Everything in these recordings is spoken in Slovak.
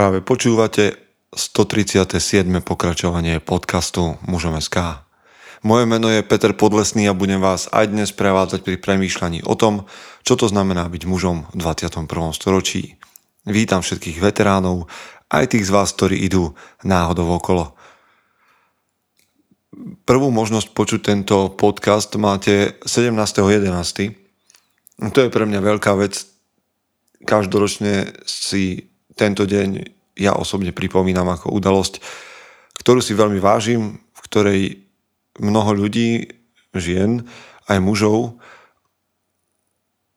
Práve počúvate 137. pokračovanie podcastu Mužom SK. Moje meno je Peter Podlesný a budem vás aj dnes prevádzať pri premýšľaní o tom, čo to znamená byť mužom v 21. storočí. Vítam všetkých veteránov, aj tých z vás, ktorí idú náhodou okolo. Prvú možnosť počuť tento podcast máte 17.11. To je pre mňa veľká vec. Každoročne si tento deň ja osobne pripomínam ako udalosť, ktorú si veľmi vážim, v ktorej mnoho ľudí, žien, aj mužov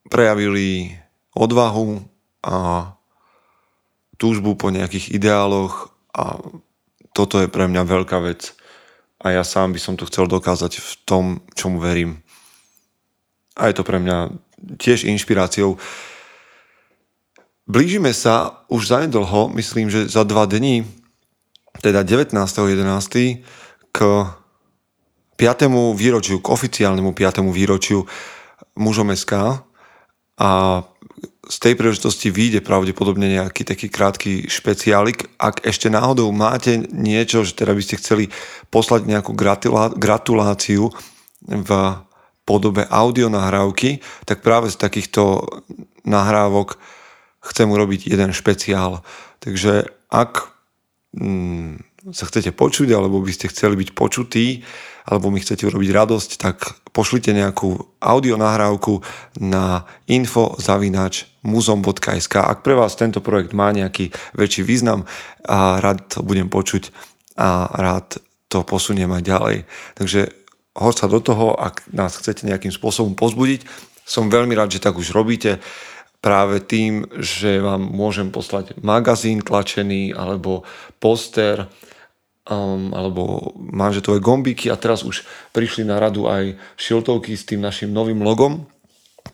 prejavili odvahu a túžbu po nejakých ideáloch a toto je pre mňa veľká vec a ja sám by som to chcel dokázať v tom, čomu verím. A je to pre mňa tiež inšpiráciou. Blížime sa už zanedlho, myslím, že za dva dní, teda 19.11. k 5. výročiu, k oficiálnemu 5. výročiu mužom SK a z tej príležitosti vyjde pravdepodobne nejaký taký krátky špeciálik. Ak ešte náhodou máte niečo, že teda by ste chceli poslať nejakú gratulá- gratuláciu v podobe audio nahrávky, tak práve z takýchto nahrávok chcem urobiť jeden špeciál. Takže ak mm, sa chcete počuť, alebo by ste chceli byť počutí, alebo mi chcete urobiť radosť, tak pošlite nejakú audio nahrávku na info.muzom.sk Ak pre vás tento projekt má nejaký väčší význam, a rád to budem počuť a rád to posuniem aj ďalej. Takže hoď sa do toho, ak nás chcete nejakým spôsobom pozbudiť, som veľmi rád, že tak už robíte práve tým, že vám môžem poslať magazín tlačený alebo poster um, alebo manžetové gombíky a teraz už prišli na radu aj šiltovky s tým našim novým logom.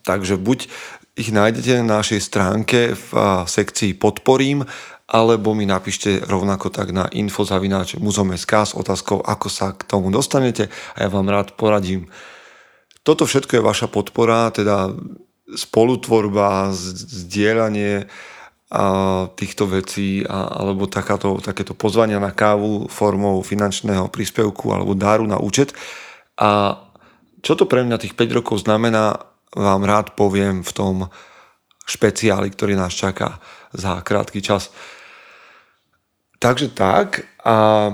Takže buď ich nájdete na našej stránke v sekcii podporím, alebo mi napíšte rovnako tak na infozavináč muzom.sk s otázkou, ako sa k tomu dostanete a ja vám rád poradím. Toto všetko je vaša podpora, teda spolutvorba, zdieľanie a týchto vecí a, alebo takáto, takéto pozvania na kávu formou finančného príspevku alebo dáru na účet. A čo to pre mňa tých 5 rokov znamená, vám rád poviem v tom špeciáli, ktorý nás čaká za krátky čas. Takže tak a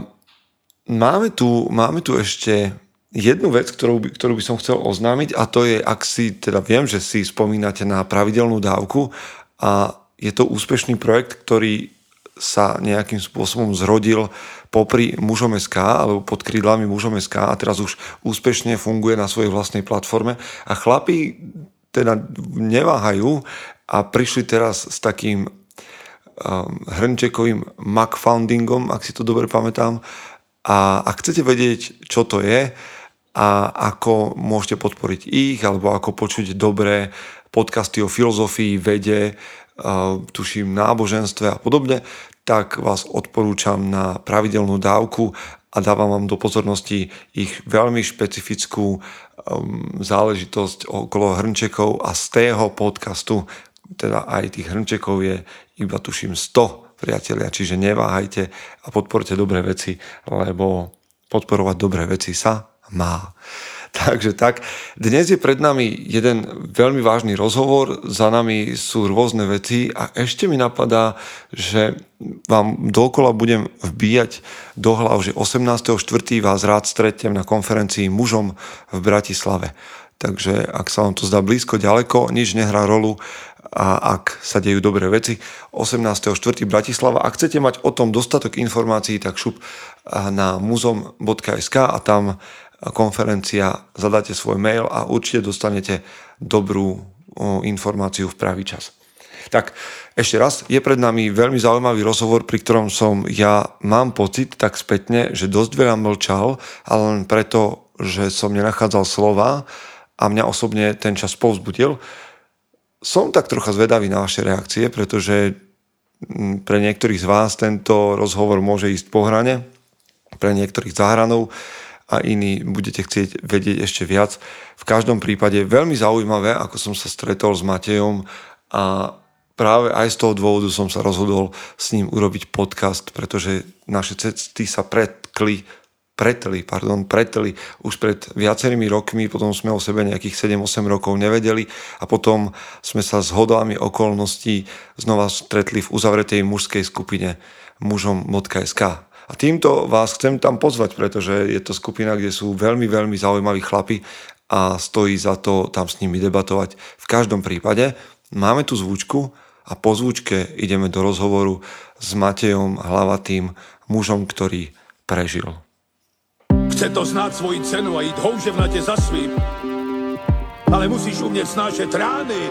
máme tu, máme tu ešte jednu vec, ktorú by, ktorú by som chcel oznámiť a to je, ak si, teda viem, že si spomínate na pravidelnú dávku a je to úspešný projekt, ktorý sa nejakým spôsobom zrodil popri mužom SK alebo pod krídlami mužom SK a teraz už úspešne funguje na svojej vlastnej platforme a chlapi teda neváhajú a prišli teraz s takým um, hrnčekovým Mac Foundingom, ak si to dobre pamätám. A ak chcete vedieť, čo to je a ako môžete podporiť ich, alebo ako počuť dobré podcasty o filozofii, vede, tuším náboženstve a podobne, tak vás odporúčam na pravidelnú dávku a dávam vám do pozornosti ich veľmi špecifickú um, záležitosť okolo hrnčekov a z tého podcastu, teda aj tých hrnčekov je iba tuším 100 priatelia, čiže neváhajte a podporte dobré veci, lebo podporovať dobré veci sa má. Takže tak, dnes je pred nami jeden veľmi vážny rozhovor, za nami sú rôzne veci a ešte mi napadá, že vám dokola budem vbíjať do hlav, že 18.4. vás rád stretnem na konferencii mužom v Bratislave. Takže ak sa vám to zdá blízko, ďaleko, nič nehrá rolu a ak sa dejú dobré veci. 18.4. Bratislava. Ak chcete mať o tom dostatok informácií, tak šup na muzom.sk a tam konferencia, zadáte svoj mail a určite dostanete dobrú informáciu v pravý čas. Tak ešte raz, je pred nami veľmi zaujímavý rozhovor, pri ktorom som ja mám pocit tak spätne, že dosť veľa mlčal, ale len preto, že som nenachádzal slova a mňa osobne ten čas povzbudil. Som tak trocha zvedavý na vaše reakcie, pretože pre niektorých z vás tento rozhovor môže ísť po hrane, pre niektorých za hranou a iní budete chcieť vedieť ešte viac. V každom prípade veľmi zaujímavé, ako som sa stretol s Matejom a práve aj z toho dôvodu som sa rozhodol s ním urobiť podcast, pretože naše cesty sa pretkli pretli, pardon, pretli už pred viacerými rokmi, potom sme o sebe nejakých 7-8 rokov nevedeli a potom sme sa s hodami okolností znova stretli v uzavretej mužskej skupine mužom.sk. A týmto vás chcem tam pozvať, pretože je to skupina, kde sú veľmi, veľmi zaujímaví chlapi a stojí za to tam s nimi debatovať. V každom prípade máme tu zvučku a po zvučke ideme do rozhovoru s Matejom Hlavatým, mužom, ktorý prežil. Chce to znát svoji cenu a jít houževnatě za svým. Ale musíš umět snášet rány.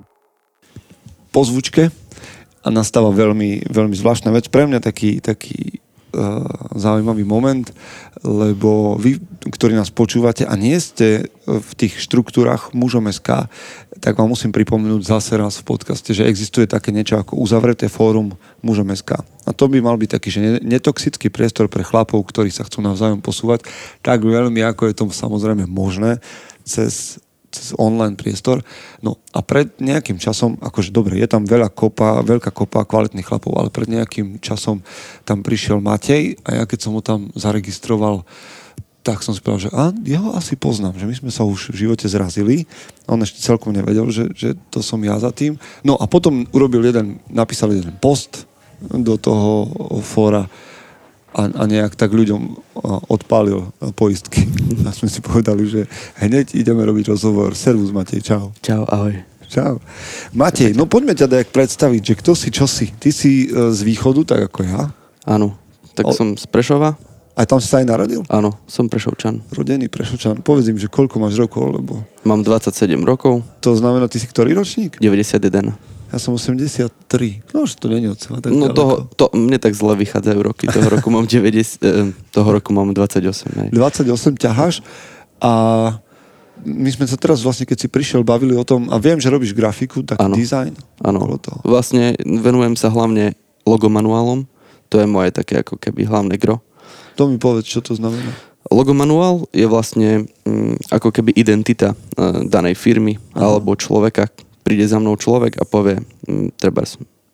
Po zvučke a nastáva veľmi, veľmi zvláštna vec. Pre mňa taký, taký uh, zaujímavý moment, lebo vy, ktorí nás počúvate a nie ste v tých štruktúrach mužom SK, tak vám musím pripomenúť zase raz v podcaste, že existuje také niečo ako uzavreté fórum mužom SK. A to by mal byť taký, že netoxický priestor pre chlapov, ktorí sa chcú navzájom posúvať, tak veľmi, ako je to samozrejme možné, cez cez online priestor. No a pred nejakým časom, akože dobre, je tam veľa kopa, veľká kopa kvalitných chlapov, ale pred nejakým časom tam prišiel Matej a ja keď som ho tam zaregistroval, tak som si povedal, že a, jeho asi poznám, že my sme sa už v živote zrazili. On ešte celkom nevedel, že, že to som ja za tým. No a potom urobil jeden, napísal jeden post do toho fóra, a, a nejak tak ľuďom odpálil poistky. A sme si povedali, že hneď ideme robiť rozhovor. Servus Matej, čau. Čau, ahoj. Čau. Matej, no poďme ťa dajak predstaviť, že kto si, čo si. Ty si e, z východu, tak ako ja. Áno, tak O- som z Prešova. A tam si sa aj narodil? Áno, som Prešovčan. Rodený Prešovčan. Povedz im, že koľko máš rokov, lebo Mám 27 rokov, to znamená, ty si ktorý ročník? 91. Ja som 83. No, že to není od seba tak No toho, to, mne tak zle vychádzajú roky. Toho roku mám 90, eh, toho roku mám 28. Hej. 28 ťaháš a my sme sa teraz vlastne, keď si prišiel, bavili o tom, a viem, že robíš grafiku, tak Áno. design. Áno. Vlastne venujem sa hlavne logomanuálom. To je moje také ako keby hlavné gro. To mi povedz, čo to znamená. Logomanuál je vlastne mm, ako keby identita e, danej firmy alebo človeka. Príde za mnou človek a povie, mm, treba,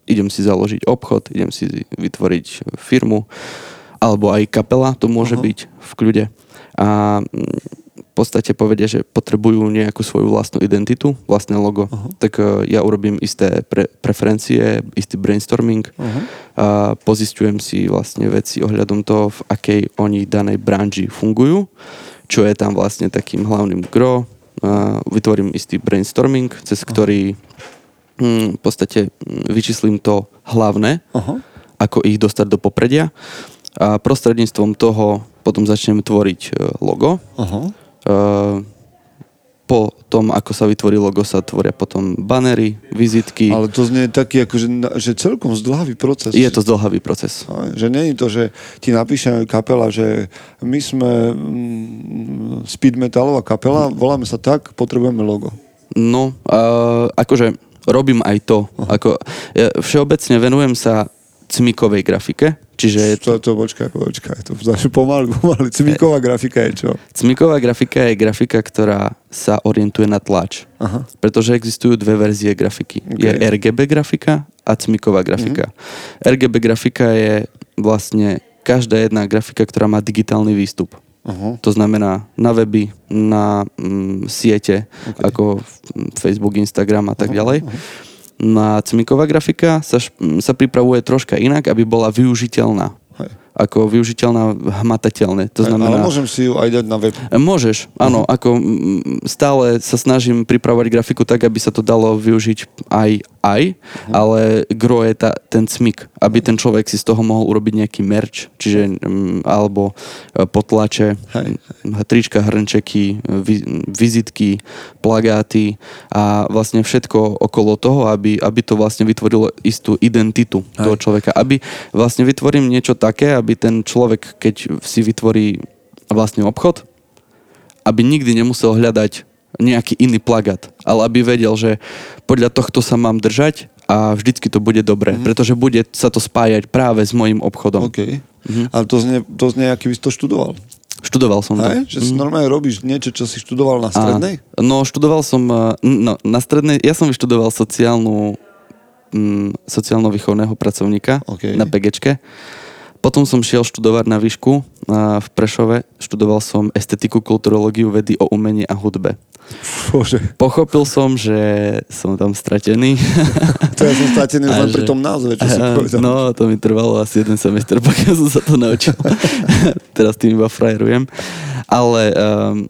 idem si založiť obchod, idem si vytvoriť firmu, alebo aj kapela, to môže Aha. byť v kľude. A mm, v podstate povedia, že potrebujú nejakú svoju vlastnú identitu, vlastné logo. Aha. Tak e, ja urobím isté pre, preferencie, istý brainstorming, Aha. a pozistujem si vlastne veci ohľadom toho, v akej oni danej branži fungujú, čo je tam vlastne takým hlavným gro. Vytvorím istý brainstorming, cez ktorý hm, v podstate hm, vyčíslim to hlavné, Aha. ako ich dostať do popredia a prostredníctvom toho potom začnem tvoriť e, logo. Aha. E, Po tom, ako sa vytvorí logo, sa tvoria potom banery, vizitky. Ale to znie taký, akože, že celkom zdlhavý proces. Je to zdlhavý proces. Aj, Že je to, že ti napíše kapela, že my sme mm, speed metalová kapela, voláme sa tak, potrebujeme logo. No, uh, akože robím aj to. Ako, ja všeobecne venujem sa cmikovej grafike, čiže je to, To, to, počkaj, počkaj, to začne pomaly, pomaly. Cimiková grafika je čo? cmiková grafika je grafika, ktorá sa orientuje na tlač. Aha. Pretože existujú dve verzie grafiky. Ok. Je RGB grafika a cmiková grafika. RGB grafika je vlastne každá jedna grafika, ktorá má digitálny výstup. Aha. To znamená na weby, na mm, siete, Ok. ako Facebook, Instagram a tak ďalej. Na cmiková grafika sa, sa pripravuje troška inak, aby bola využiteľná. Hej. Ako využiteľná hmatateľne. To Ale znamená... môžem si ju aj dať na web. Môžeš, áno, ako mm, stále sa snažím pripravovať grafiku tak, aby sa to dalo využiť aj aj, ale gro je tá, ten cmik, aby ten človek si z toho mohol urobiť nejaký merch, čiže mm, alebo e, potlače, Hej. trička, hrnčeky, vi- vizitky, plagáty a vlastne všetko okolo toho, aby, aby to vlastne vytvorilo istú identitu toho človeka. Aby vlastne vytvorím niečo také, aby ten človek, keď si vytvorí vlastný obchod, aby nikdy nemusel hľadať nejaký iný plagát, ale aby vedel, že podľa tohto sa mám držať a vždycky to bude dobré, mm-hmm. pretože bude sa to spájať práve s mojim obchodom. OK. Ale to znie, to znie, aký by si to študoval. Študoval som to. Hej? Že si normálne robíš niečo, čo si študoval na strednej? A, no, študoval som eh, no, na strednej, ja som vyštudoval sociálnu mm, sociálno-výchovného pracovníka OK. na PGčke. Potom som šiel študovať na výšku v Prešove. Študoval som estetiku, kulturológiu, vedy o umení a hudbe. Bože. Pochopil som, že som tam stratený. To ja som stratený už A len pri že- tom názve, čo si povedal. No, to mi trvalo asi jeden semester, pokiaľ som sa to naučil. Teraz tým iba frajerujem. Ale um,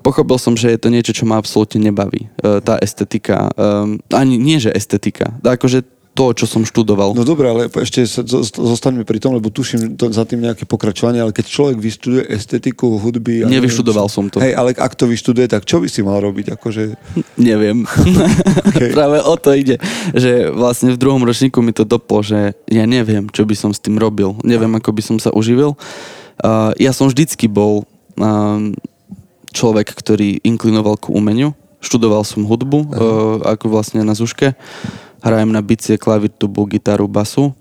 pochopil som, že je to niečo, čo ma absolútne nebaví. Uh, tá estetika. Um, ani nie, že estetika. Akože to, čo som študoval. No dobre, ale ešte zostaňme pri tom, lebo tuším to, za tým nejaké pokračovanie, ale keď človek vyštuduje estetiku hudby... Nevyštudoval neviem, som to. Hej, ale ak to vyštuduje, tak čo by si mal robiť? Akože, Neviem. Práve o to ide, že vlastne v druhom ročníku mi to doplo, že ja neviem, čo by som s tým robil. Neviem, ako by som sa uživil. Uh, ja som vždycky bol um, človek, ktorý inklinoval ku umeniu. Študoval som hudbu, uh, ako vlastne na Zuške. Hrajem na bicie, klavír, tubu, gitaru, basu.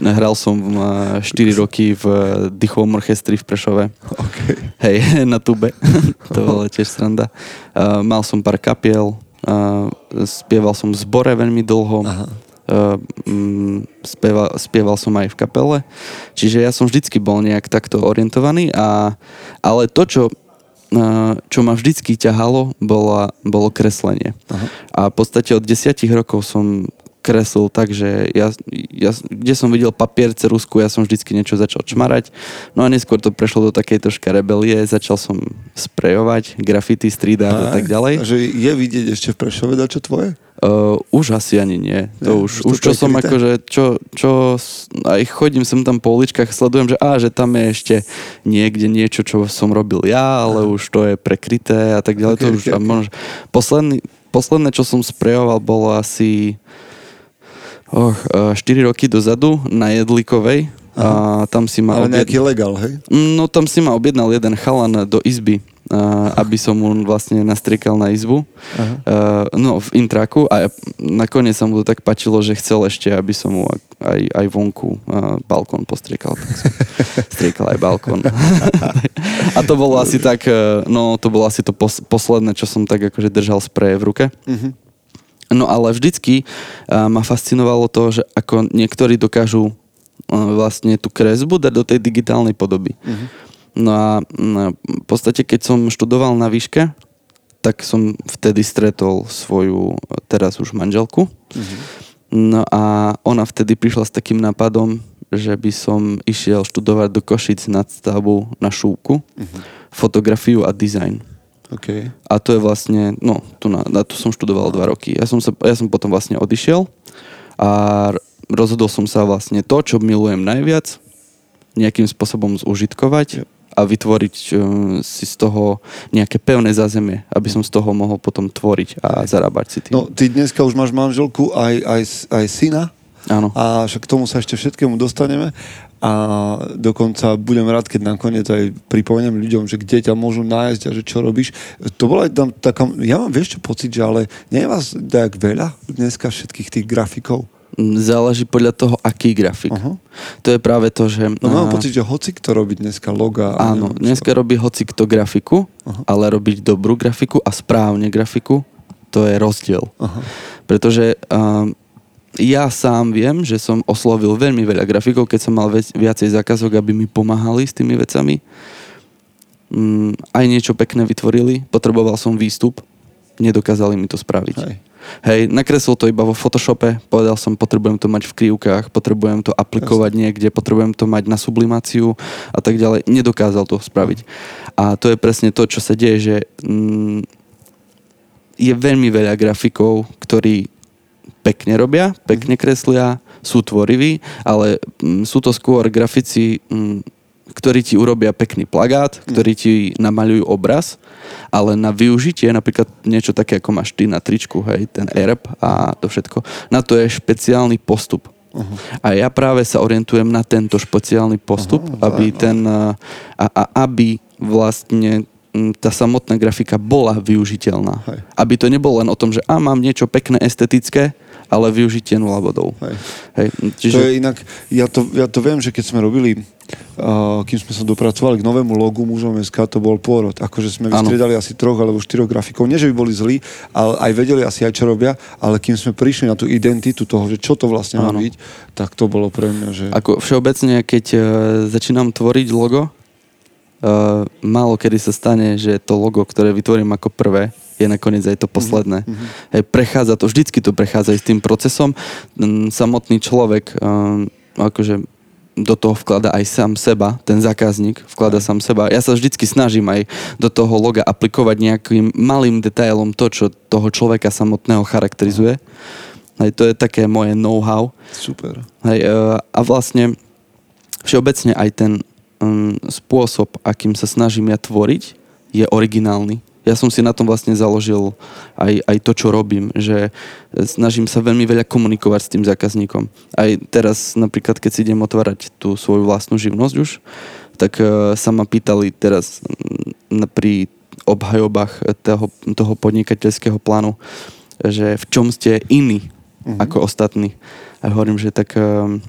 Hral som uh, 4 roky v uh, dychovom orchestri v Prešove. okay. Hej, na tube. to bola tiež sranda. Uh, mal som pár kapiel, uh, spieval som v zbore veľmi dlho. Aha. Uh, mm, spieval, spieval som aj v kapele. Čiže ja som vždycky bol nejak takto orientovaný. A, ale to, čo, čo ma vždycky ťahalo, bola, bolo kreslenie. Aha. A v podstate od desiatich rokov som kreslil tak, že ja, ja, kde som videl papier, cerusku, ja som vždycky niečo začal čmarať. No a neskôr to prešlo do takej troška rebelie, začal som sprejovať, grafity, street art a tak ďalej. Že je vidieť ešte v Prešove dačo tvoje? Uh, už asi ani nie. To Nie, už, už to čo som prekryté? akože, čo, čo, aj chodím sem tam po uličkách, sledujem, že á, že tam je ešte niekde niečo, čo som robil ja, ale už to je prekryté a tak ďalej. Ok, to už, ok, a ok. možno, posledný, posledné, čo som sprejoval, bolo asi oh, 4 roky dozadu na Jedlikovej. A tam si ma Ale objednal- nejaký legál, hej? No tam si ma objednal jeden chalan do izby, aby som mu vlastne nastriekal na izbu. Aha. No v intraku a nakoniec sa mu to tak páčilo, že chcel ešte, aby som mu aj, aj vonku balkón postriekal. Tak som striekal aj balkón. a to bolo asi tak, uh, no to bolo asi to pos- posledné, čo som tak akože držal spreje v ruke. No ale vždycky uh, ma fascinovalo to, že ako niektorí dokážu uh, vlastne tú kresbu dať do tej digitálnej podoby. No a mm, v podstate, keď som študoval na výške, tak som vtedy stretol svoju teraz už manželku. No a ona vtedy prišla s takým nápadom, že by som išiel študovať do Košic nadstavbu na šúku, fotografiu a dizajn. OK. A to je vlastne, no, tu, na, na tu som študoval dva roky. Ja som, sa, ja som potom vlastne odišiel a rozhodol som sa vlastne to, čo milujem najviac, nejakým spôsobom zužitkovať a vytvoriť uh, si z toho nejaké pevné zázemie, aby som z toho mohol potom tvoriť a zarábať si tým. No, ty dneska už máš manželku aj, aj, aj syna Áno. a však k tomu sa ešte všetkému dostaneme a dokonca budem rád, keď nakoniec aj pripomeniem ľuďom, že kde ťa môžu nájsť a že čo robíš. To bola tam taká, ja mám vieš čo pocit, že ale nie je vás tak veľa dneska všetkých tých grafikov? Záleží podľa toho, aký grafik. Aha. To je práve to, že... No mám pocit, že hoci kto robí dneska loga. Áno, neviem čo. dneska robí hoci kto grafiku, ale robiť dobrú grafiku a správne grafiku, to je rozdiel. Aha. Pretože um, ja sám viem, že som oslovil veľmi veľa grafikov, keď som mal viacej zákazok, aby mi pomáhali s tými vecami. Mm, aj niečo pekné vytvorili, potreboval som výstup, nedokázali mi to spraviť. Hej. Hej, nakreslil to iba vo Photoshope, povedal som, potrebujem to mať v krivkách, potrebujem to aplikovať niekde, potrebujem to mať na sublimáciu a tak ďalej. Nedokázal to spraviť. A to je presne to, čo sa deje, že mm, je veľmi veľa grafikov, ktorí pekne robia, pekne kreslia, sú tvoriví, ale mm, sú to skôr grafici, mm, ktorí ti urobia pekný plagát, ktorí ti namaľujú obraz, ale na využitie, napríklad niečo také, ako máš ty na tričku, hej, ten erb a to všetko, na to je špeciálny postup. Uh-huh. A ja práve sa orientujem na tento špeciálny postup, uh-huh, aby ten, a, a aby vlastne tá samotná grafika bola využiteľná. Hej. Aby to nebolo len o tom, že a mám niečo pekné, estetické, ale využitie nula bodov. Hej. Hej. Čiže... To je inak, ja to, ja to viem, že keď sme robili, uh, kým sme sa dopracovali k novému logu mužom SK, to bol pôrod. Akože sme vystriedali asi troch alebo štyroch grafikov. Nie, že by boli zlí, ale aj vedeli asi aj, čo robia, ale kým sme prišli na tú identitu toho, že čo to vlastne má byť, tak to bolo pre mňa, že... Ako všeobecne, keď uh, začínam tvoriť logo, uh, málo kedy sa stane, že to logo, ktoré vytvorím ako prvé, je nakoniec aj to posledné. Mm-hmm. Hej, prechádza to, vždycky to prechádza aj s tým procesom. Samotný človek um, akože do toho vklada aj sám seba, ten zákazník vklada sám seba. Ja sa vždycky snažím aj do toho loga aplikovať nejakým malým detailom to, čo toho človeka samotného charakterizuje. Hej, to je také moje know-how. Super. Hej, uh, a vlastne všeobecne aj ten um, spôsob, akým sa snažím ja tvoriť, je originálny ja som si na tom vlastne založil aj, aj to, čo robím, že snažím sa veľmi veľa komunikovať s tým zákazníkom. Aj teraz napríklad, keď si idem otvárať tú svoju vlastnú živnosť už, tak uh, sa ma pýtali teraz pri obhajobách toho, toho podnikateľského plánu, že v čom ste iní uh-huh. ako ostatní. A hovorím, že tak um,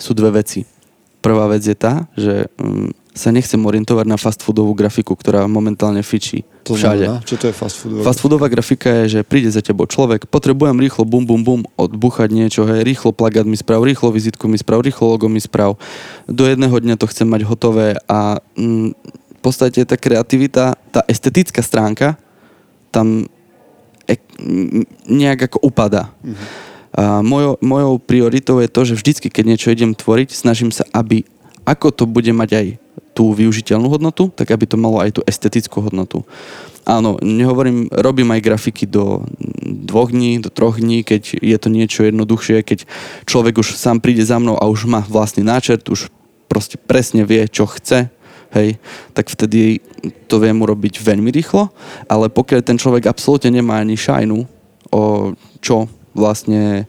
sú dve veci. Prvá vec je tá, že um, sa nechcem orientovať na fast foodovú grafiku, ktorá momentálne fičí to všade. Znamená? Čo to je fast foodová Fast foodová grafika je, že príde za tebou človek, potrebujem rýchlo bum bum bum odbuchať niečo, hej, rýchlo plagát mi sprav, rýchlo vizitku mi sprav, rýchlo logo mi sprav. Do jedného dňa to chcem mať hotové a mm, v podstate tá kreativita, tá estetická stránka tam e- nejak ako upadá. Mm-hmm. A mojo, mojou prioritou je to, že vždycky, keď niečo idem tvoriť, snažím sa, aby ako to bude mať aj tú využiteľnú hodnotu, tak aby to malo aj tú estetickú hodnotu. Áno, nehovorím, robím aj grafiky do dvoch dní, do troch dní, keď je to niečo jednoduchšie, keď človek už sám príde za mnou a už má vlastný náčrt, už proste presne vie, čo chce, hej, tak vtedy to viem urobiť veľmi rýchlo, ale pokiaľ ten človek absolútne nemá ani šajnu o čo vlastne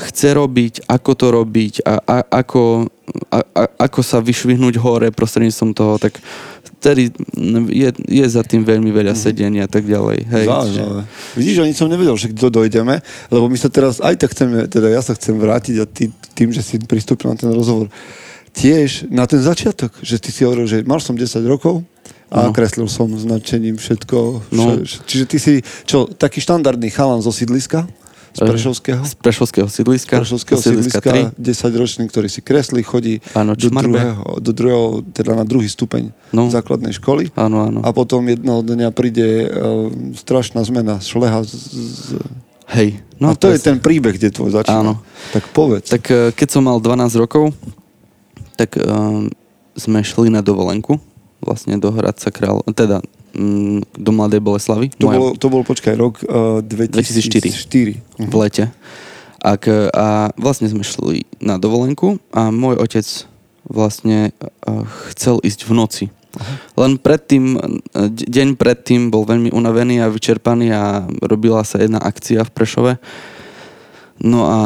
chce robiť, ako to robiť a, a ako, a, a, ako sa vyšvihnúť hore prostredníctvom toho, tak vtedy je, je za tým veľmi veľa mhm. sedenia a tak ďalej. Hej, Zaujímavé. Vidíš, ani som nevedel, že kto dojdeme, lebo my sa teraz aj tak chceme, teda ja sa chcem vrátiť a ty, tým, že si pristúpil na ten rozhovor, tiež na ten začiatok, že ty si hovoril, že mal som 10 rokov, a no. kreslil som značením všetko. No. Čiže ty si, čo, taký štandardný chalan zo sídliska? Z Prešovského? Z Prešovského sídliska. Z Prešovského sídliska, sídliska 10 ročný, ktorý si kreslí, chodí áno, do, druhého, do druhého, teda na druhý stupeň no. základnej školy. Áno, áno. A potom jedného dňa príde uh, strašná zmena, šleha z, z... Hej. No, a to, to je ten príbeh, kde tvoj začína. Áno. Tak povedz. Tak uh, keď som mal 12 rokov, tak uh, sme šli na dovolenku vlastne do Hradca Král, teda do Mladej Boleslavy. To, Moja... bol, to bol, počkaj, rok uh, 2004. 2004. V lete. Ak, a vlastne sme šli na dovolenku a môj otec vlastne uh, chcel ísť v noci. Aha. Len predtým, deň predtým bol veľmi unavený a vyčerpaný a robila sa jedna akcia v Prešove. No a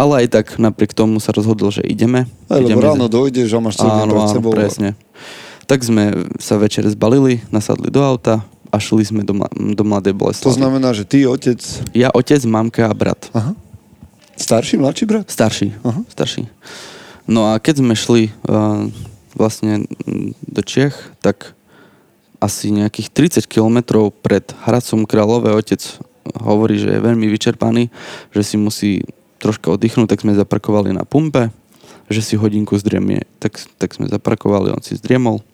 ale aj tak napriek tomu sa rozhodol, že ideme. Aj, lebo ideme ráno z... dojdeš a máš celý pred sebou. presne. Tak sme sa večer zbalili, nasadli do auta a šli sme do, do Mladej Boleslavy. To znamená, že ty, otec... Ja, otec, mamka a brat. Aha. Starší, mladší brat? Starší, Aha. starší. No a keď sme šli uh, vlastne do Čech, tak asi nejakých 30 kilometrov pred Hradcom Králové otec hovorí, že je veľmi vyčerpaný, že si musí troška oddychnúť, tak sme zaparkovali na pumpe, že si hodinku zdriemie. Tak, tak sme zaparkovali, on si zdriemol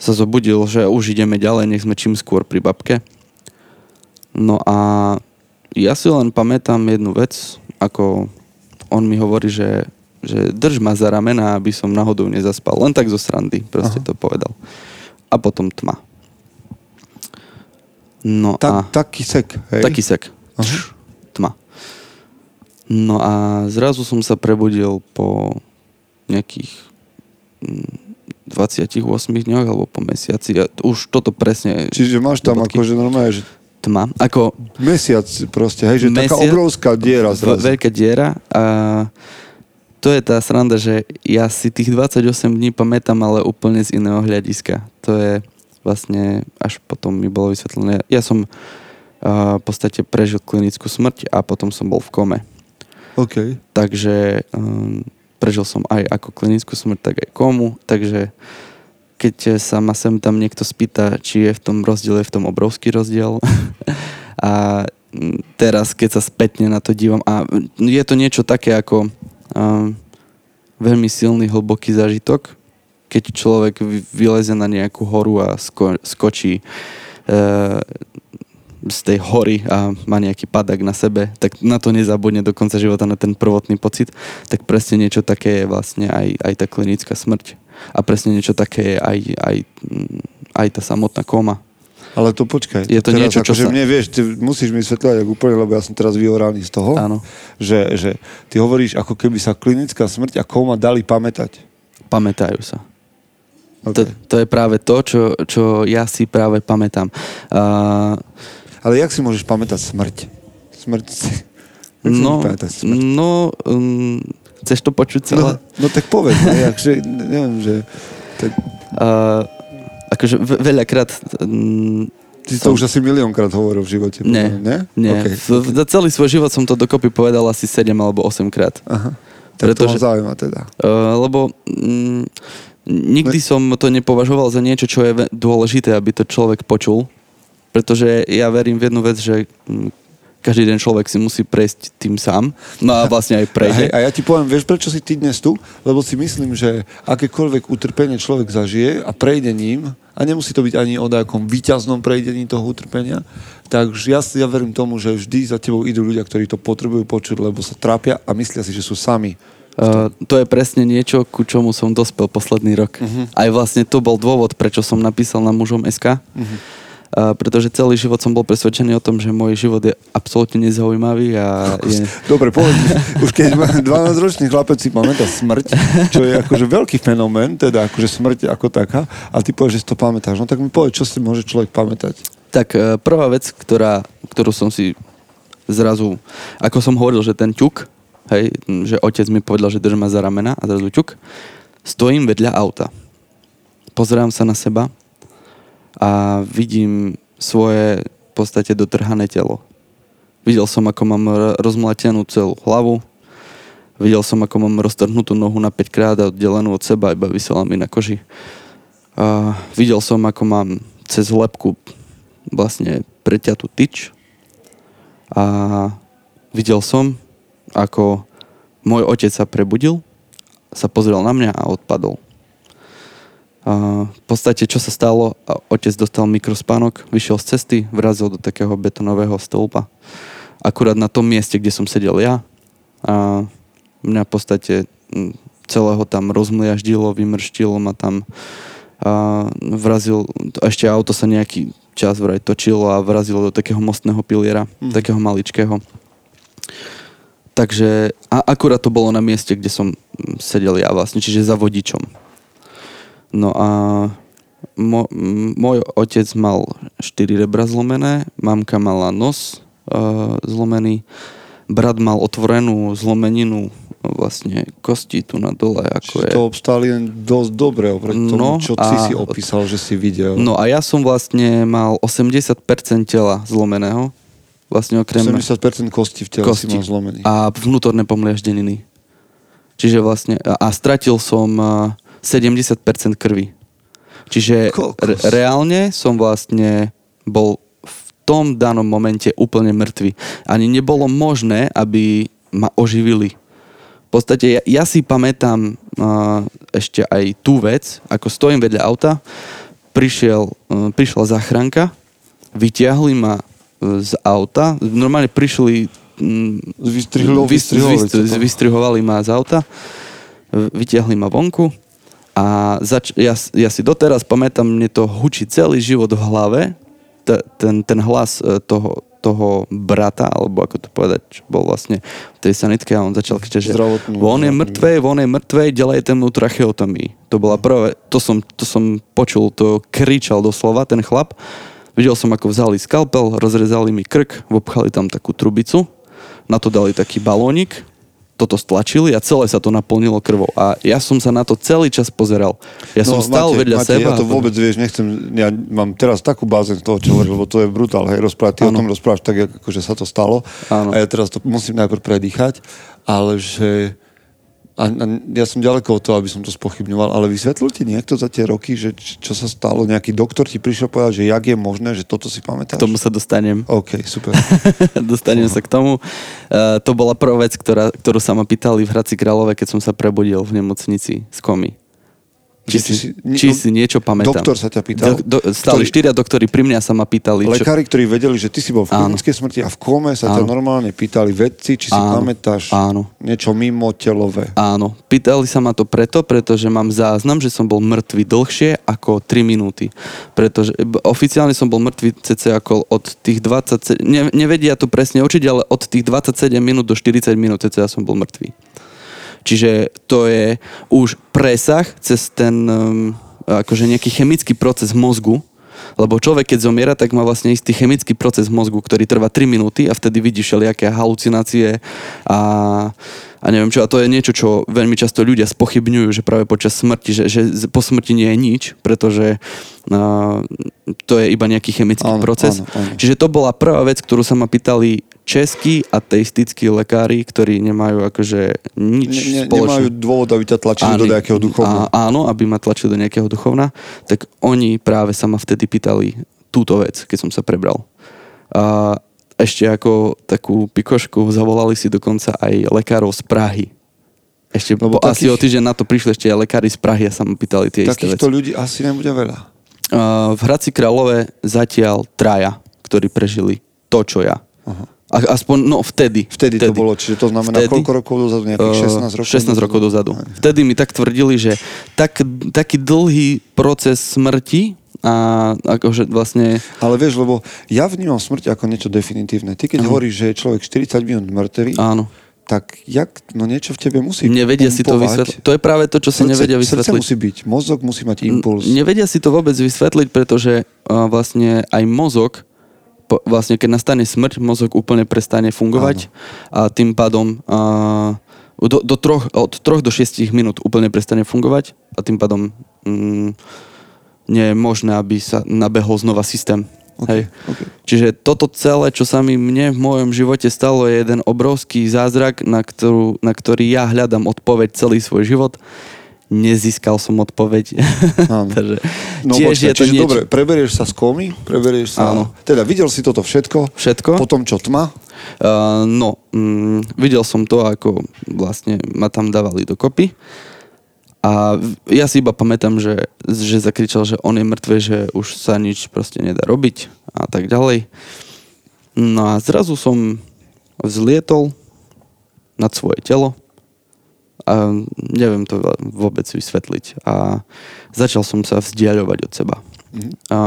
sa zobudil, že už ideme ďalej, nech sme čím skôr pri babke. No a ja si len pamätám jednu vec, ako on mi hovorí, že, že drž ma za ramena, aby som náhodou nezaspal. Len tak zo srandy, proste Aha. to povedal. A potom tma. No tak, a... Taký sek, hej? Taký sek. Tš, tma. No a zrazu som sa prebudil po nejakých mm, 28 dňoch alebo po mesiaci. Ja, už toto presne... Čiže máš tam bodky. akože normálne, že Tma. Ako mesiac proste, hej, že taká Mesiac- obrovská diera zrazu. Veľká diera a to je tá sranda, že ja si tých 28 dní pamätám, ale úplne z iného hľadiska. To je vlastne, až potom mi bolo vysvetlené. Ja som a, v podstate prežil klinickú smrť a potom som bol v kome. OK. Takže um, prežil som aj ako klinickú smrť, tak aj komu. Takže keď sa ma sem tam niekto spýta, či je v tom rozdiel, je v tom obrovský rozdiel. a teraz, keď sa spätne na to dívam, a je to niečo také ako um, veľmi silný, hlboký zážitok, keď človek vy- vyleze na nejakú horu a sko- skočí uh, z tej hory a má nejaký padak na sebe, tak na to nezabudne do konca života na ten prvotný pocit, tak presne niečo také je vlastne aj, aj tá klinická smrť. A presne niečo také je aj, aj, aj tá samotná koma. Ale to počkaj. Je to teraz niečo, čo akože sa- mne vieš, ty musíš mi vysvetľovať ako úplne, lebo ja som teraz vyhoraný z toho, Áno. že, že ty hovoríš, ako keby sa klinická smrť a koma dali pamätať. Pamätajú sa. Okay. To, to je práve to, čo, čo ja si práve pamätám. Uh, Ale jak si môžeš pamätať smrť? Smrť si... Jak si no, pamätať smrť? no um, chceš to počuť No, celé? no tak povedz, no, jakže, neviem, že... Tak, Uh, akože ve- veľakrát... Um, ty to už asi miliónkrát hovoril v živote. Nie, mňa, nie. Okay. Okay. Za celý svoj život som to dokopy povedal asi 7 alebo 8 krát. Aha. Tak to Pretože- zaujíma teda. Uh, lebo mm, nikdy som to nepovažoval za niečo, čo je dôležité, aby to človek počul. Pretože ja verím v jednu vec, že mm, každý den človek si musí prejsť tým sám. No a vlastne aj prejde. a ja ti poviem, vieš, prečo si ty dnes tu? Lebo si myslím, že akékoľvek utrpenie človek zažije a prejde ním, a nemusí to byť ani o nejakom výťaznom prejdení toho utrpenia, takže ja, ja verím tomu, že vždy za tebou idú ľudia, ktorí to potrebujú počuť, lebo sa trápia a myslia si, že sú sami. Uh, to je presne niečo, ku čomu som dospel posledný rok. Uh-huh. Aj vlastne to bol dôvod, prečo som napísal na mužom SK. Uh-huh. Uh, pretože celý život som bol presvedčený o tom, že môj život je absolútne nezaujímavý a je... Dobre, povedz už keď má 12-ročný chlapec si pamätá smrť, čo je akože veľký fenomén, teda akože smrť ako taká, a ty povieš, že si to pamätáš, no tak mi povedz, čo si môže človek pamätať. Tak e, prvá vec, ktorá, ktorú som si zrazu, ako som hovoril, že ten ťuk, hej, že otec mi povedal, že drž ma za ramena a zrazu ťuk, stojím vedľa auta. Pozerám sa na seba a vidím svoje v podstate dotrhané telo. Videl som, ako mám rozmlatenú celú hlavu, videl som, ako mám roztrhnutú nohu na 5 krát a oddelenú od seba, iba vysela mi na koži. A videl som, ako mám cez lepku vlastne preťatú tyč a videl som, ako môj otec sa prebudil, sa pozrel na mňa a odpadol. A v podstate, čo sa stalo, a otec dostal mikrospánok, vyšiel z cesty, vrazil do takého betonového stĺpa. Akurát na tom mieste, kde som sedel ja. A mňa v podstate celého tam rozmliaždilo, vymrštilo ma tam a vrazil, ešte auto sa nejaký čas vraj točilo a vrazilo do takého mostného piliera, mm. takého maličkého. Takže a akurát to bolo na mieste, kde som sedel ja vlastne, čiže za vodičom. No a mo, môj otec mal 4 rebra zlomené, mamka mala nos uh, zlomený, brat mal otvorenú zlomeninu vlastne kosti tu na dole. Ako Čiže je. to obstáli dosť dobre oproti No, tomu, čo ty a- si opísal, že si videl. No a ja som vlastne mal 80% tela zlomeného. Vlastne okrem 70% kosti v tele si kosti mal zlomený. a vnútorné pomliaždeniny. Čiže vlastne, a, a stratil som a, 70% krvi. Čiže re, reálne som vlastne bol v tom danom momente úplne mŕtvy. Ani nebolo možné, aby ma oživili. V podstate ja, ja si pamätám uh, ešte aj tú vec, ako stojím vedľa auta, prišiel, uh, prišla záchranka, vyťahli ma uh, z auta, normálne prišli vys- vystrihovali vys- to tam. vystrihovali ma z auta, vytiahli ma vonku a zač- ja, ja si doteraz pamätám, mne to hučí celý život v hlave, t- ten, ten hlas e, toho, toho brata, alebo ako to povedať, čo bol vlastne v tej sanitke a on začal kričať, že on je mŕtvej, on je mŕtvej, delejte mu tracheotomii. To bola prvé, to som, to som počul, to kričal doslova ten chlap. Videl som, ako vzali skalpel, rozrezali mi krk, vopchali tam takú trubicu, na to dali taký balónik, toto stlačili a celé sa to naplnilo krvou. A ja som sa na to celý čas pozeral. Ja som stál Matej, vedľa Matej, seba. Ja to vôbec, vieš, nechcem, ja mám teraz takú bázeň z toho, čo hovoríš, lebo to je brutál, hej, rozprávať, ty o Áno. tom rozprávaš tak, ako že sa to stalo. Áno. A ja teraz to musím najprv predýchať, ale že... A, a ja som ďaleko od toho, aby som to spochybňoval, ale vysvetlil ti niekto za tie roky, že čo sa stalo? Nejaký doktor ti prišiel povedať, že jak je možné, že toto si pamätáš? K tomu sa dostanem. OK, super. dostanem sa k tomu. Uh, to bola prvá vec, ktorá, ktorú sa ma pýtali v Hradci Králové, keď som sa prebudil v nemocnici z komy. Či, si, si- či si niečo pamätám. Doktor sa ťa pýtal? Do, do, stáli Ktorý- štyria doktori pri mňa sa ma pýtali. čo- Lekári, ktorí vedeli, že ty si bol v klinickej smrti a v kome sa ťa Áno. normálne pýtali vedci, či si Áno. pamätáš Áno. niečo mimo telové. Áno, pýtali sa ma to preto, pretože mám záznam, že som bol mŕtvy dlhšie ako 3 minúty. Pretože b- oficiálne som bol mŕtvy cc ako od tých 27, ne, nevedia to presne učiť, ale od tých 27 minút do 40 minút cc som bol mŕtvy. Čiže to je už presah cez ten um, akože nejaký chemický proces mozgu, lebo človek, keď zomiera, tak má vlastne istý chemický proces mozgu, ktorý trvá 3 minúty a vtedy vidí všelijaké halucinácie a, a neviem čo. A to je niečo, čo veľmi často ľudia spochybňujú, že práve počas smrti, že, že po smrti nie je nič, pretože uh, to je iba nejaký chemický Áno, proces. áno, áno. Čiže to bola prvá vec, ktorú sa ma pýtali českí ateistickí lekári, ktorí nemajú akože nič Ne, ne, spoločné. nemajú dôvod, aby ťa tlačili do Áno, nejakého duchovna. A, áno, aby ma tlačili do nejakého duchovna, tak oni práve sa ma vtedy pýtali túto vec, keď som sa prebral. A ešte ako takú pikošku zavolali si dokonca aj lekárov z Prahy. Ešte Lebo po, asi takých- o týždeň na to prišli ešte aj lekári z Prahy a sa ma pýtali tie isté Takýchto veci. ľudí asi nebude veľa. Uh, v Hradci Králové zatiaľ traja, ktorí prežili to, čo ja. A, aspoň, no vtedy. Vtedy, to bolo, čiže to znamená Vtedy? koľko rokov dozadu, nejakých Uh, 16 rokov? 16 rokov dozadu. Vtedy mi tak tvrdili, že tak, taký dlhý proces smrti a akože vlastne... Ale vieš, lebo ja vnímam smrť ako niečo definitívne. Ty keď hovoríš, že je človek 40 minút mŕtvy, Áno. tak jak, no niečo v tebe musí Nevedia si to pumpovať. vysvetliť. To je práve to, čo si Srdce, nevedia srdce vysvetliť. musí byť, mozog musí mať impuls. Nevedia si to vôbec vysvetliť, pretože uh, vlastne aj mozog, po, vlastne keď nastane smrť, mozog úplne prestane fungovať a tým pádom uh, do, do troch, od 3 do 6 minút úplne prestane fungovať a tým pádom mm, nie je možné, aby sa nabehol znova systém. Hej. okay. Čiže toto celé, čo sa mi mne v mojom živote stalo, je jeden obrovský zázrak, na, ktorú, na ktorý ja hľadám odpoveď celý svoj život. Nezískal som odpoveď. Takže No tiež počkaj, je to čiže niečo... dobre, preberieš sa z komy, preberieš sa... Áno. Teda videl si toto všetko? Všetko. Potom čo, tma? Uh, no, mm, videl som to, ako vlastne ma tam dávali dokopy. A ja si iba pamätám, že, že zakričal, že on je mŕtvy, že už sa nič proste nedá robiť a tak ďalej. No a zrazu som vzlietol nad svoje telo a neviem to vôbec vysvetliť. A začal som sa vzdialovať od seba. A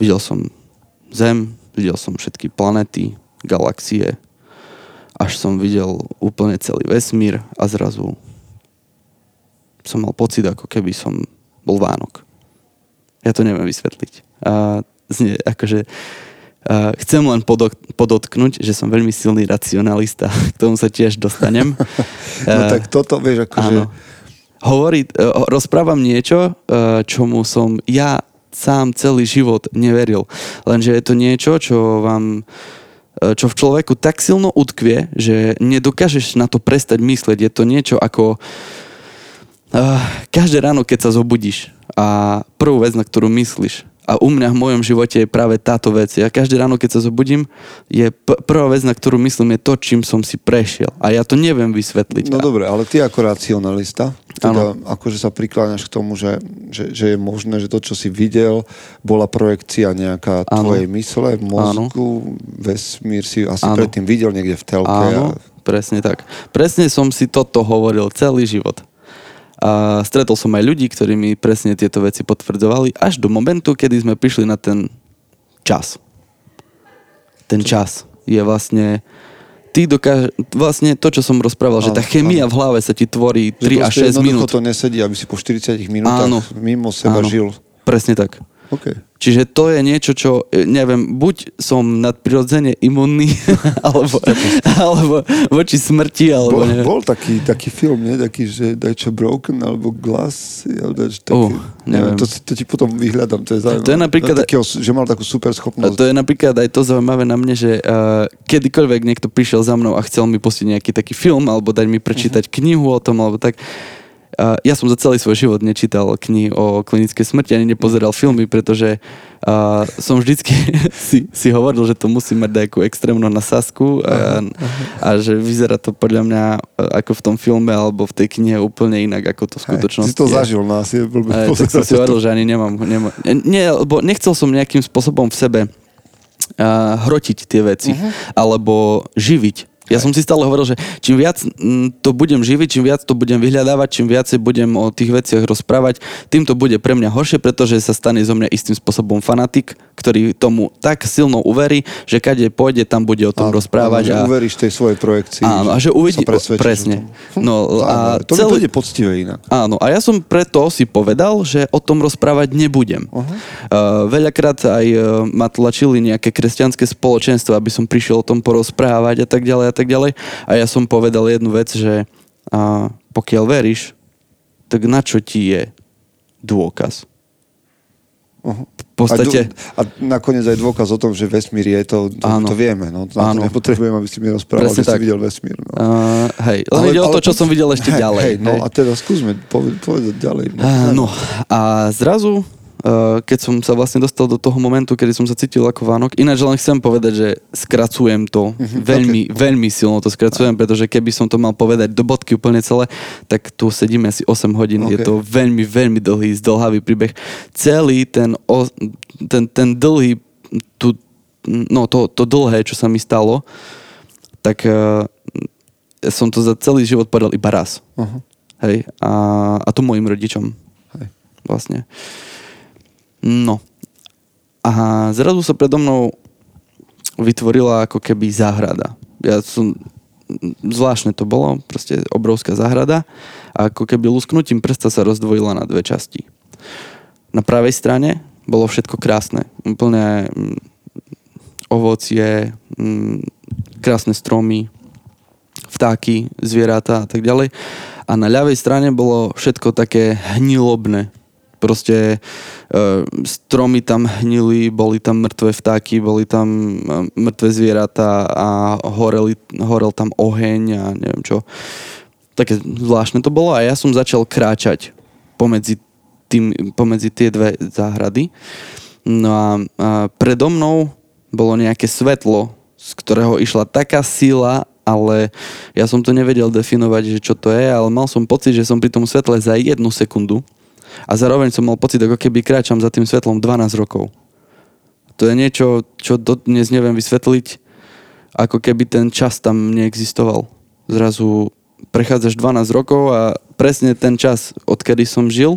videl som Zem, videl som všetky planety, galaxie, až som videl úplne celý vesmír a zrazu som mal pocit, ako keby som bol Vánok. Ja to neviem vysvetliť. A znie, akože chcem len podotknúť, že som veľmi silný racionalista. K tomu sa tiež dostanem. No tak toto, vieš, akože... Hovorí, e, rozprávam niečo, čomu som ja sám celý život neveril. Lenže je to niečo, čo vám čo v človeku tak silno utkvie, že nedokážeš na to prestať myslieť. Je to niečo ako uh, každé ráno, keď sa zobudíš a prvú vec, na ktorú myslíš, a u mňa v mojom živote je práve táto vec. Ja každé ráno, keď sa zobudím, je p- prvá vec, na ktorú myslím, je to, čím som si prešiel. A ja to neviem vysvetliť. No dobre, ale ty ako racionalista, teda akože sa prikláňaš k tomu, že, že, že je možné, že to, čo si videl, bola projekcia nejaká Áno. tvojej mysle mozgu, vesmír si asi Áno. predtým videl niekde v telke. Áno, A, presne tak. Presne som si toto hovoril celý život. A stretol som aj ľudí, ktorí mi presne tieto veci potvrdzovali až do momentu, kedy sme prišli na ten čas. ten čas je vlastne ty dokáže, vlastne to, čo som rozprával, že tá Áno, chemia v hlave sa ti tvorí Že 3 až proste 6 jednoducho minút. to nesedí, aby si po 40 minútach Áno. mimo seba Áno. žil. Presne tak. OK. Čiže to je niečo, čo, e, neviem, buď som nadprirodzene imunný, alebo, alebo voči smrti, alebo Bol, neviem. bol taký, taký film, nie? Taký, že Dajčo Broken, alebo Glass, alebo dač, taký, Oh, neviem. to, to ti potom vyhľadám, to je zaujímavé. To je napríklad- Takého, že mal takú super A schopnosť. to je napríklad aj to zaujímavé na mne, že uh, kedykoľvek niekto prišiel za mnou a chcel mi pustiť nejaký taký film alebo dať mi prečítať knihu o tom alebo tak, uh, ja som za celý svoj život nečítal knihy o klinickej smrti ani nepozeral filmy, pretože uh, som vždycky si, si hovoril, že to musí mať nejakú extrémnu nasásku a, a že vyzerá to podľa mňa uh, ako v tom filme alebo v tej knihe úplne inak, ako to v Hej, skutočnosti Si to zažil, no asi je tak som si hovoril, že ani nemám, nemám nie, lebo nechcel som nejakým spôsobom v sebe uh, hrotiť tie veci, uh-huh. alebo živiť. Ja som si stále hovoril, že čím viac mm, to budem živiť, čím viac to budem vyhľadávať, čím viacej budem o tých veciach rozprávať, tým to bude pre mňa horšie, pretože sa stane zo mňa istým spôsobom fanatik, ktorý tomu tak silno uverí, že kade pôjde, tam bude o tom Áno, rozprávať. áno, a, uveríš tej svojej projekcii. Áno, a že uvidí- presne. tom. No, a to celý- príde poctivé inak. Áno, a ja som preto si povedal, že o tom rozprávať nebudem. Uh-huh. Uh, veľakrát aj uh, ma tlačili nejaké kresťanské spoločenstva, aby som prišiel o tom porozprávať a tak ďalej a tak ďalej. A ja som povedal jednu vec, že uh, pokiaľ veríš, tak na čo ti je dôkaz? Uh-huh. V podstate... A, dô- a nakoniec aj dôkaz o tom, že vesmír je, to, to, Áno. to vieme. No, na to Áno. nepotrebujem, aby si mi rozprával, Presne že tak. si videl vesmír. No. Uh, hej, len ide o to, čo poď- som videl ešte hej, ďalej. Hej, no hej. a teda skúsme poved, povedať ďalej. Á, No a zrazu, uh, keď som sa vlastne dostal do toho momentu, kedy som sa cítil ako Vánok, ináč len chcem povedať, že skracujem to, veľmi, veľmi silno to skracujem, pretože keby som to mal povedať do bodky úplne celé, tak tu sedíme asi 8 hodín, je Ok. to veľmi, veľmi dlhý, zdlhavý príbeh. Celý ten, o, ten, ten dlhý, tu, no to, to dlhé, čo sa mi stalo, tak uh, som to za celý život povedal iba raz. Aha. Hej, a, a to mojim rodičom. Hej. Vlastne. No. A zrazu sa predo mnou vytvorila ako keby záhrada. Ja som... Zvláštne to bolo, proste obrovská záhrada a ako keby lusknutím prsta sa rozdvojila na dve časti. Na pravej strane bolo všetko krásne. Úplne mm, ovocie, mm, krásne stromy, vtáky, zvieratá a tak ďalej. A na ľavej strane bolo všetko také hnilobné. Proste e, stromy tam hnili, boli tam mŕtve vtáky, boli tam e, mŕtve zvieratá a horeli, horel tam oheň a neviem čo. Také zvláštne to bolo a ja som začal kráčať pomedzi, tým, pomedzi tie dve záhrady. No a, a predo mnou bolo nejaké svetlo, z ktorého išla taká sila, ale ja som to nevedel definovať, že čo to je, ale mal som pocit, že som pri tom svetle za jednu sekundu a zároveň som mal pocit, ako keby kráčam za tým svetlom 12 rokov. To je niečo, čo dnes neviem vysvetliť, ako keby ten čas tam neexistoval. Zrazu prechádzaš 12 rokov a presne ten čas, odkedy som žil.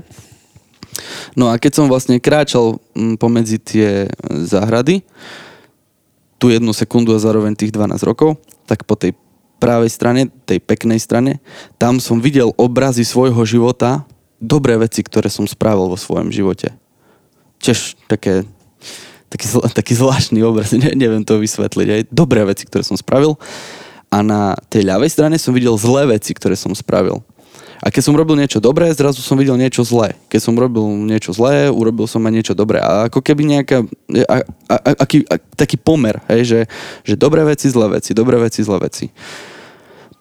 No a keď som vlastne kráčal mm, pomedzi tie záhrady, tú jednu sekundu a zároveň tých 12 rokov, tak po tej pravej strane, tej peknej strane, tam som videl obrazy svojho života, dobré veci, ktoré som spravil vo svojom živote. Tiež také, taký, zl- taký zvláštny obraz, ne, neviem to vysvetliť. Aj dobré veci, ktoré som spravil. A na tej ľavej strane som videl zlé veci, ktoré som spravil. A keď som robil niečo dobré, zrazu som videl niečo zlé. Keď som robil niečo zlé, urobil som aj niečo dobré. A ako keby nejaká, a, a, a, aký, a, taký pomer, hej, že, že dobré veci, zlé veci, dobré veci, zlé veci.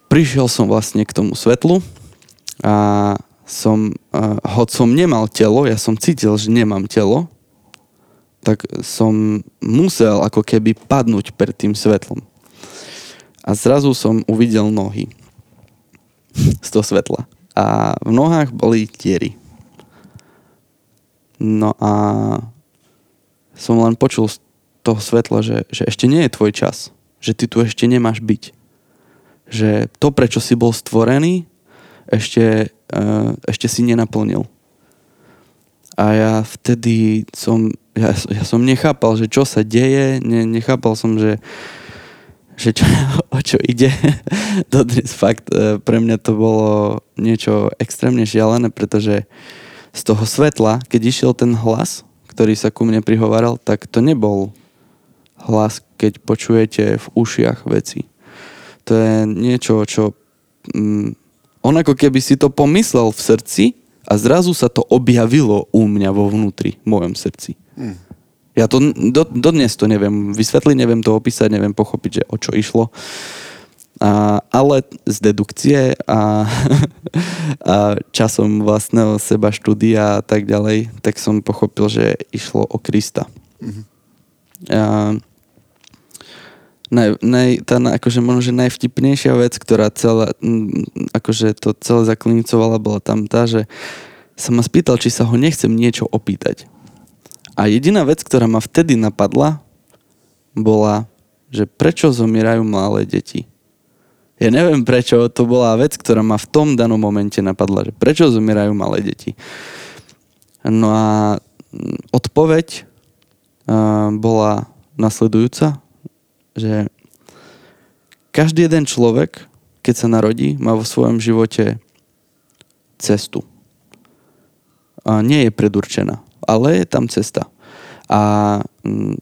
Prišiel som vlastne k tomu svetlu a som, uh, hoď som nemal telo, ja som cítil, že nemám telo, tak som musel ako keby padnúť pred tým svetlom. A zrazu som uvidel nohy z toho svetla. A v nohách boli diery. No a som len počul z toho svetla, že, že ešte nie je tvoj čas. Že ty tu ešte nemáš byť. Že to, prečo si bol stvorený, ešte, uh, ešte si nenaplnil. A ja vtedy som, ja, ja som nechápal, že čo sa deje, ne, nechápal som, že, že čo, o čo ide. Dodnes fakt e, pre mňa to bolo niečo extrémne šialené, pretože z toho svetla, keď išiel ten hlas, ktorý sa ku mne prihovaral, tak to nebol hlas, keď počujete v ušiach veci. To je niečo, čo... Mm, on ako keby si to pomyslel v srdci a zrazu sa to objavilo u mňa vo vnútri, v mojom srdci. Mm. Ja to do, dodnes to neviem vysvetliť, neviem to opísať, neviem pochopiť, že o čo išlo. A, ale z dedukcie a, a časom vlastného seba štúdia a tak ďalej, tak som pochopil, že išlo o Krista. Mm-hmm. A, naj, naj, tá akože možno, že najvtipnejšia vec, ktorá celá, akože to celé zaklinicovala, bola tam tá, že sa ma spýtal, či sa ho nechcem niečo opýtať. A jediná vec, ktorá ma vtedy napadla, bola, že prečo zomierajú malé deti. Ja neviem prečo, to bola vec, ktorá ma v tom danom momente napadla, že prečo zomierajú malé deti. No a odpoveď bola nasledujúca že každý jeden človek, keď sa narodí, má vo svojom živote cestu. A nie je predurčená, ale je tam cesta. A mm,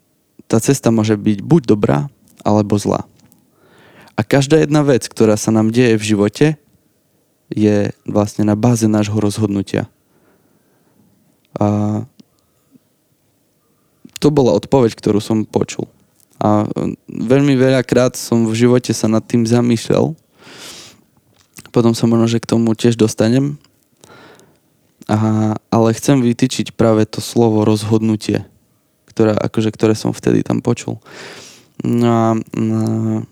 tá cesta môže byť buď dobrá, alebo zlá. A každá jedna vec, ktorá sa nám deje v živote, je vlastne na báze nášho rozhodnutia. A to bola odpoveď, ktorú som počul. A veľmi veľakrát som v živote sa nad tým zamýšľal. Potom sa možno, že k tomu tiež dostanem. A, ale chcem vytýčiť práve to slovo rozhodnutie, ktoré, akože, ktoré som vtedy tam počul. No a, no,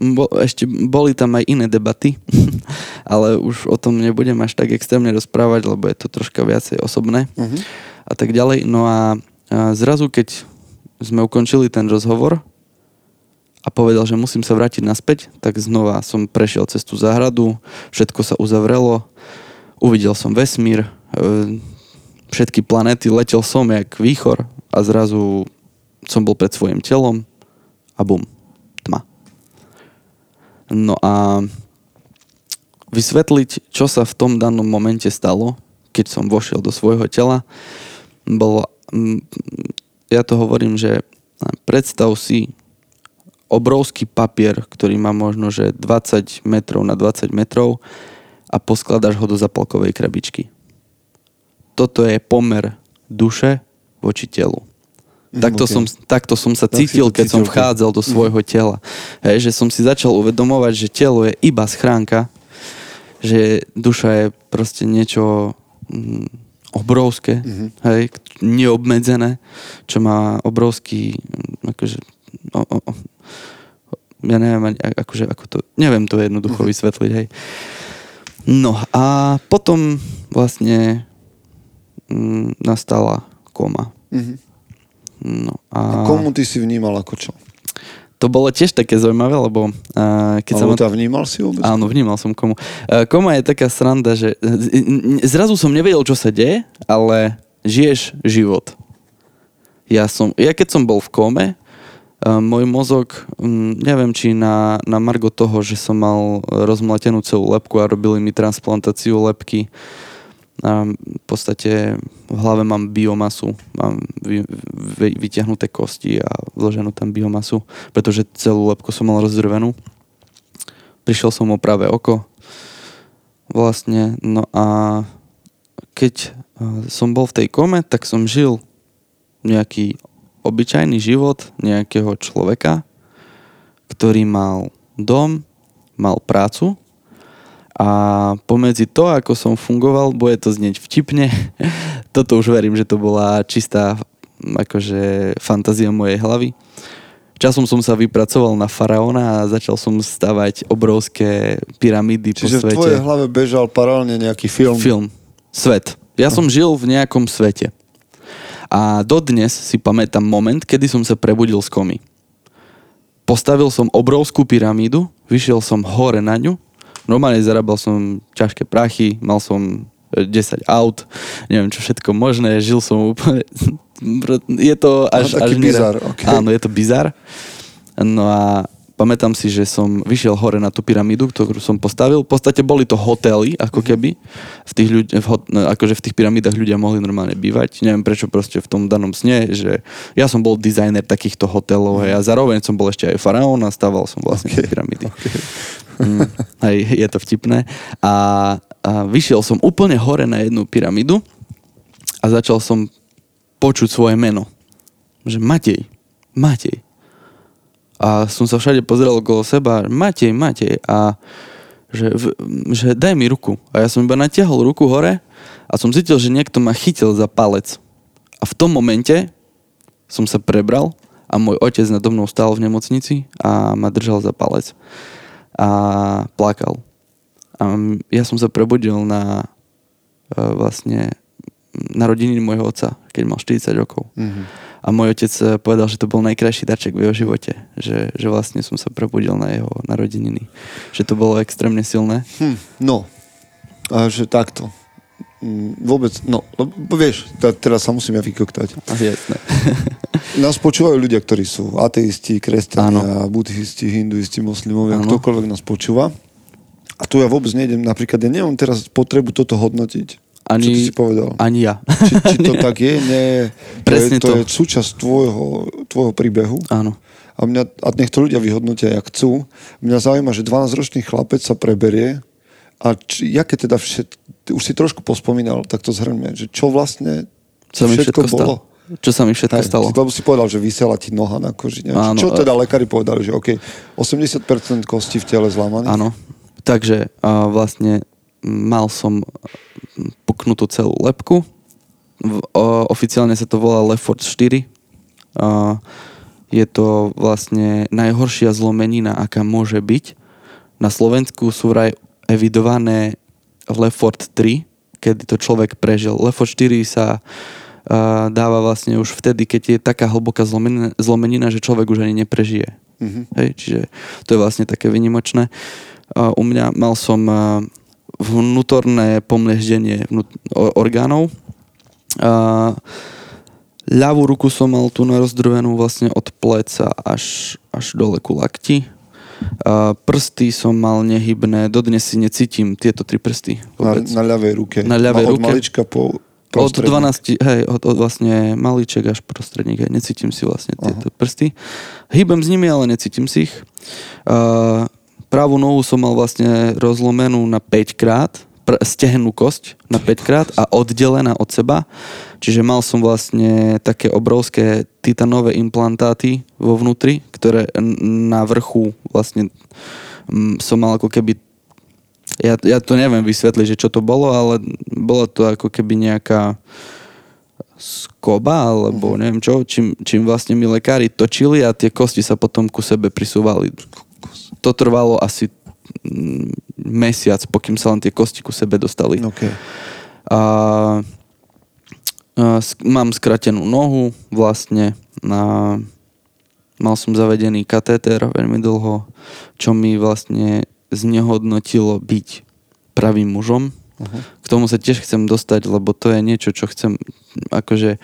bo, ešte boli tam aj iné debaty, ale už o tom nebudem až tak extrémne rozprávať, lebo je to troška viacej osobné uh-huh. a tak ďalej. No a, a zrazu, keď sme ukončili ten rozhovor a povedal, že musím sa vrátiť naspäť, tak znova som prešiel cez tú záhradu, všetko sa uzavrelo, uvidel som vesmír, e, všetky planéty, letel som jak výchor a zrazu som bol pred svojim telom a bum, tma. No a vysvetliť, čo sa v tom danom momente stalo, keď som vošiel do svojho tela, bolo ja to hovorím, že predstav si obrovský papier, ktorý má možno, že 20 metrov na 20 metrov a poskladaš ho do zapalkovej krabičky. Toto je pomer duše voči telu. Mm, takto, okay. som, takto som sa tak cítil, keď cítil, som vchádzal do mhm. svojho tela. Hej, že som si začal uvedomovať, že telo je iba schránka, že duša je proste niečo mm, obrovské, mm-hmm. hej, neobmedzené, čo má obrovský, akože, o, o, ja neviem, akože, ako to, neviem to jednoducho mm-hmm. vysvetliť, hej. No a potom vlastne m, mm, nastala koma. Mm-hmm. No a... a komu ty si vnímal ako čo? To bolo tiež také zaujímavé, lebo uh, keď som... to vnímal si vôbec? Áno, vnímal som komu. Uh, koma je taká sranda, že zrazu som nevedel, čo sa deje, ale žiješ život. Ja, som, ja keď som bol v kome, uh, môj mozog, um, neviem, či na, na margo toho, že som mal rozmlatenú celú lepku a robili mi transplantáciu lepky, a v podstate v hlave mám biomasu, mám vy, vy, vyťahnuté kosti a vloženú tam biomasu, pretože celú lepku som mal rozdrvenú. Prišiel som o pravé oko vlastne, no a keď som bol v tej kome, tak som žil nejaký obyčajný život nejakého človeka, ktorý mal dom, mal prácu, a pomedzi to, ako som fungoval, bude to znieť vtipne. Toto už verím, že to bola čistá akože fantázia mojej hlavy. Časom som sa vypracoval na faraóna a začal som stavať obrovské pyramídy Čiže po svete. Čiže v tvojej hlave bežal paralelne nejaký film? Film. Svet. Ja som žil v nejakom svete. A dodnes si pamätám moment, kedy som sa prebudil z komy. Postavil som obrovskú pyramídu, vyšiel som hore na ňu Normálne zarábal som ťažké prachy, mal som 10 aut, neviem čo všetko možné, žil som úplne, je to až... No, taký až bizar, ok. Áno, je to bizar. No a pamätám si, že som vyšiel hore na tú pyramídu, ktorú som postavil. V podstate boli to hotely, Mhm. ako keby. V tých, ľudí, v, hot- no, akože v tých pyramídach ľudia mohli normálne bývať. Neviem prečo proste v tom danom sne, že ja som bol dizajner takýchto hotelov hej, a zároveň som bol ešte aj faraón a stával som vlastne okay. tie pyramídy. Mm, hej, je to vtipné. A, a vyšiel som úplne hore na jednu pyramídu a začal som počuť svoje meno. Že Matej, Matej. A som sa všade pozrel okolo seba, Matej, Matej. A že, v- že daj mi ruku. A ja som iba natiahol ruku hore a som cítil, že niekto ma chytil za palec. A v tom momente som sa prebral a môj otec nado mnou stál v nemocnici a ma držal za palec. A plakal. A ja som sa prebudil na e, vlastne narodeniny môjho otca, keď mal 40 rokov. Mm-hmm. A môj otec eh, povedal, že to bol najkrajší darček v jeho živote. Že, že vlastne som sa prebudil na jeho narodeniny. Že to bolo extrémne silné. Hm, no, a že takto. Mm, Vôbec, no, lebo vieš, te- teraz sa musím ja vykoktať. Jasné. Nás počúvajú ľudia, ktorí sú ateisti, kresťania, buddhisti, hinduisti, moslimovia, Áno. ktokoľvek nás počúva. A tu ja vôbec nejdem, napríklad ja nemám teraz potrebu toto hodnotiť. Ani, Čo ty si povedal? Ani ja. Či, či to tak je? Nie. Presne to. Je, to to. je súčasť tvojho, tvojho príbehu. Áno. A, mňa, a nech to ľudia vyhodnotia, jak chcú. Mňa zaujíma, že 12-ročný chlapec sa preberie a či, jaké teda všet, ty už si trošku pospomínal, tak to zhrňme, že čo vlastne Čo mi všetko bolo? Čo sa mi všetko Hej, stalo. si- Lebo si povedal, že vysela ti noha na koži. Áno, čo a- teda lekári povedali, že OK, 80% kosti v tele zlamaných? Áno. Takže a vlastne mal som puknutú celú lepku. Oficiálne sa to volá Lefort 4. A je to vlastne najhoršia zlomenina, aká môže byť. Na Slovensku sú vraj evidované Lefort 3, kedy to človek prežil. Lefort 4 sa dáva vlastne už vtedy, keď je taká hlboká zlomenina, zlomenina že človek už ani neprežije. Mhm. Hej, čiže to je vlastne také vynimočné. U mňa mal som vnútorné pomlieždenie orgánov. A, ľavú ruku som mal tu rozdrvenú vlastne od pleca až, až dole ku lakti. Prsty som mal nehybné, dodnes si necítim tieto tri prsty. Na, vôbec. na ľavej ruke. Na ľavej Ma- od ruke. malička po Od prostredník. 12, hej, od, od vlastne malíček až prostredník, hej, necítim si vlastne tieto prsty. Hýbem s nimi, ale necítim si ich. Uh, pravú nohu som mal vlastne rozlomenú na 5 krát, pr- stehnú kosť na 5 krát a oddelená od seba. Čiže mal som vlastne také obrovské titanové implantáty vo vnútri, ktoré na vrchu vlastne mm, som mal ako keby ja, ja to neviem vysvetliť, že čo to bolo, ale bolo to ako keby nejaká skoba, alebo neviem čo, čím, čím vlastne mi lekári točili a tie kosti sa potom ku sebe prisúvali. To trvalo asi mm, mesiac, pokým sa len tie kosti ku sebe dostali. OK. A, mám skratenú nohu vlastne. A, mal som zavedený katéter veľmi dlho, čo mi vlastne znehodnotilo byť pravým mužom. Uh-huh. K tomu sa tiež chcem dostať, lebo to je niečo, čo chcem akože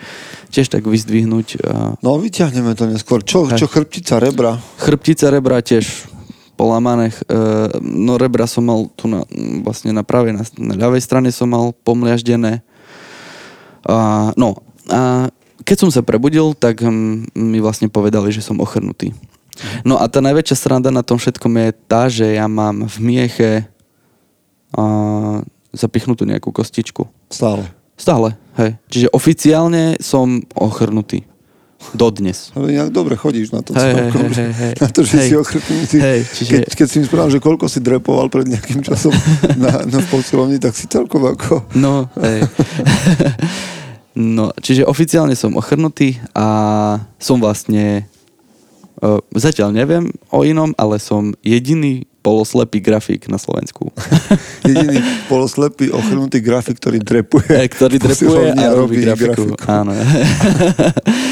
tiež tak vyzdvihnúť. A No, vyťahneme to neskôr. Čo, čo chrbtica, rebra? Chrbtica rebra tiež polamané. e, No rebra som mal tu na, vlastne na pravej, na, na ľavej strane som mal pomliaždené. A, no a keď som sa prebudil, tak hm, mi vlastne povedali, že som ochrnutý. No a tá najväčšia sranda na tom všetkom je tá, že ja mám v mieche a, zapichnutú nejakú kostičku. Stále. Stále, hej. Čiže oficiálne som ochrnutý. Dodnes. Ale nejak dobre chodíš na to hej, že- hej, hej. Na to, že Hej. si ochrnutý. Hej, čiže- keď, keď si mi správal, že koľko si drepoval pred nejakým časom na, na posilovni, tak si celkom ako... No, hej. no, čiže oficiálne som ochrnutý a som vlastne uh, zatiaľ neviem o inom, ale som jediný poloslepý grafik na Slovensku. Jediný poloslepý, ochrnutý grafik, ktorý drepuje. Eh, Ktorý drepuje a robí grafiku. Áno.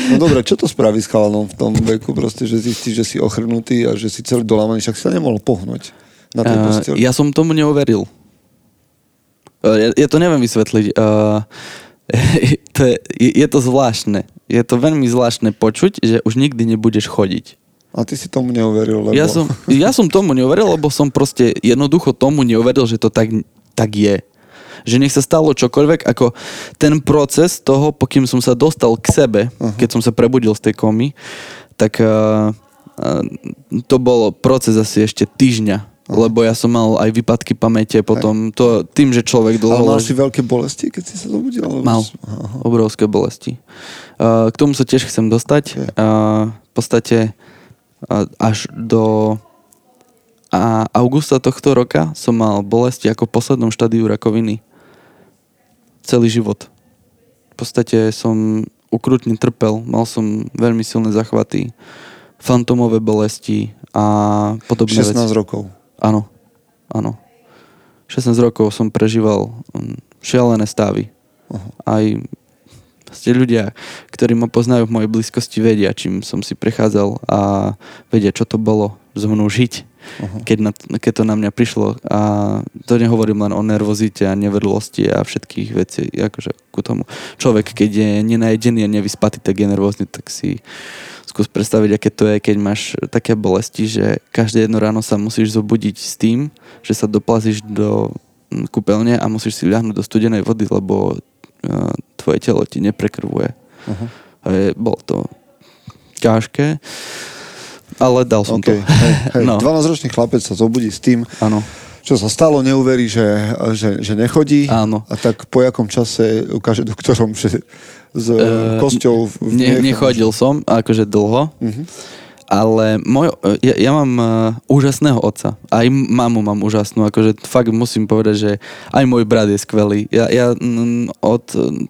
No dobre, čo to spraví s chalanom v tom veku? Proste, že zistíš, že si ochrnutý a že si celý dolámaný, však sa nemohol pohnúť na tej Uh, posteli. ja som tomu neuveril. Ja, ja to neviem vysvetliť. Uh, to je, je to zvláštne. Je to veľmi zvláštne počuť, že už nikdy nebudeš chodiť. A ty si tomu neuveril, lebo... Ja som, ja som tomu neuveril, lebo som proste jednoducho tomu neuveril, že to tak, tak je. Že nech sa stalo čokoľvek, ako ten proces toho, pokým som sa dostal k sebe, uh-huh. keď som sa prebudil z tej komy, tak uh, uh, to bolo proces asi ešte týždňa. Uh-huh. Lebo ja som mal aj výpadky pamäte potom, to, tým, že človek dlho... Ale mal si veľké bolesti, keď si sa zobudil? Mal. Aha. Obrovské bolesti. Uh, k tomu sa tiež chcem dostať. Uh, v podstate až do a augusta tohto roka som mal bolesti ako v poslednom štádiu rakoviny. Celý život. V podstate som ukrutne trpel, mal som veľmi silné zachvaty, fantomové bolesti a podobné 16 veci. rokov. Áno, áno. 16 rokov som prežíval mm, šialené stavy. Aj Proste ľudia, ktorí ma poznajú v mojej blízkosti, vedia, čím som si prechádzal a vedia, čo to bolo zhnú žiť, uh-huh. keď, na, keď to na mňa prišlo. A to nehovorím len o nervozite a nevedlosti a všetkých vecí. Akože ku tomu. Človek, keď je nenajedený a nevyspatý, tak je nervózny, tak si skús predstaviť, aké to je, keď máš také bolesti, že každé jedno ráno sa musíš zobudiť s tým, že sa doplazíš do kúpeľne a musíš si ľahnuť do studenej vody, lebo tvoje telo ti neprekrvuje. Uh-huh. Je, bolo to ťažké, ale dal som okay. to. Hej, hej. No. 12-ročný chlapec sa zobudí s tým, ano. čo sa stalo, neuverí, že, že, že nechodí. Áno. A tak po jakom čase ukáže doktorom, že s uh, kosťou... V ne, nechodil som, akože dlho. Uh-huh ale môj, ja, ja mám uh, úžasného otca. Aj mamu mám úžasnú. Akože fakt musím povedať, že aj môj brat je skvelý. Ja, ja m, od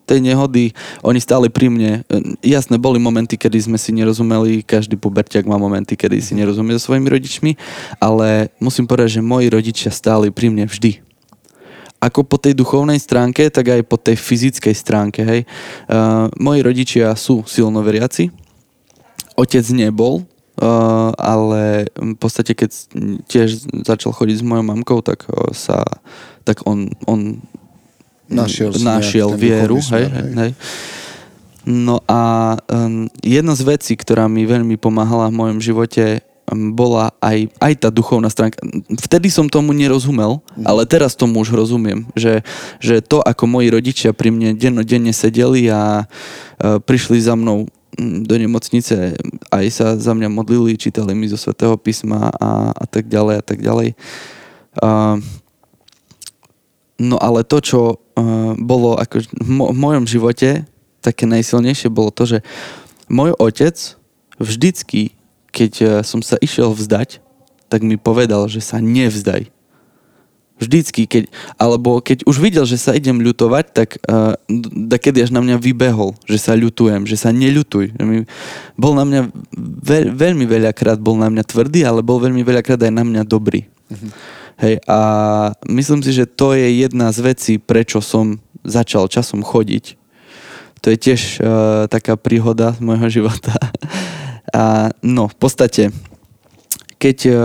tej nehody, oni stáli pri mne. Jasné, boli momenty, kedy sme si nerozumeli. Každý puberťak má momenty, kedy si nerozumie so svojimi rodičmi. Ale musím povedať, že moji rodičia stáli pri mne vždy ako po tej duchovnej stránke, tak aj po tej fyzickej stránke. Hej. Uh, moji rodičia sú silno veriaci, otec nebol, Uh, ale v podstate keď tiež začal chodiť s mojou mamkou, tak uh, sa tak on, on našiel, našiel vieru. Smer, hej, hej. Hej. No a um, jedna z vecí, ktorá mi veľmi pomáhala v mojom živote, um, bola aj, aj tá duchovná stránka. Vtedy som tomu nerozumel, mm. ale teraz tomu už rozumiem, že, že to, ako moji rodičia pri mne dennodenne sedeli a uh, prišli za mnou do nemocnice, aj sa za mňa modlili, čítali mi zo svätého písma a, a tak ďalej a tak ďalej. Uh, no ale to, čo uh, bolo ako v, mo- v mojom živote také najsilnejšie, bolo to, že môj otec vždycky, keď uh, som sa išiel vzdať, tak mi povedal, že sa nevzdaj. Vždycky, keď, alebo keď už videl, že sa idem ľutovať, tak uh, da kedy až na mňa vybehol, že sa ľutujem, že sa neľutuj. Bol na mňa, veľ, veľmi veľakrát bol na mňa tvrdý, ale bol veľmi veľakrát aj na mňa dobrý. Mm-hmm. Hej, a myslím si, že to je jedna z vecí, prečo som začal časom chodiť. To je tiež uh, taká príhoda z môjho života. a no, v podstate, keď uh,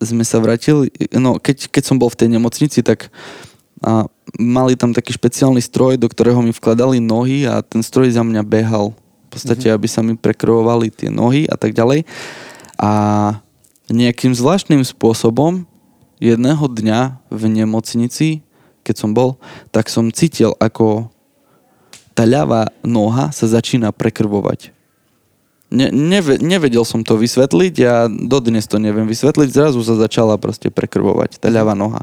sme sa vrátili, no keď, keď som bol v tej nemocnici, tak a mali tam taký špeciálny stroj, do ktorého mi vkladali nohy a ten stroj za mňa behal. V podstate, mm-hmm. aby sa mi prekrovovali tie nohy a tak ďalej. A nejakým zvláštnym spôsobom jedného dňa v nemocnici, keď som bol, tak som cítil, ako tá ľavá noha sa začína prekrvovať. Ne, neve, nevedel som to vysvetliť, ja dodnes to neviem vysvetliť, zrazu sa začala proste prekrvovať tá ľavá noha.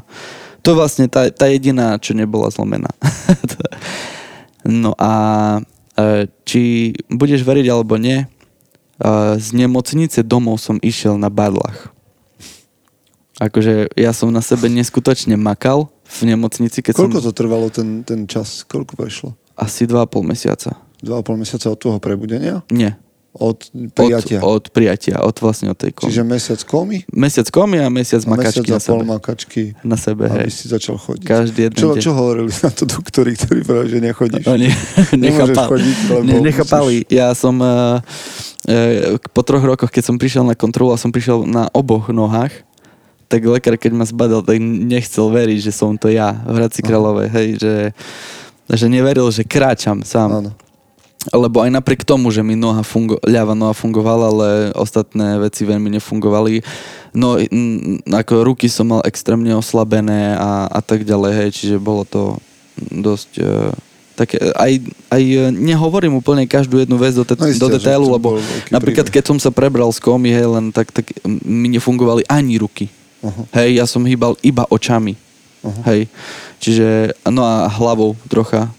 To je vlastne tá, tá jediná, čo nebola zlomená. no a e, či budeš veriť alebo nie, e, z nemocnice domov som išiel na badlach. Akože ja som na sebe neskutočne makal v nemocnici. Keď Koľko som... to trvalo ten, ten čas? Koľko prešlo? Asi 2,5 mesiaca. 2,5 mesiaca od toho prebudenia? Nie. Od prijatia. Od, od prijatia, od vlastne od tej komy. Čiže mesiac komy? Mesiac komy a mesiac a makačky mesiac na sebe. makačky. Na sebe, aby hej. si začal chodiť. Každý jeden čo, deň. čo hovorili na to doktori, ktorí povedali, že nechodíš? Oni Nemôžeš nechápali. chodiť, Ne, nechápali. Ja som uh, uh, po troch rokoch, keď som prišiel na kontrolu a som prišiel na oboch nohách, tak lekár, keď ma zbadal, tak nechcel veriť, že som to ja v Hradci Králové, hej, že, že neveril, že kráčam sám. Áno. Lebo aj napriek tomu, že mi noha fungo- ľava noha fungovala, ale ostatné veci veľmi nefungovali. No, mm, ako ruky som mal extrémne oslabené a, a tak ďalej, hej, čiže bolo to dosť... Uh, také, aj, aj e, nehovorím úplne každú jednu vec do, te- No isté, do detailu, lebo napríklad príbeh. keď som sa prebral z komy, hej, len tak, tak mi nefungovali ani ruky. Aha. Hej, ja som hýbal iba očami. Hej, čiže, no a hlavou trocha.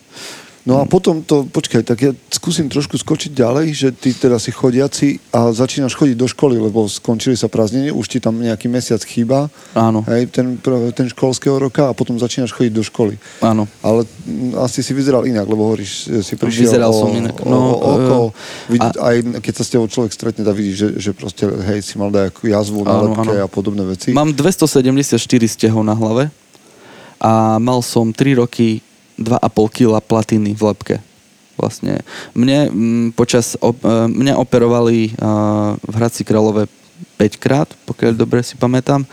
No a potom to, počkaj, tak ja skúsim trošku skočiť ďalej, že ty teda si chodiaci a začínaš chodiť do školy, lebo skončili sa prázdniny, už ti tam nejaký mesiac chýba, Áno, hej, ten, ten školského roka a potom začínaš chodiť do školy. áno. Ale mm, asi si vyzeral inak, lebo hovoríš, že si prišiel Vyzeral o, som inak. o, No, o e, Vid- a- aj keď sa s tebou človek stretne, tak vidíš, že, že proste, hej, si mal nejakú jazvu na Áno, lepke áno. a podobné veci. Mám 274 stehov na hlave a mal som 3 roky 2,5 kg platiny v lepke. Vlastne. Mne mm, počas, op, e, mňa operovali uh, v Hradci Králové 5 krát, pokiaľ dobre si pamätám.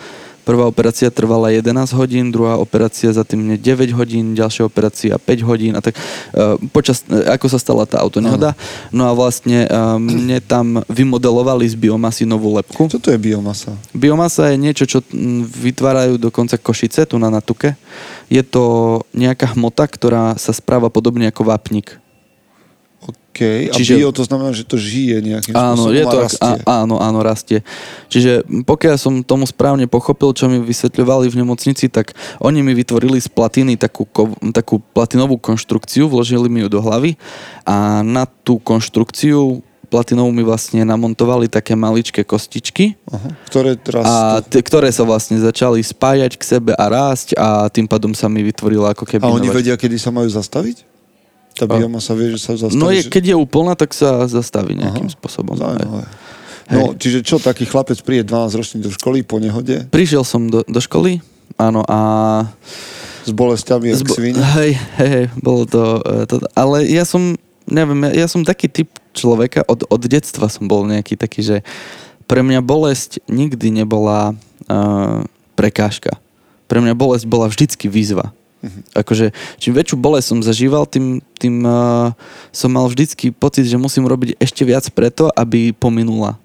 Prvá operácia trvala 11 hodín, druhá operácia za tým mne 9 hodín, ďalšia operácia 5 hodín a tak uh, počas, e, ako sa stala tá autonehoda. No a vlastne uh, mne tam vymodelovali z biomasy novú lepku. Čo to je biomasa? Biomasa je niečo, čo vytvárajú dokonca Košice, tu na Natuke. Je to nejaká hmota, ktorá sa správa podobne ako vápnik. OK. A Čiže- bio to znamená, že to žije nejakým Áno, spôsobom je a to, ak- rastie. á, áno, áno, rastie. Čiže pokiaľ som tomu správne pochopil, čo mi vysvetľovali v nemocnici, tak oni mi vytvorili z platiny takú, takú platinovú konštrukciu, vložili mi ju do hlavy a na tú konštrukciu platinovú mi vlastne namontovali také maličké kostičky, Aha. Ktoré teraz... a t- ktoré sa vlastne začali spájať k sebe a rásť a tým pádom sa mi vytvorila ako keby a oni vedia, kedy sa majú zastaviť? Tá biomasa vie, že sa zastaví? No je, keď je úplná, tak sa zastaví nejakým Aha, spôsobom. Zaujímavé. Hej. No, čiže čo, taký chlapec príde 12 ročný do školy po nehode Prišiel som do, do školy, áno, a... s bolestiami jak Zbo- hej, hej, hej, bolo to, e, to... Ale ja som, neviem, ja, ja som taký typ človeka, od, od detstva som bol nejaký taký, že pre mňa bolesť nikdy nebola uh, prekážka. Pre mňa bolesť bola vždycky výzva. Akože, čím väčšiu bolesť som zažíval, tým, tým uh, som mal vždycky pocit, že musím robiť ešte viac preto, aby pominula.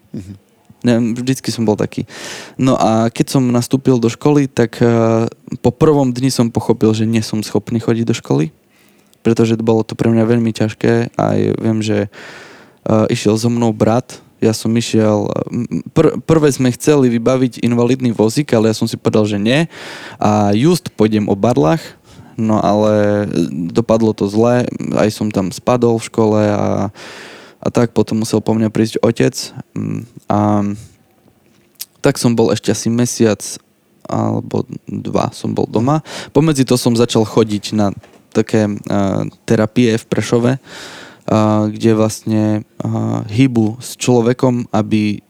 Neviem, vždycky som bol taký. No a keď som nastúpil do školy, tak uh, po prvom dni som pochopil, že nie som schopný chodiť do školy, pretože bolo to pre mňa veľmi ťažké a viem, že uh, išiel so mnou brat, ja som išiel, pr- prvé sme chceli vybaviť invalidný vozík, ale ja som si povedal, že nie a just pôjdem o barlách, no ale dopadlo to zle, aj som tam spadol v škole a, a tak potom musel po mňa prísť otec mm, a tak som bol ešte asi mesiac alebo dva som bol doma. Pomedzi to som začal chodiť na také uh, terapie v Prešove, uh, kde vlastne uh, hýbu s človekom, aby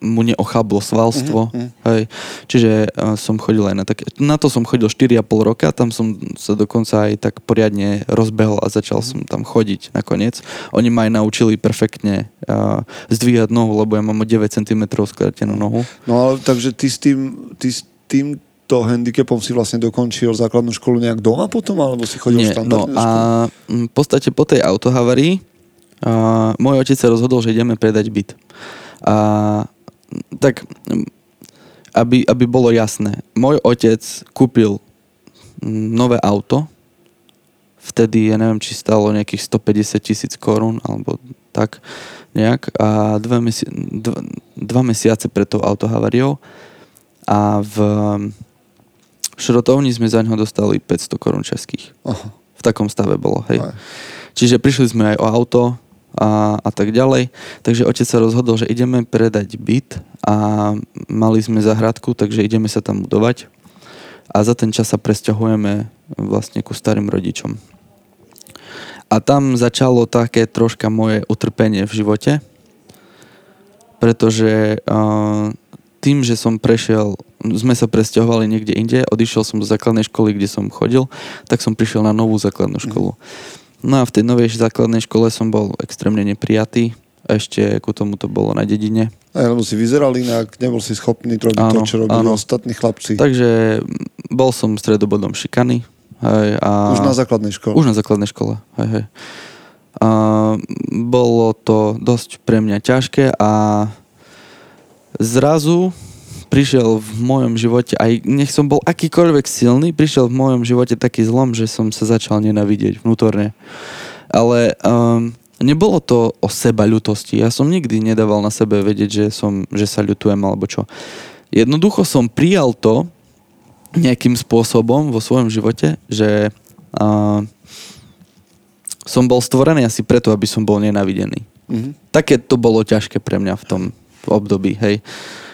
mu neochablo svalstvo. Mhm, Hej. Čiže uh, som chodil aj na také... Na to som chodil 4,5 roka, tam som sa dokonca aj tak poriadne rozbehol a začal som tam chodiť nakoniec. Oni ma aj naučili perfektne uh, zdvíhať nohu, lebo ja mám o 9 cm skrátenú nohu. No ale takže ty s tým, ty s týmto handicapom si vlastne dokončil základnú školu nejak doma potom, alebo si chodil Nie, no štandardne do a mm, v podstate po tej autohavarii a, môj otec sa rozhodol, že ideme predať byt. A tak, mm, aby, aby bolo jasné, môj otec kúpil mm, nové auto, vtedy, ja neviem, či stalo nejakých 150 tisíc korún, alebo tak nejak, a dva, mesi- dva, dva mesiace pred tou autohavariou a v šrotovni sme za ňo dostali 500 korún českých. Aha. V takom stave bolo, hej. Aj. Čiže prišli sme aj o auto a, a tak ďalej. Takže otec sa rozhodol, že ideme predať byt a mali sme zahradku, takže ideme sa tam budovať. A za ten čas sa presťahujeme vlastne ku starým rodičom. A tam začalo také troška moje utrpenie v živote, pretože uh, tým, že som prešiel, sme sa presťahovali niekde inde, odišiel som do základnej školy, kde som chodil, tak som prišiel na novú základnú školu. No a v tej novej základnej škole som bol extrémne neprijatý ešte ku tomu to bolo na dedine. Aj, lebo si vyzeral inak, nebol si schopný robiť to, Áno, čo robili áno. ostatní chlapci. Takže bol som stredobodom šikany. Hej, a Už na základnej škole. Už na základnej škole, hej, hej. A bolo to dosť pre mňa ťažké a zrazu prišiel v mojom živote, aj nech som bol akýkoľvek silný, prišiel v mojom živote taký zlom, že som sa začal nenavidieť vnútorne. Ale um, nebolo to o seba ľutosti. Ja som nikdy nedával na sebe vedieť, že, som, že sa ľutujem alebo čo. Jednoducho som prijal to nejakým spôsobom vo svojom živote, že uh, som bol stvorený asi preto, aby som bol nenavidený. Mhm. Také to bolo ťažké pre mňa v tom období, hej. Uh,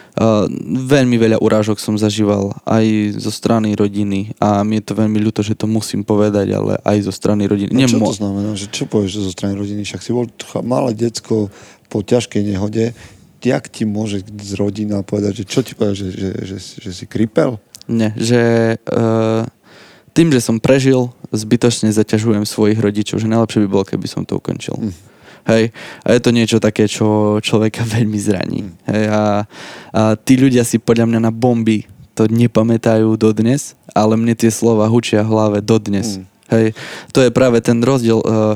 veľmi veľa urážok som zažíval aj zo strany rodiny a mi je to veľmi ľúto, že to musím povedať, ale aj zo strany rodiny. No, čo Nemo- to znamená? Že čo povieš zo strany rodiny? Však si bol malé decko po ťažkej nehode. Jak ti môže z rodina povedať, že čo ti povedať, že, že, že, že si kripel? Nie, že uh, tým, že som prežil, zbytočne zaťažujem svojich rodičov, že najlepšie by bolo, keby som to ukončil. Hm. Hej, a je to niečo také, čo človeka veľmi zraní. Hej, a, a tí ľudia si podľa mňa na bomby to nepamätajú dodnes, ale mne tie slova hučia v hlave dodnes. Mm. Hej, to je práve ten rozdiel, uh,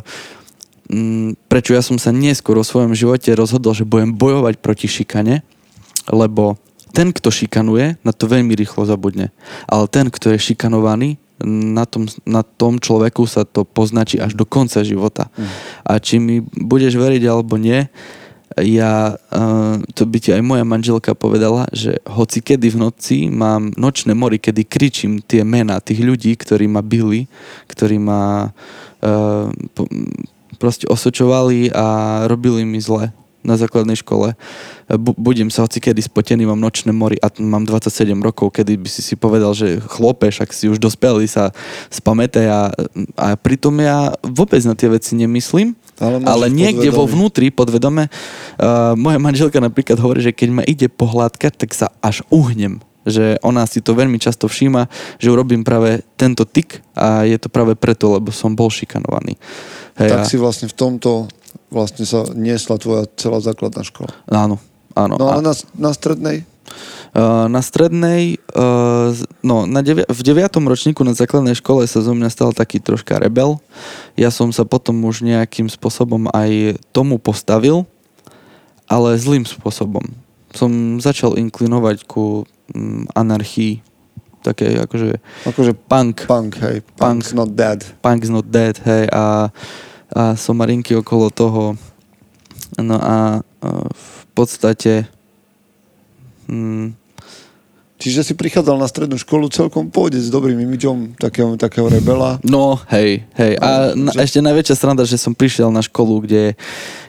mm, prečo ja som sa neskôr vo svojom živote rozhodol, že budem bojovať proti šikane, lebo ten, kto šikanuje, na to veľmi rýchlo zabudne. Ale ten, kto je šikanovaný, na tom, na tom človeku sa to poznačí až do konca života. Mm. A či mi budeš veriť alebo nie, ja, uh, to by ti aj moja manželka povedala, že hoci kedy v noci mám nočné mory, kedy kričím tie mená tých ľudí, ktorí ma byli, ktorí ma uh, proste osočovali a robili mi zle na základnej škole. Bu- budím sa hoci kedy spotený, mám nočné mori a mám 27 rokov, kedy by si si povedal, že chlope, však si už dospelý sa spamätaj a, a pritom ja vôbec na tie veci nemyslím, Ale ale niekde vo podvedomí. vnútri, podvedome, uh, moja manželka napríklad hovorí, že keď ma ide pohľadkať, tak sa až uhnem že ona si to veľmi často všíma, že urobím práve tento tik a je to práve preto, lebo som bol šikanovaný. Hej, tak a- si vlastne v tomto vlastne sa niesla tvoja celá základná škola. Áno, áno. No a, na, na strednej? na strednej, no na devi- v deviatom ročníku na základnej škole sa zo mňa stal taký troška rebel. Ja som sa potom už nejakým spôsobom aj tomu postavil, ale zlým spôsobom. Som začal inklinovať ku mm, anarchii, také akože Akože punk, punk, hej. Punk. Punk's not dead. Punk's not dead, hej, a, a somarinky okolo toho. No a, a v podstate mm, Čiže si prichádzal na strednú školu celkom pôjde s dobrým imidžom takého, takého rebela. No, hej, hej. A na, že- ešte najväčšia sranda, že som prišiel na školu, kde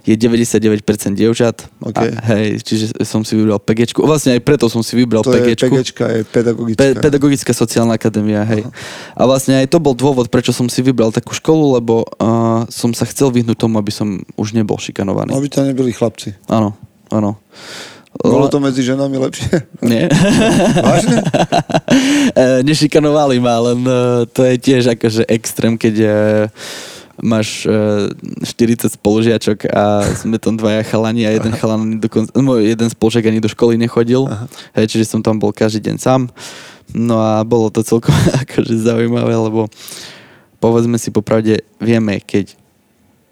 je 99% dievčat. OK. A, hej, čiže som si vybral PGčku. Vlastne aj preto som si vybral To je PGčku. PGčka, je pedagogická. Pe- pedagogická sociálna akadémia, hej. A vlastne aj to bol dôvod, prečo som si vybral takú školu, lebo uh, som sa chcel vyhnúť tomu, aby som už nebol šikanovaný. Aby ťa nebyli chlapci. Áno, áno. Bolo to medzi ženami lepšie? Nie. Vážne? E, Nešikanovali ma, len e, to je tiež akože extrém, keď e, máš e, 40 spolužiačok a sme tam dvaja chalani a jeden chalan dokonca, no, jeden spolužiak ani do školy nechodil, hej, čiže som tam bol každý deň sám. No a bolo to celkom akože zaujímavé, lebo povedzme si popravde, vieme, keď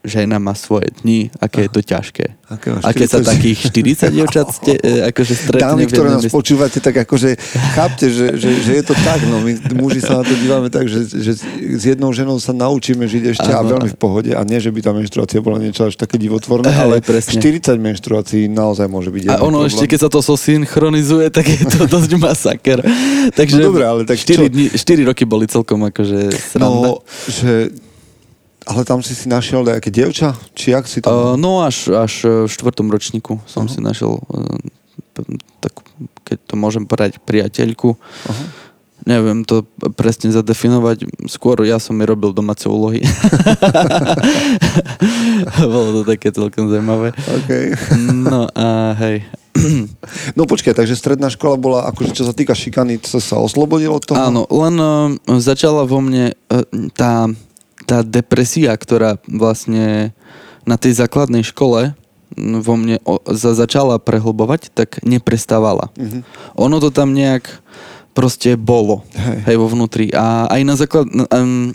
žena má svoje dni, aké je to ťažké. Máš A keď sa 40? takých 40 dievčat ste, e, akože stretne Dámy, ktoré nás počúvate, tak akože chápte, že, že, že je to tak. No. My muži sa na to dívame tak, že, že s jednou ženou sa naučíme žiť ešte a Áno. veľmi v pohode. A nie, že by tá menštruácia bola niečo až také divotvorné, ale presne. 40 menštruácií naozaj môže byť A ono problém. ešte, keď sa to sosynchronizuje, tak je to dosť masaker. Takže No dobre, ale tak 4, čo? dni, 4 roky boli celkom akože sranda. No, že... Ale tam si si našiel nejaké dievča? Či jak si tam... Uh, no až, až v štvrtom ročníku som si našiel uh, tak, keď to môžem povedať, priateľku. Aha. Neviem to presne zadefinovať. Skôr ja som jej robil domáce úlohy. Bolo to také celkom zaujímavé. Okay. No a hej. No počkaj, takže stredná škola bola, akože čo sa týka šikany, to sa oslobodilo od toho? Áno, len uh, začala vo mne uh, tá, tá depresia, ktorá vlastne na tej základnej škole vo mne o, za, začala prehlbovať, tak neprestávala. Mm-hmm. Ono to tam nejak proste bolo. Hej. Hej, vo vnútri. A aj na základ... Um,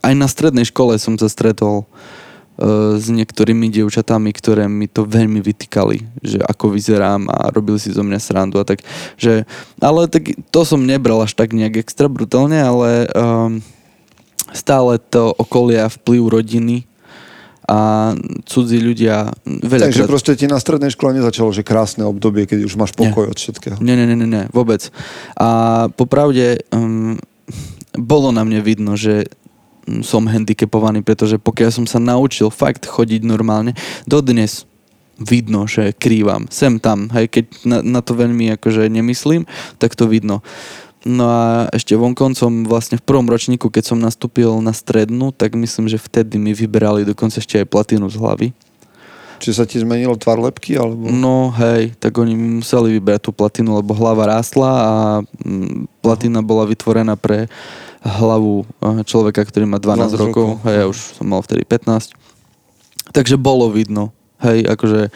aj na strednej škole som sa stretol uh, s niektorými dievčatami, ktoré mi to veľmi vytýkali, že ako vyzerám a robili si zo mňa srandu a tak, že, ale tak to som nebral až tak nejak extra brutálne, ale um, stále to okolia vplyv rodiny a cudzí ľudia veľa Takže proste ti na strednej škole nezačalo, že krásne obdobie, keď už máš pokoj nie. od všetkého. Nie, nie, nie, nie, vôbec. A popravde um, bolo na mne vidno, že som handicapovaný, pretože pokiaľ som sa naučil fakt chodiť normálne, dodnes vidno, že krývam. Sem tam, hej, keď na, na to veľmi akože nemyslím, tak to vidno. No a ešte vonkoncom vlastne v prvom ročníku, keď som nastúpil na strednú, tak myslím, že vtedy mi vyberali dokonca ešte aj platinu z hlavy. Či sa ti zmenilo tvar lepky? Alebo... No hej, tak oni museli vybrať tú platinu, lebo hlava rástla a mm, platina bola vytvorená pre hlavu eh, človeka, ktorý má 12, 12 rokov. rokov. Hej, ja už som mal vtedy 15. Takže bolo vidno. Hej, akože...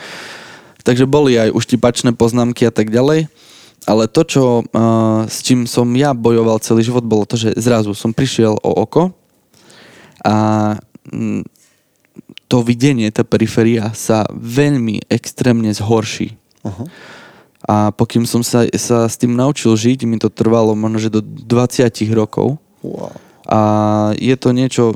Takže boli aj uštipačné poznámky a tak ďalej. Ale to, čo, uh, s čím som ja bojoval celý život, bolo to, že zrazu som prišiel o oko a mm, to videnie, tá periféria sa veľmi extrémne zhorší. Uh-huh. A pokým som sa, sa s tým naučil žiť, mi to trvalo možno, že do 20 rokov. Wow. A je to niečo,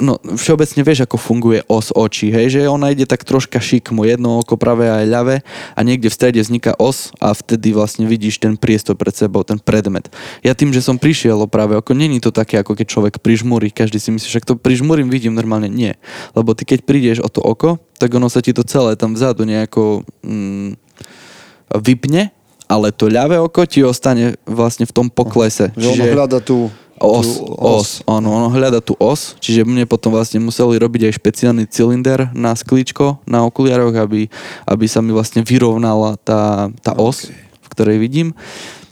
No, všeobecne vieš, ako funguje os očí, hej, že ona ide tak troška šikmo, jedno oko pravé a aj ľavé a niekde v strede vzniká os a vtedy vlastne vidíš ten priestor pred sebou, ten predmet. Ja tým, že som prišiel o pravé oko, není to také, ako keď človek prižmúri, každý si myslí, že to prižmúrim, vidím normálne, nie. Lebo ty keď prídeš o to oko, tak ono sa ti to celé tam vzadu nejako mm, vypne ale to ľavé oko ti ostane vlastne v tom poklese. Že Čiže... ono hľada tú Os, os, áno, ono hľada tú os, čiže mne potom vlastne museli robiť aj špeciálny cylinder na sklíčko, na okuliároch, aby, aby sa mi vlastne vyrovnala tá, tá os, okay. v ktorej vidím.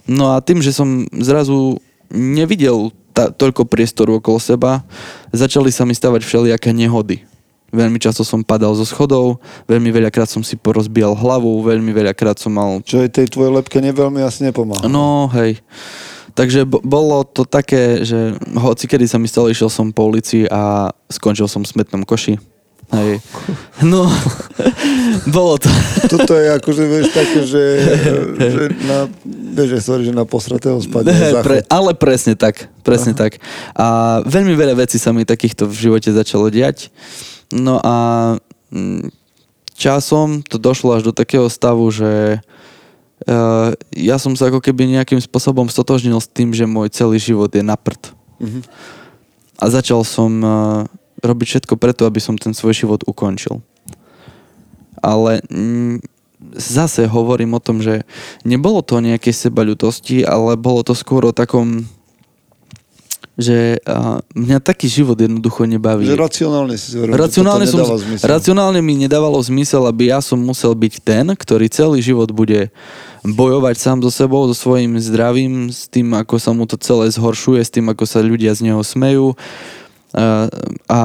No a tým, že som zrazu nevidel ta, toľko priestoru okolo seba, začali sa mi stavať všelijaké nehody. Veľmi často som padal zo schodov, veľmi veľakrát som si porozbíjal hlavu, veľmi veľakrát som mal... Čo aj tej tvojej lepke neveľmi asi nepomáha. No, hej. Takže bolo to také, že hoci kedy sa mi stalo, išiel som po ulici a skončil som v smetnom koši. Hej. No, bolo to. Toto je akože, vieš, také, že, že na, vieš, sorry, že na posratého spadne Pre, Ale presne tak, presne Aha. tak. A veľmi veľa vecí sa mi takýchto v živote začalo diať. No a mm, časom to došlo až do takého stavu, že uh, ja som sa ako keby nejakým spôsobom stotožnil s tým, že môj celý život je na prd. Mm-hmm. A začal som uh, robiť všetko preto, aby som ten svoj život ukončil. Ale mm, zase hovorím o tom, že nebolo to o nejakej sebaľutosti, ale bolo to skôr o takom že uh, mňa taký život jednoducho nebaví. Že racionálne si zveril, racionálne, som, racionálne mi nedávalo zmysel, aby ja som musel byť ten, ktorý celý život bude bojovať sám so sebou, so svojím zdravím, s tým, ako sa mu to celé zhoršuje, s tým, ako sa ľudia z neho smejú a, a,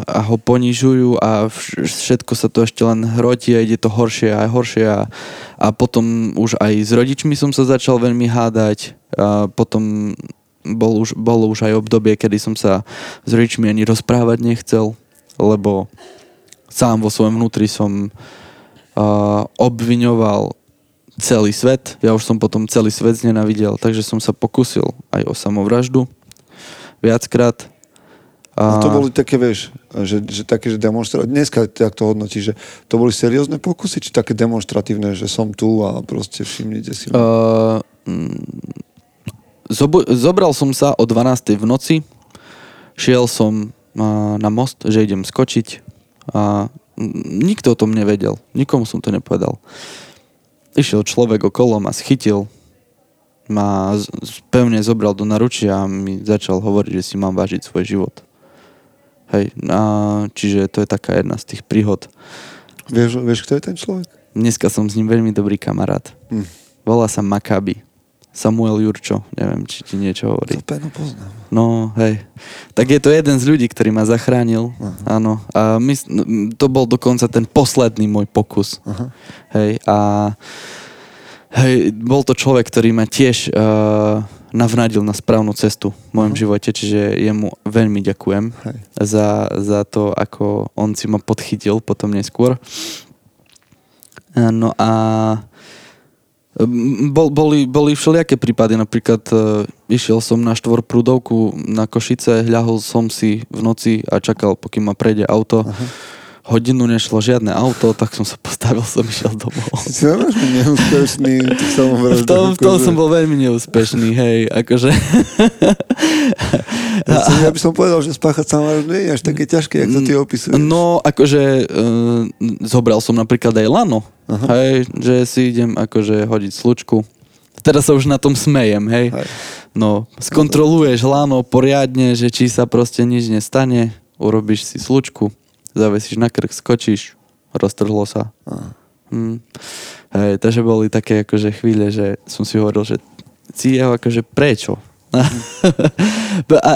a ho ponižujú a všetko sa to ešte len hrotí a ide to horšie a horšie a, a potom už aj s rodičmi som sa začal veľmi hádať a potom bol už, bolo už aj obdobie, kedy som sa s rodičmi ani rozprávať nechcel, lebo sám vo svojom vnútri som uh, obviňoval celý svet. Ja už som potom celý svet znenavidel, takže som sa pokusil aj o samovraždu viackrát. A... No to boli také, vieš, že, že také, že demonstratívne, dneska tak to hodnotí, že to boli seriózne pokusy, či také demonstratívne, že som tu a proste všimnite si. Uh, Zob- zobral som sa o 12. v noci, šiel som na most, že idem skočiť a nikto o tom nevedel. Nikomu som to nepovedal. Išiel človek okolo, ma schytil, ma pevne zobral do naručia a mi začal hovoriť, že si mám vážiť svoj život. Hej, a čiže to je taká jedna z tých príhod. Vieš, vieš, kto je ten človek? Dneska som s ním veľmi dobrý kamarát. Hm. Volá sa Makabi. Samuel Jurčo, neviem, či ti niečo hovorí. To peno poznám. No, hej. Tak je to jeden z ľudí, ktorý ma zachránil. Áno. A my, to bol dokonca ten posledný môj pokus. Aha. Hej. A hej, bol to človek, ktorý ma tiež uh, navnadil na správnu cestu v mojom živote, čiže jemu veľmi ďakujem Hej. za, za to, ako on si ma podchytil potom neskôr. A No a bol, boli, boli všelijaké prípady, napríklad uh, išiel som na štvor prúdovku na Košice, ľahol som si v noci a čakal, pokým ma prejde auto. Aha. Hodinu nešlo žiadne auto, tak som sa postavil, som išiel domov. Si neúspešný, V samovražda. tom, v tom som bol veľmi neúspešný, hej, akože... Ja, som, ja by som povedal, že spáchať samovraždu nie je až také ťažké, jak to ty opisuješ. No, akože uh, zobral som napríklad aj lano, Aha. hej, že si idem akože hodiť slučku. Teraz sa už na tom smejem, hej. Hej. No, skontroluješ lano poriadne, že či sa proste nič nestane, urobíš si slučku, zavesíš na krk, skočíš, roztrhlo sa. Hm. Hej, takže boli také akože chvíle, že som si hovoril, že jeho akože prečo? a,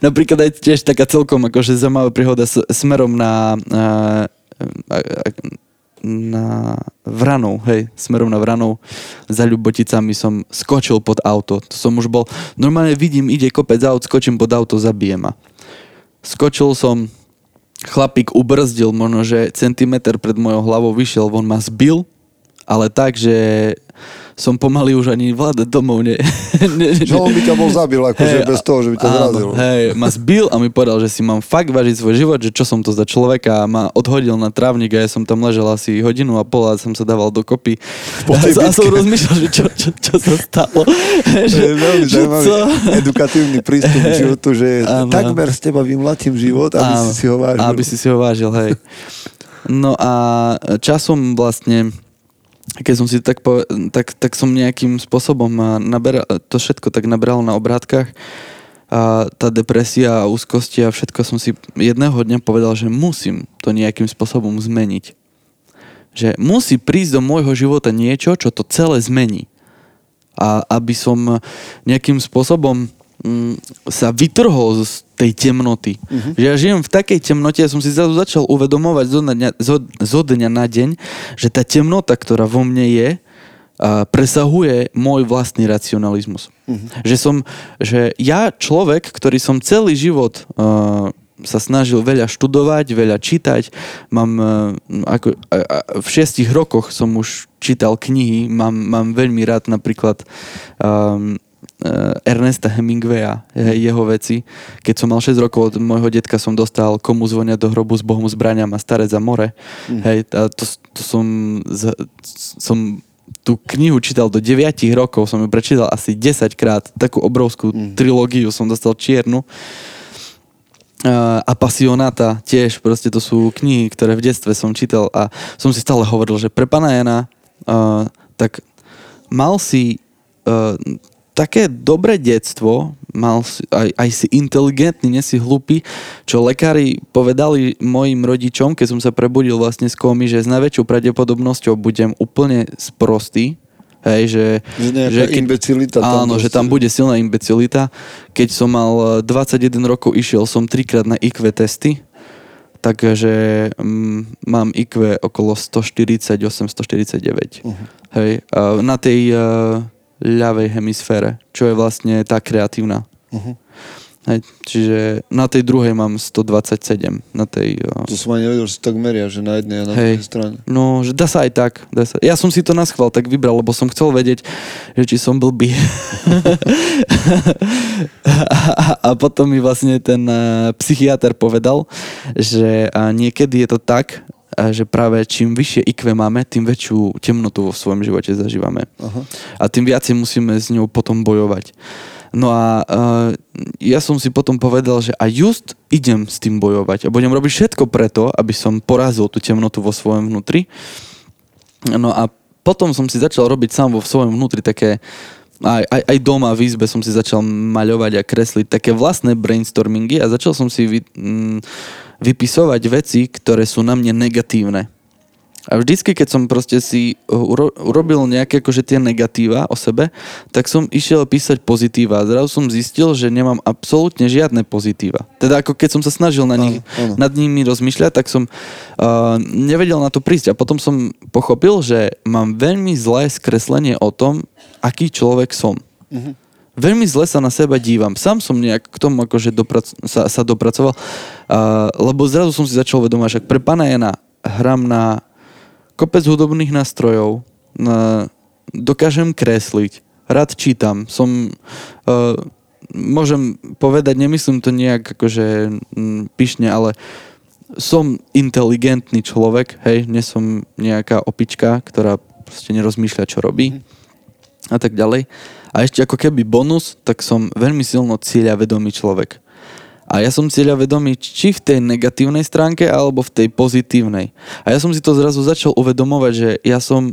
napríklad aj tiež taká celkom akože zaujímavá príhoda s, smerom na, na, na Vranov, hej, smerom na Vranov za Ľuboticami som skočil pod auto. To som už bol, normálne vidím, ide kopec aut, skočím pod auto, zabije ma. Skočil som, chlapík ubrzdil, možno, že centimetr pred mojou hlavou vyšiel, on ma zbil, ale tak, že som pomaly už ani vládať domov ne, ne, Že on by ťa bol zabil, akože Hej, bez toho, že by ťa zrazil. Hej, ma zbil a mi povedal, že si mám fakt vážiť svoj život, že čo som to za človeka a ma odhodil na trávnik a ja som tam ležel asi hodinu a pol a som sa dával dokopy. Po a, a som rozmýšľal, že čo, čo, čo sa stalo. Je veľmi že zaujímavý edukatívny prístup k životu, že Áno. takmer z teba vymlatím život, aby Áno, si si ho vážil. Aby si si ho vážil, hej. No a časom vlastne keď som si tak, po, tak, tak som nejakým spôsobom naberal, to všetko tak nabralo na obrátkach a tá depresia a úzkosti a všetko som si jedného dňa povedal, že musím to nejakým spôsobom zmeniť. Že musí prísť do môjho života niečo, čo to celé zmení. A aby som nejakým spôsobom mm, sa vytrhol z tej temnoty. Uh-huh. Že ja žijem v takej temnote, ja som si zrazu začal uvedomovať zo dňa, zo, zo dňa na deň, že tá temnota, ktorá vo mne je, a presahuje môj vlastný racionalizmus. Uh-huh. Že som, že ja človek, ktorý som celý život uh, sa snažil veľa študovať, veľa čítať, mám uh, ako, v šiestich rokoch som už čítal knihy, mám, mám veľmi rád napríklad um, Ernesta Hemingwaya, he- jeho veci. Keď som mal 6 rokov od môjho detka som dostal Komu zvonia do hrobu s Bohom zbraniam a Starec za more. Mm. Hej, a to, to som, som tú knihu čítal do 9 rokov, som ju prečítal asi 10 krát, takú obrovskú mm. trilógiu som dostal čiernu. Uh, Apasionata tiež, proste to sú knihy, ktoré v detstve som čítal a som si stále hovoril, že pre pana Jana uh, tak mal si uh, také dobré detstvo, mal si, aj, aj si inteligentný, nie si hlupý, čo lekári povedali mojim rodičom, keď som sa prebudil vlastne z komy, že s najväčšou pravdepodobnosťou budem úplne sprostý, Hej, že, Že imbecilita tam Áno, že tam bude silná imbecilita. Keď som mal eh, 21 rokov, išiel som trikrát na IQ testy, takže mm, mám IQ okolo 148-149. Uh-huh. Hej, a na tej uh, ľavej hemisfére, čo je vlastne tá kreatívna. Mhm. Hej, čiže na tej druhej mám 127. Na tej, uh, To som ani nevedel, že tak meria, že na jednej a na Hej. druhej strane. No, že dá sa aj tak. Dá sa. Ja som si to na schvál tak vybral, lebo som chcel vedieť, že či som blbý. a, a potom mi vlastne ten uh, psychiatr povedal, že uh, niekedy je to tak, a že práve čím vyššie IQ máme, tým väčšiu temnotu vo svojom živote zažívame. Aha. A tým viacej musíme s ňou potom bojovať. No a uh, ja som si potom povedal, že a just idem s tým bojovať a budem robiť všetko preto, aby som porazil tú temnotu vo svojom vnútri. No a potom som si začal robiť sám vo svojom vnútri také aj, aj, aj doma v izbe som si začal maľovať a kresliť také vlastné brainstormingy a začal som si vy, mm, vypisovať veci, ktoré sú na mne negatívne. A vždycky, keď som proste si uro- urobil nejaké akože tie negatíva o sebe, tak som išiel písať pozitíva. A zrazu som zistil, že nemám absolútne žiadne pozitíva. Teda ako keď som sa snažil na nich, áno. nad nimi rozmýšľať, tak som uh, nevedel na to prísť. A potom som pochopil, že mám veľmi zlé skreslenie o tom, aký človek som. Veľmi zle sa na seba dívam. Sám som nejak k tomu akože doprac- sa, sa dopracoval, uh, lebo zrazu som si začal uvedomať, že pre pána Jana hram na kopec hudobných nástrojov, na, dokážem kresliť, rád čítam, som, uh, môžem povedať, nemyslím to nejak akože pyšne, ale som inteligentný človek, hej, nie som nejaká opička, ktorá proste nerozmýšľa, čo robí a tak ďalej. A ešte ako keby bonus, tak som veľmi silno cieľavedomý človek. A ja som cieľavedomý či v tej negatívnej stránke, alebo v tej pozitívnej. A ja som si to zrazu začal uvedomovať, že ja som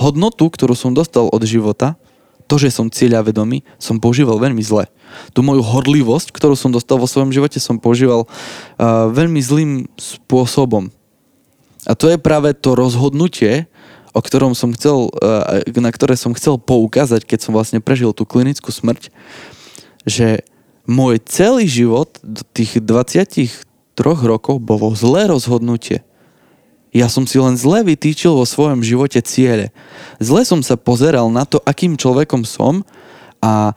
hodnotu, ktorú som dostal od života, to, že som cieľavedomý, som používal veľmi zle. Tu moju horlivosť, ktorú som dostal vo svojom živote, som používal uh, veľmi zlým spôsobom. A to je práve to rozhodnutie, o ktorom som chcel, eh, na ktoré som chcel poukázať, keď som vlastne prežil tú klinickú smrť, že môj celý život do tých 23 rokov bolo zlé rozhodnutie. Ja som si len zle vytýčil vo svojom živote ciele. Zle som sa pozeral na to, akým človekom som a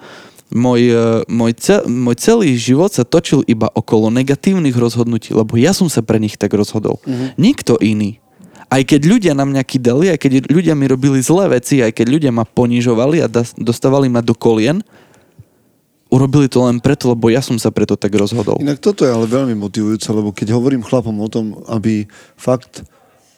môj, eh, môj, cel, môj celý život sa točil iba okolo negatívnych rozhodnutí, lebo ja som sa pre nich tak rozhodol. Nikto iný. Aj keď ľudia na mňa kydali, aj keď ľudia mi robili zlé veci, aj keď ľudia ma ponižovali a dostávali ma do kolien, urobili to len preto, lebo ja som sa preto tak rozhodol. Inak toto je ale veľmi motivujúce, lebo keď hovorím chlapom o tom, aby fakt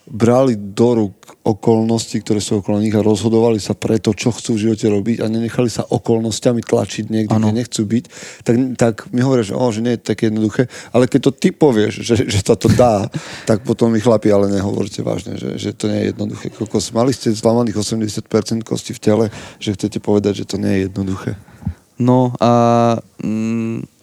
brali do rúk okolnosti, ktoré sú okolo nich a rozhodovali sa pre to, čo chcú v živote robiť a nenechali sa okolnostiami tlačiť niekde, Áno. kde nechcú byť, tak, tak mi hovoria, že, oh, že nie je také jednoduché. Ale keď to ty povieš, že, že sa to dá, tak potom mi chlapi, ale nehovorte vážne, že, že to nie je jednoduché. Kokos, mali ste zlamaných 80% kosti v tele, že chcete povedať, že to nie je jednoduché. No a... Mm,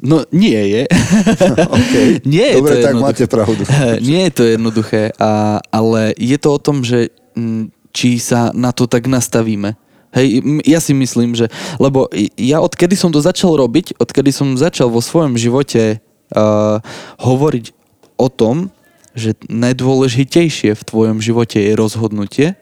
no nie je. OK. nie je Dobre, to tak jednoduché. máte pravdu. nie je to jednoduché, a, ale je to o tom, že mm, či sa na to tak nastavíme. Hej, ja si myslím, že... Lebo ja odkedy som to začal robiť, odkedy som začal vo svojom živote uh, hovoriť o tom, že najdôležitejšie v tvojom živote je rozhodnutie,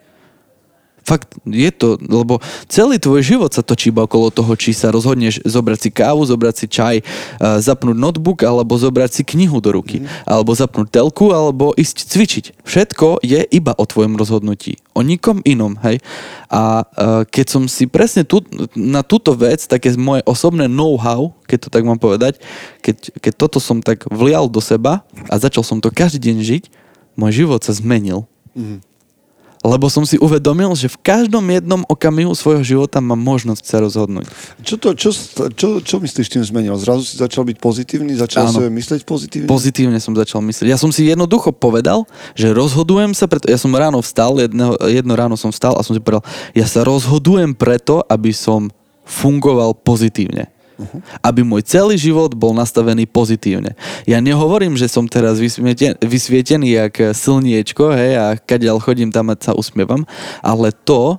Fakt, je to, lebo celý tvoj život sa točí iba okolo toho, či sa rozhodneš zobrať si kávu, zobrať si čaj, uh, zapnúť notebook, alebo zobrať si knihu do ruky, alebo zapnúť telku, alebo ísť cvičiť. Všetko je iba o tvojom rozhodnutí. O nikom inom, hej. A uh, keď som si presne tu, na túto vec, také moje osobné know-how, keď to tak mám povedať, keď, keď toto som tak vlial do seba a začal som to každý deň žiť, môj život sa zmenil. Lebo som si uvedomil, že v každom jednom okamihu svojho života mám možnosť sa rozhodnúť. Čo, to, čo, čo, čo myslíš tým zmenil? Zrazu si začal byť pozitívny, začal Áno. sebe myslieť pozitívne? Pozitívne som začal myslieť. Ja som si jednoducho povedal, že rozhodujem sa preto, ja som ráno vstal, jedno, jedno ráno som vstal a som si povedal, ja sa rozhodujem preto, aby som fungoval pozitívne. Uh-huh. Aby môj celý život bol nastavený pozitívne. Ja nehovorím, že som teraz vysvieten, vysvietený jak slniečko, hej, a kadeľ chodím tam a sa usmievam, ale to,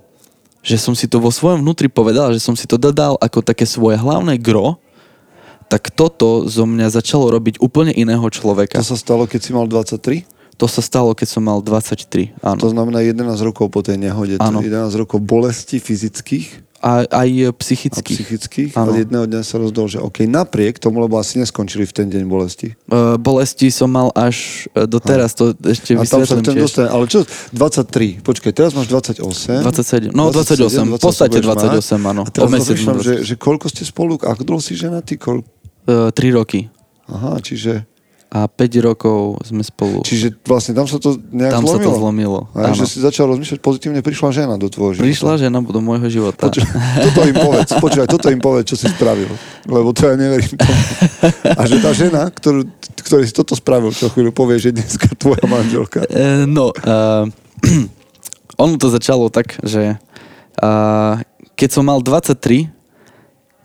že som si to vo svojom vnútri povedal, že som si to dodal ako také svoje hlavné gro, tak toto zo mňa začalo robiť úplne iného človeka. To sa stalo, keď si mal 23? To sa stalo, keď som mal 23, áno. To znamená 11 rokov po tej nehode. Áno. To 11 rokov bolesti fyzických A aj a psychických. psychických. Áno. A jedného dňa sa rozdol, že OK, napriek tomu, lebo asi neskončili v ten deň bolesti. Uh, bolesti som mal až e, doteraz, to ešte A tam sa chcem dostať. Ale čo? 23. Počkaj, teraz máš 28. 27. No, 28. V podstate budeš mať. 28, áno. A teraz rozmýšľam, že, že koľko ste spolu, ako dlho si ženatý? Koľ... Uh, 3 roky. Aha, čiže, A 5 rokov sme spolu. čiže vlastne tam sa to nejak Tam sa zlomilo. to zlomilo. A že si začal rozmýšľať pozitívne, prišla žena do tvojho života. Prišla žena do môjho života. Počuj, toto im povedz, počúvaj, toto im povedz, čo si spravil. Lebo to ja neverím tomu. A že tá žena, ktorú, ktorý si toto spravil, čo chvíľu povie, že dneska tvoja manželka. E, no, uh, ono to začalo tak, že uh, keď som mal 23,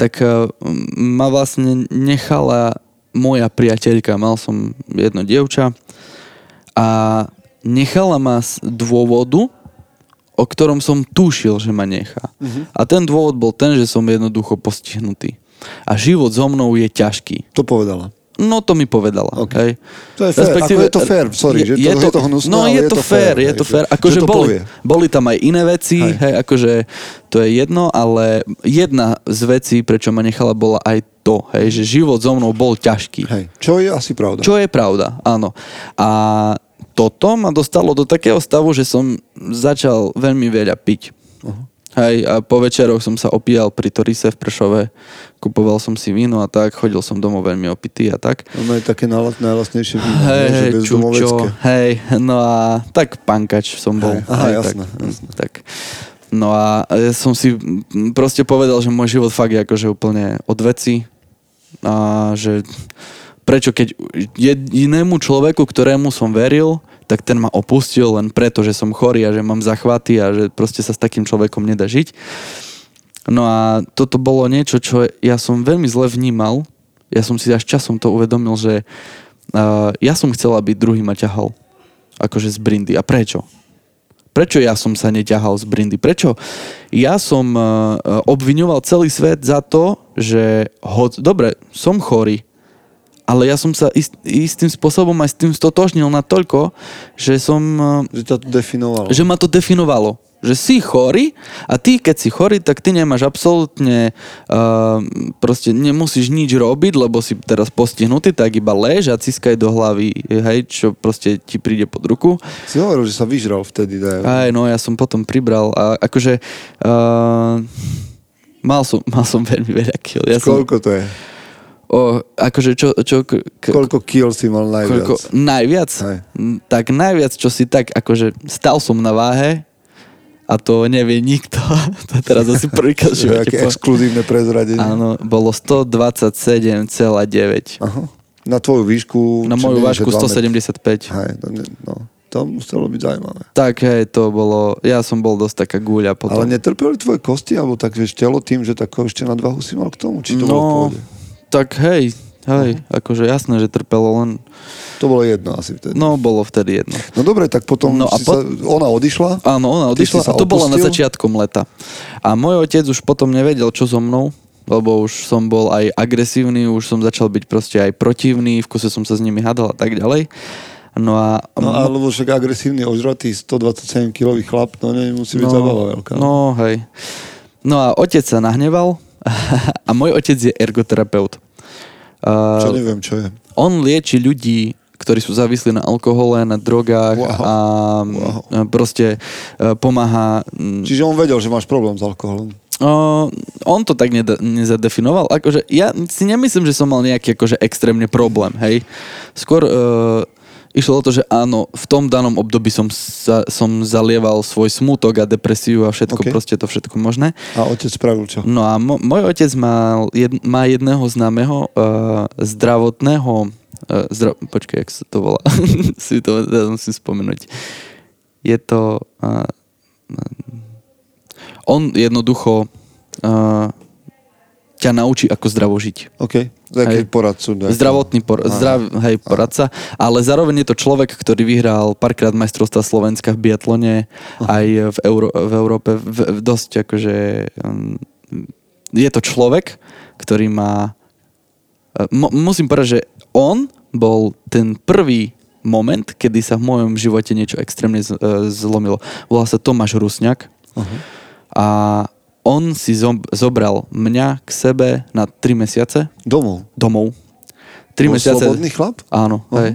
tak uh, ma vlastne nechala moja priateľka. Mal som jedno dievča a nechala ma z dôvodu, o ktorom som tušil, že ma nechá. A ten dôvod bol ten, že som jednoducho postihnutý. A život so mnou je ťažký. To povedala. No to mi povedala. OK. Hej. To je fér. Ako je to fér, sorry, že to- je to hnusné, No je, je to to fér, je to fér. že Akože to boli, povie. boli tam aj iné veci, Hej. hej. akože to je jedno, ale jedna z vecí, prečo ma nechala, bola aj to, hej, že život so mnou bol ťažký. Hej. Čo je asi pravda. Čo je pravda, áno. A toto ma dostalo do takého stavu, že som začal veľmi veľa piť. Hej, a po večeroch som sa opíjal pri Torise v Prešove, kupoval som si víno a tak, chodil som domov veľmi opitý a tak. Ono je také najla- najlasnejšie víno, Hej, hej, čučo, hej, no a tak pankač som bol. Hej, aha, hej, jasné, tak, jasné. tak. No a ja som si mm, proste povedal, že môj život fakt je akože úplne od veci a že prečo keď jedinému človeku, ktorému som veril, tak ten ma opustil len preto, že som chorý a že mám zachvaty a že proste sa s takým človekom nedá žiť. No a toto bolo niečo, čo ja som veľmi zle vnímal. Ja som si až časom to uvedomil, že uh, ja som chcel, aby druhý ma ťahal. Akože z brindy. A prečo? Prečo ja som sa neťahal z brindy? Prečo ja som obviňoval celý svet za to, že ho, dobre, som chorý, ale ja som sa ist, istým spôsobom aj s tým stotožnil natoľko, že som uh, Že to definovalo. že ma to definovalo. Že si chorý a ty, keď si chorý, tak ty nemáš absolútne uh, proste nemusíš nič robiť, lebo si teraz postihnutý, tak iba lež a ciskaj do hlavy, hej, čo proste ti príde pod ruku. Si hovoril, že sa vyžral vtedy. Daj. Aj, no ja som potom pribral a akože uh, mal, som, mal som veľmi veľa kill. Ja som, Koľko to je? O, akože čo, čo k, Koľko kill si mal najviac? Koľko, najviac? Hej. Mm, Tak najviac, čo si tak, akože stal som na váhe a to nevie nikto. to teraz asi prvýkrát v Že živote. aké exkluzívne prezradenie. Áno, bolo 127,9. Aha. Na tvoju výšku... Na moju dva metry. 175. Hej, no, to muselo byť zaujímavé. Tak hej, to bolo, ja som bol dosť taká guľa potom. Ale netrpeli tvoje kosti, alebo tak vieš, telo tým, že takú ešte nadvahu si mal k tomu? Či to bolo v no, pohode? Tak hej, hej, akože jasné, že trpelo len, To bolo jedno asi vtedy. no bolo vtedy jedno. No dobre, tak potom No a po- sa, ona odišla. Áno, ona odišla a to bolo na opustil? začiatkom leta. A môj otec už potom nevedel, čo so mnou, lebo už som bol aj agresívny, už som začal byť proste aj protivný, v kuse som sa s nimi hádal a tak ďalej. No a... No alebo však agresívny, ožratý 127 kilový chlap, no nemusí byť zabava veľká. No, hej. No a otec sa nahneval a môj otec je ergoterapeut. Čo neviem, čo je. on lieči ľudí, ktorí sú závislí na alkohole, na drogách Wow. a Wow. proste uh, pomáha Čiže on vedel, že máš problém s alkoholom. Uh, on to tak neda- nezadefinoval. Akože ja si nemyslím, že som mal nejaký akože extrémne problém, hej. Skôr uh, išlo o to, že áno, v tom danom období som, sa, som zalieval svoj smutok a depresiu a všetko, Ok. proste to všetko možné. A otec spravil čo? No a mo- môj otec mal jed- má jedného známeho uh, zdravotného uh, zdra- počkaj, jak sa to volá? si to ja musím spomenúť. Je to uh, on jednoducho uh, ťa naučí, ako zdravo žiť. OK, taký poradcu. Nejaký. Zdravotný por- zdrav, hej, poradca, ale zároveň je to človek, ktorý vyhral párkrát majstrovstva Slovenska v biatlone, aj v, Euró- v Európe, v, v dosť akože... Um, je to človek, ktorý má... uh, Mo- musím povedať, že on bol ten prvý moment, kedy sa v mojom živote niečo extrémne z- uh, zlomilo. Volá sa Tomáš Rusňák a on si zob- zobral mňa k sebe na 3 mesiace Domov. domov. 3 Bol mesiace. slobodný chlap? Áno, uh-huh. hej.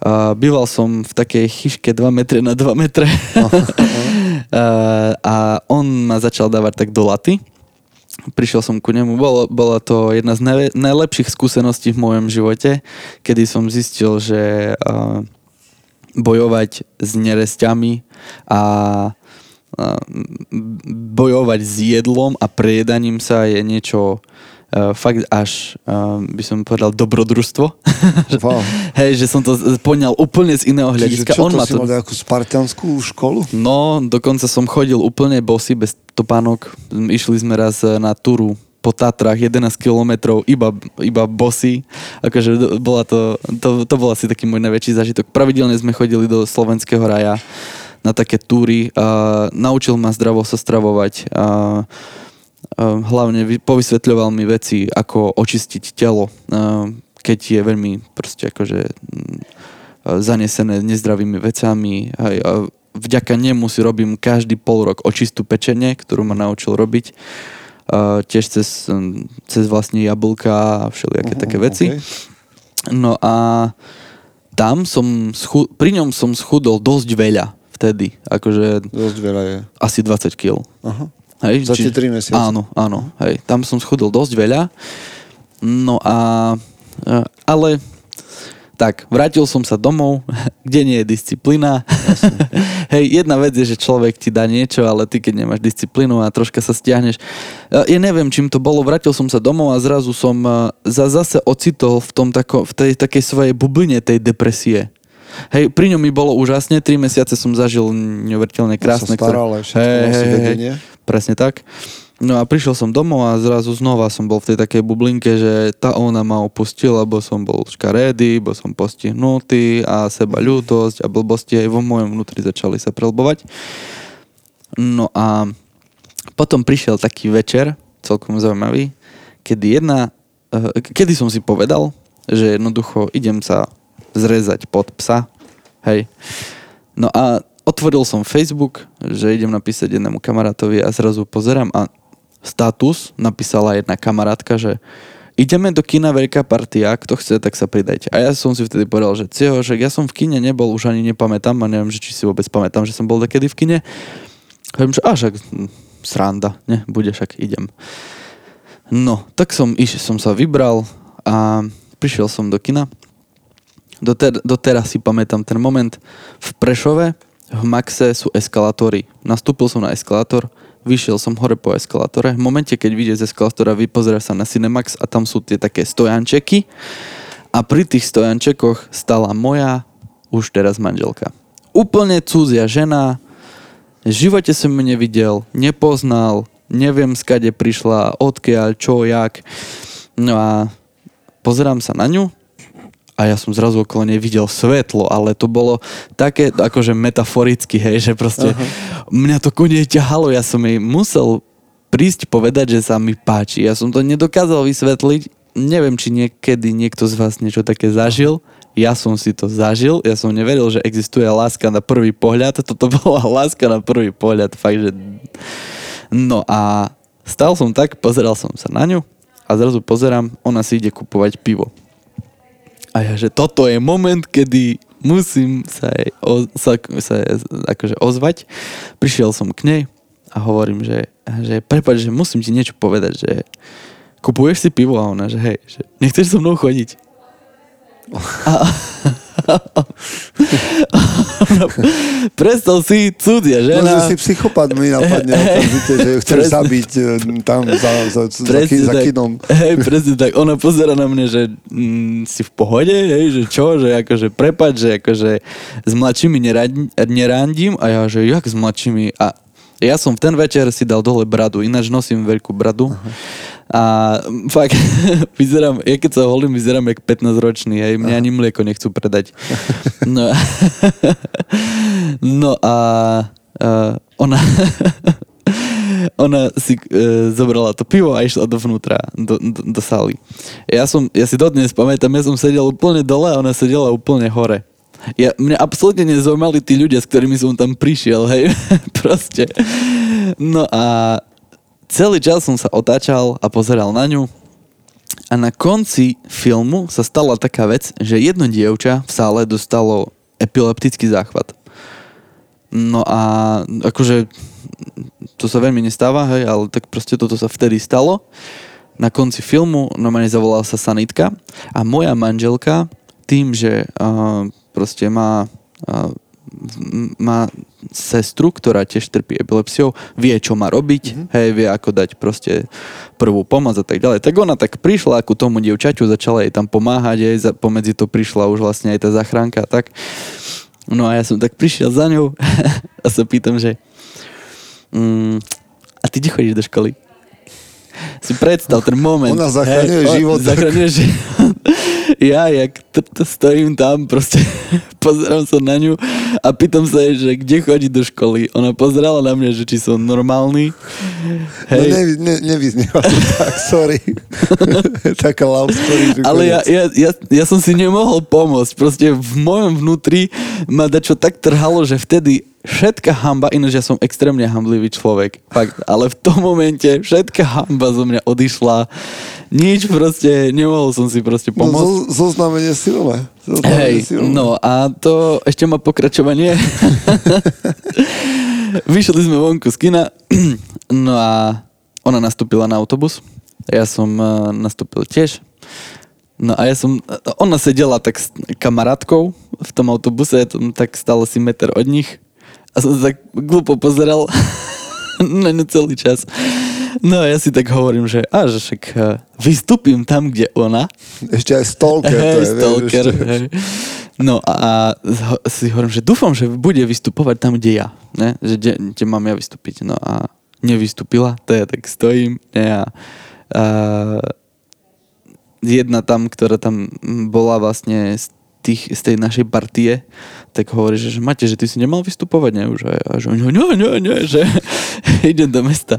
Uh, býval som v takej chyške 2 metre na 2 metre. uh, a on ma začal dávať tak do laty. Prišiel som ku nemu, bolo, bola to jedna z najve- najlepších skúseností v mojom živote, kedy som zistil, že uh, bojovať s neresťami a bojovať s jedlom a prejedaním sa je niečo uh, fakt až, uh, by som povedal, dobrodružstvo. Wow. Hej, že som to poňal úplne z iného Čiže hľadiska. čo, On to ma si mal nejakú spartianskú školu? No, dokonca som chodil úplne bosy, bez topánok. Išli sme raz eh, na túru po Tatrách 11 kilometrov iba, iba bosy. Akože bola to, to, to bol asi taký môj najväčší zážitok. Pravidelne sme chodili do Slovenského raja na také túry. A naučil ma zdravo sa stravovať. A, hlavne vy- povysvetľoval mi veci, ako očistiť telo, keď je veľmi proste akože mm, zanesené nezdravými vecami. A vďaka nemu si robím každý pol rok očistú pečenie, ktorú ma naučil robiť. Tiež cez, mm, cez vlastne jablka a všelijaké také veci. okay. No a tam som, schu- pri ňom som schudol dosť veľa vtedy. Akože Dosť veľa je. asi 20 kg. Aha. Hej, Za tie tri mesiace. Áno, áno. Hej, tam som schudol dosť veľa. No a... a- Ale... Tak, vrátil som sa domov, kde nie je disciplína. Hej, jedna vec je, že človek ti dá niečo, ale ty keď nemáš disciplínu a troška sa stiahneš. Ja neviem, čím to bolo, vrátil som sa domov a zrazu som za, zase ocitol v, tom tako, v tej takej svojej bubline tej depresie. Hej, pri ňom mi bolo úžasne, 3 mesiace som zažil neuveriteľne krásne. sa staral všetko, hej, hej, hej, presne tak. No a prišiel som domov a zrazu znova som bol v tej takej bublinke, že tá ona ma opustila, lebo som bol škaredý, bo som postihnutý a seba ľútosť a blbosti aj vo mojom vnútri začali sa prelbovať. No a potom prišiel taký večer, celkom zaujímavý, kedy jedna, eh, kedy som si povedal, že jednoducho idem sa zrezať pod psa, hej. No a otvoril som Facebook, že idem napísať jednému kamarátovi a zrazu pozerám a status napísala jedna kamarátka, že ideme do kina veľká partia, kto chce, tak sa pridajte. A ja som si vtedy povedal, že cio, že ja som v kine nebol, už ani nepamätám a neviem, že či si vôbec pamätám, že som bol takedy v kine. Hovorím, že a však hm, sranda, ne, bude, však idem. No, tak som, iš, som sa vybral a prišiel som do kina. Doter, doteraz si pamätám ten moment. V Prešove, v Maxe sú eskalátory. Nastúpil som na eskalátor, vyšiel som hore po eskalátore. V momente, keď vyjde z eskalátora, vypozerá sa na Cinemax a tam sú tie také stojančeky. A pri tých stojančekoch stala moja už teraz manželka. Úplne cudzia žena, v živote som ju nevidel, nepoznal, neviem skade prišla, odkiaľ, čo, jak. No a pozerám sa na ňu a ja som zrazu okolo nej videl svetlo, ale to bolo také akože metaforicky, hej, že proste uh-huh. mňa to nej ťahalo, ja som jej musel prísť povedať, že sa mi páči. Ja som to nedokázal vysvetliť, neviem, či niekedy niekto z vás niečo také zažil, ja som si to zažil, ja som neveril, že existuje láska na prvý pohľad, toto bola láska na prvý pohľad, fakt, že... No a stal som tak, pozeral som sa na ňu a zrazu pozerám, ona si ide kupovať pivo. A ja, že toto je moment, kedy musím sa, jej, o, sa, sa jej akože ozvať. Prišiel som k nej a hovorím, že, že prepáč, že musím ti niečo povedať, že kupuješ si pivo a ona, že hej, že nechceš so mnou chodiť. A, Predstav si cudzia No, žena. že si psychopat mi napadne okamžite, že ju chceš Presne. zabiť e, tam za, za, za, za, Presne za tak. kinom. Hej, presne tak. Ona pozera na mňa, že mm, si v pohode, hej, že čo, že akože prepad, že akože s mladšími nerad- nerandím a ja, že jak s mladšími a ja som v ten večer si dal dole bradu, ináč nosím veľkú bradu. A fakt, vyzerám, ja keď sa holím, vyzerám jak 15 ročný, hej, mňa ani mlieko nechcú predať. No, no a, a ona, ona si e, zobrala to pivo a išla dovnútra, do, do, do sály. Ja som, ja si dodnes pamätám, ja som sedel úplne dole a ona sedela úplne hore. Ja, mňa absolútne nezaujímali tí ľudia, s ktorými som tam prišiel, hej, proste. No a celý čas som sa otáčal a pozeral na ňu a na konci filmu sa stala taká vec, že jedno dievča v sále dostalo epileptický záchvat. No a akože to sa veľmi nestáva, hej, ale tak proste toto sa vtedy stalo. Na konci filmu normálne zavolala sa sanitka a moja manželka tým, že uh, proste má, uh, má sestru, ktorá tiež trpí epilepsiou, vie, čo má robiť, mm-hmm. hej, vie, ako dať proste prvú pomoc a tak ďalej. Tak ona tak prišla ku tomu dievčaťu, začala jej tam pomáhať, jej za, pomedzi to prišla už vlastne aj tá zachránka a tak. No a ja som tak prišiel za ňou a sa pýtam, že mm, a ty kde chodíš do školy? si predstav ten moment. Ona zachraňuje on život. Zachraňuje život. Ja, jak stojím tam, proste pozerám sa na ňu a pýtam sa jej, že kde chodí do školy. Ona pozerala na mňa, že či som normálny. No Hej. ne, ne, nevyznieva to tak, sorry. Taká love story. Ale ja, ja, ja, ja som si nemohol pomôcť. Proste v mojom vnútri ma dačo tak trhalo, že vtedy všetka hamba, ináč ja som extrémne hamblivý človek, fakt, ale v tom momente všetka hamba zo mňa odišla. Nič proste, nemohol som si proste No, pomôcť. zo, zoznamenie silné. Zoznamenie Hej, silné. no a to ešte má pokračovanie. Vyšli sme vonku z kina, no a ona nastúpila na autobus. Ja som eh, nastúpil tiež. No a ja som, ona sedela tak s kamarátkou v tom autobuse, ja tak stále si meter od nich tak glupo pozeral na ňu celý čas. No a ja si tak hovorím, že a že však eh, vystúpim tam, kde ona. Ešte aj stalker to je. vieš, stalker, ešte. hej. No a ho- si hovorím, že dúfam, že bude vystupovať tam, kde ja. Ne? Že kde, kde mám ja vystúpiť. No a nevystúpila, to ja tak stojím. Ne? A, a jedna tam, ktorá tam bola vlastne z, tých, z tej našej partie, tak hovorí, že, že Mate, že ty si nemal vystupovať, ne? Už, a, že oni, nie, nie, nie, že idem do mesta.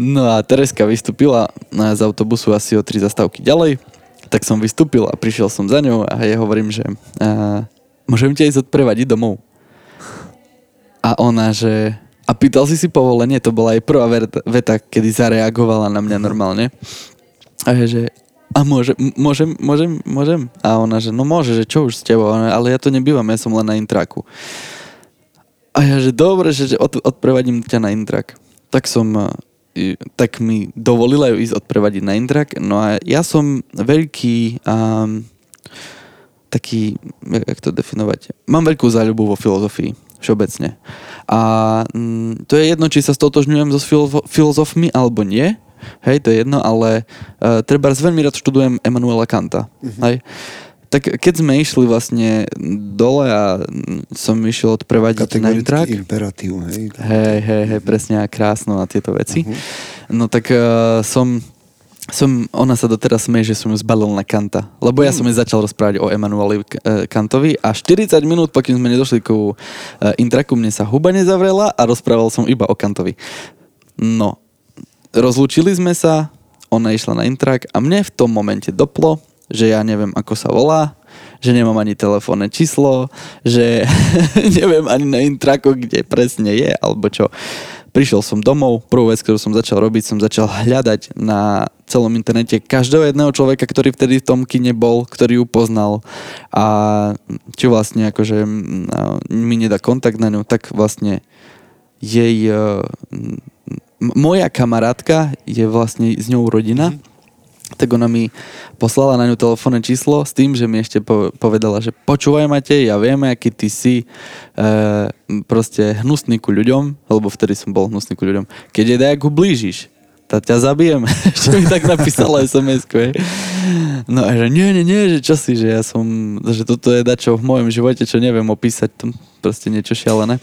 No a Tereska vystúpila z autobusu asi o tri zastávky ďalej, tak som vystúpil a prišiel som za ňou a ja hovorím, že a, môžem ťa ísť odprevadiť domov. A ona, že a pýtal si si povolenie, to bola aj prvá veta, kedy zareagovala na mňa normálne. A že a môžem, môžem, môžem, môžem? A ona, že no môže, že čo už s tebou, ale ja to nebývam, ja som len na intraku. A ja, že dobre, že, že od, odprevadím ťa na intrak. Tak som, i- tak mi dovolila ju ísť odprevadiť na intrak. No a ja som veľký, um, taký, jak to definovať? Mám veľkú záľubu vo filozofii, všeobecne. A mm, to je jedno, či sa stotožňujem so filo- filozofmi alebo nie. Hej, to je jedno, ale uh, treba veľmi rád študujem Emanuela Kanta. Hej. Tak keď sme išli vlastne dole a som išiel odprevadiť na intrak, imperatív, hej. Hej, hej, hej, presne a krásno a tieto veci. No tak uh, som, som, ona sa doteraz smeje, že som ju zbalil na Kanta. Lebo ja som jej začal rozprávať o Emanueli uh, Kantovi a 40 minút, pokým sme nedošli ku uh, intraku, mne sa huba nezavrela a rozprával som iba o Kantovi. No, rozlúčili sme sa, ona išla na intrak a mne v tom momente doplo, že ja neviem, ako sa volá, že nemám ani telefónne číslo, že neviem ani na intraku, kde presne je, alebo čo. Prišiel som domov, prvú vec, ktorú som začal robiť, som začal hľadať na celom internete každého jedného človeka, ktorý vtedy v tom kine bol, ktorý ju poznal a či vlastne akože mm, a mi nedá kontakt na ňu, tak vlastne jej eh, moja kamarátka je vlastne s ňou rodina, tak ona mi poslala na ňu telefónne číslo s tým, že mi ešte po- povedala, že počúvaj Matej, ja viem, aký ty si e, proste hnusný ku ľuďom, lebo vtedy som bol hnusný ku ľuďom. Keď je dajak ublížiš, tak ťa zabijem. Ešte mi tak napísala sms No a že nie, nie, nie, že čo si, že ja som, že toto je dačo v mojom živote, čo neviem opísať, to proste niečo šialené.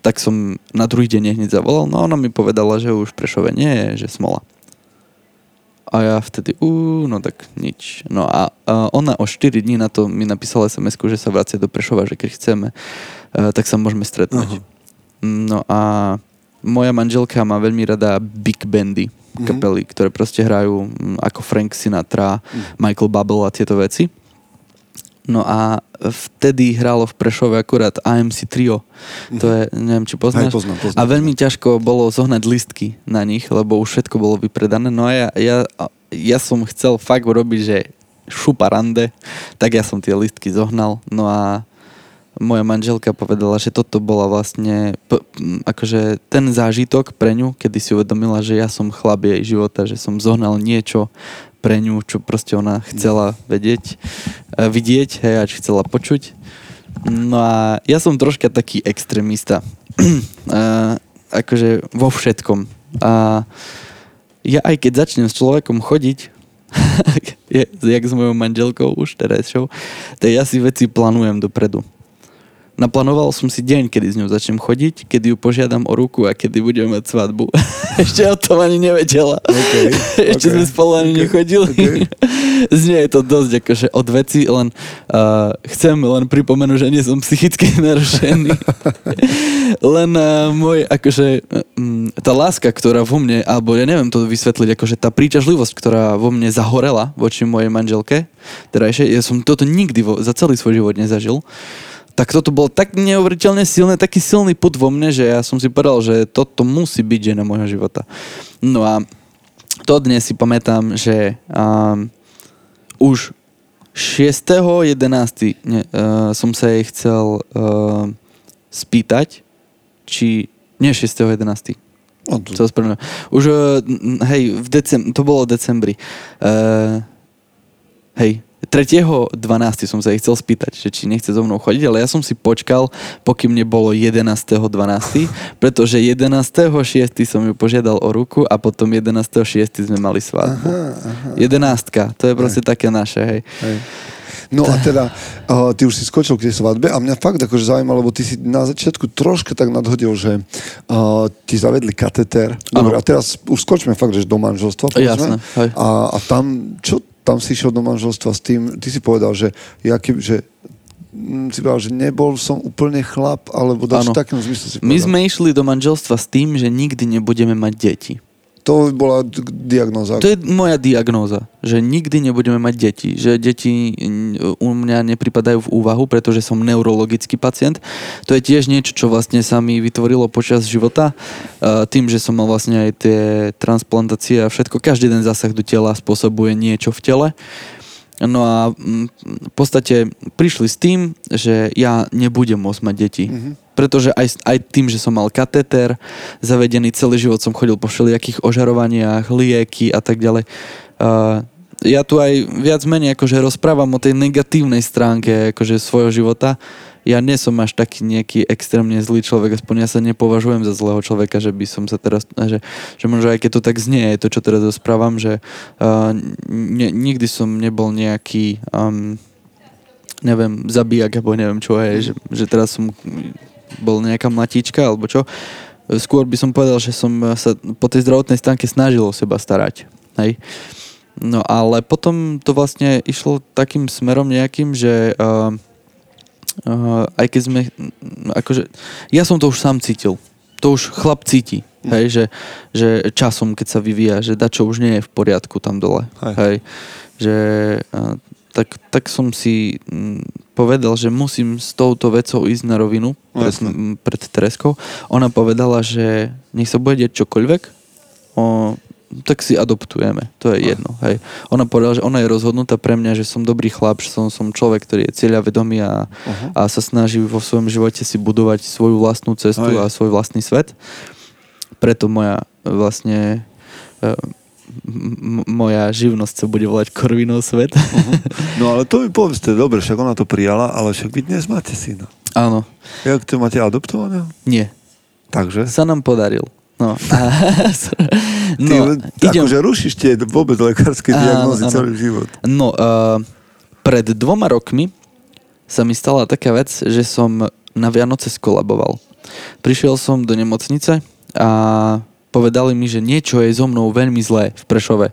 Tak som na druhý deň hneď zavolal, no ona mi povedala, že už v Prešove nie je, že smola. A ja vtedy, ú, no tak nič. No a, a ona o 4 dní na to mi napísala sms že sa vracia do Prešova, že keď chceme, uh, tak sa môžeme stretnúť. No a moja manželka má veľmi rada big bandy, kapely, ktoré proste hrajú mm, ako Frank Sinatra, Michael Bubble a tieto veci. No a vtedy hralo v Prešove akurát AMC Trio. To je, neviem, či poznáš. Aj poznám, poznám, a veľmi ťažko bolo zohnať listky na nich, lebo už všetko bolo vypredané. No a ja, ja, ja som chcel fakt urobiť, že šupa rande, tak ja som tie listky zohnal. No a moja manželka povedala, že toto bola vlastne p- akože ten zážitok pre ňu, kedy si uvedomila, že ja som chlap jej života, že som zohnal niečo pre ňu, čo proste ona chcela vedieť, e, vidieť, hej, až chcela počuť. No a ja som troška taký extrémista. a, akože vo všetkom. A ja aj keď začnem s človekom chodiť, jak s mojou manželkou už teraz, tak ja si veci plánujem dopredu. Naplánoval som si deň, kedy s ňou začnem chodiť, kedy ju požiadam o ruku a kedy budeme mať svadbu. Ešte o tom ani nevedela. Okay, Ešte okay, sme spolu ani okay, nechodili. okay. Znie je to dosť akože od veci, len uh, chcem len pripomenúť, že nie som psychicky narušený. len uh, môj, akože um, tá láska, ktorá vo mne, alebo ja neviem to vysvetliť, akože tá príťažlivosť, ktorá vo mne zahorela voči mojej manželke, terajšej, ja som toto nikdy vo, za celý svoj život nezažil, tak toto bolo tak neuveriteľne silné, taký silný put vo mne, že ja som si povedal, že toto musí byť žena môjho života. No a to dnes si pamätám, že um, už 6.11. Ne, uh, som sa jej chcel uh, spýtať, či... Nie 6.11. No, ospravedlňujem. Už, uh, hej, v decem, to bolo v decembri. Uh, hej, 3.12. som sa jej chcel spýtať, že či nechce so mnou chodiť, ale ja som si počkal, pokým nebolo 11.12., pretože 11.6. som ju požiadal o ruku a potom 11.6. sme mali svadbu. Jedenástka, to je proste také naše, hej. Hej. No a teda, uh, ty už si skočil k tej svadbe a mňa fakt akože zaujíma, lebo ty si na začiatku troška tak nadhodil, že uh, ti zavedli kateter. Dobre, a teraz už skočme fakt, že do manželstva, hej. A, a tam, čo tam si išiel do manželstva s tým, ty si povedal, že, ja keby, že mm, si povedal, že nebol som úplne chlap, alebo Áno. v takom zmysle si My povedal. sme išli do manželstva s tým, že nikdy nebudeme mať deti. To bola diagnóza. To je moja diagnóza, že nikdy nebudeme mať deti. Že deti u mňa nepripadajú v úvahu, pretože som neurologický pacient. To je tiež niečo, čo vlastne sa mi vytvorilo počas života. Tým, že som mal vlastne aj tie transplantácie a všetko. Každý den zásah do tela spôsobuje niečo v tele. No a v podstate prišli s tým, že ja nebudem môcť mať deti. Mm-hmm. Pretože aj, aj tým, že som mal katéter zavedený, celý život som chodil po všelijakých ožarovaniach, lieky a tak ďalej. Uh, ja tu aj viac menej akože rozprávam o tej negatívnej stránke akože svojho života. Ja nie som až taký nejaký extrémne zlý človek, aspoň ja sa nepovažujem za zlého človeka, že by som sa teraz, že, že možno aj keď to tak znie, je to, čo teraz rozprávam, že uh, ne, nikdy som nebol nejaký um, neviem, zabíjak, alebo neviem čo je, že, že teraz som bol nejaká mlatíčka, alebo čo. Skôr by som povedal, že som sa po tej zdravotnej stránke snažil o seba starať. Hej. No ale potom to vlastne išlo takým smerom nejakým, že uh, uh, aj keď sme, akože, ja som to už sám cítil. To už chlap cíti, hej, že, že časom, keď sa vyvíja, že dačo už nie je v poriadku tam dole. Hej. Hej. Že, tak, tak som si mm, povedal, že musím s touto vecou ísť na rovinu pred, jasné. m, pred Tereskou. Ona povedala, že nech sa bude deť čokoľvek, o, tak si adoptujeme. To je jedno. Hej. Ona povedala, že ona je rozhodnutá pre mňa, že som dobrý chlap, že som, som človek, ktorý je cieľavedomý a, Uh-huh. a sa snaží vo svojom živote si budovať svoju vlastnú cestu Hej. a svoj vlastný svet. Preto moja vlastne e, m- moja živnosť sa bude volať Korvinov svet. No ale to mi povedzte, dobre, však ona to prijala, ale však vy dnes máte syna. Áno. Jak to máte adoptovaného? Nie. Takže? Sa nám podaril. No. A, Ty, no, idem, akože rušíš tie vôbec lekárske diagnózy áno. celý život. No, uh, pred dvoma rokmi sa mi stala taká vec, že som na Vianoce skolaboval. Prišiel som do nemocnice a povedali mi, že niečo je so mnou veľmi zlé v Prešove.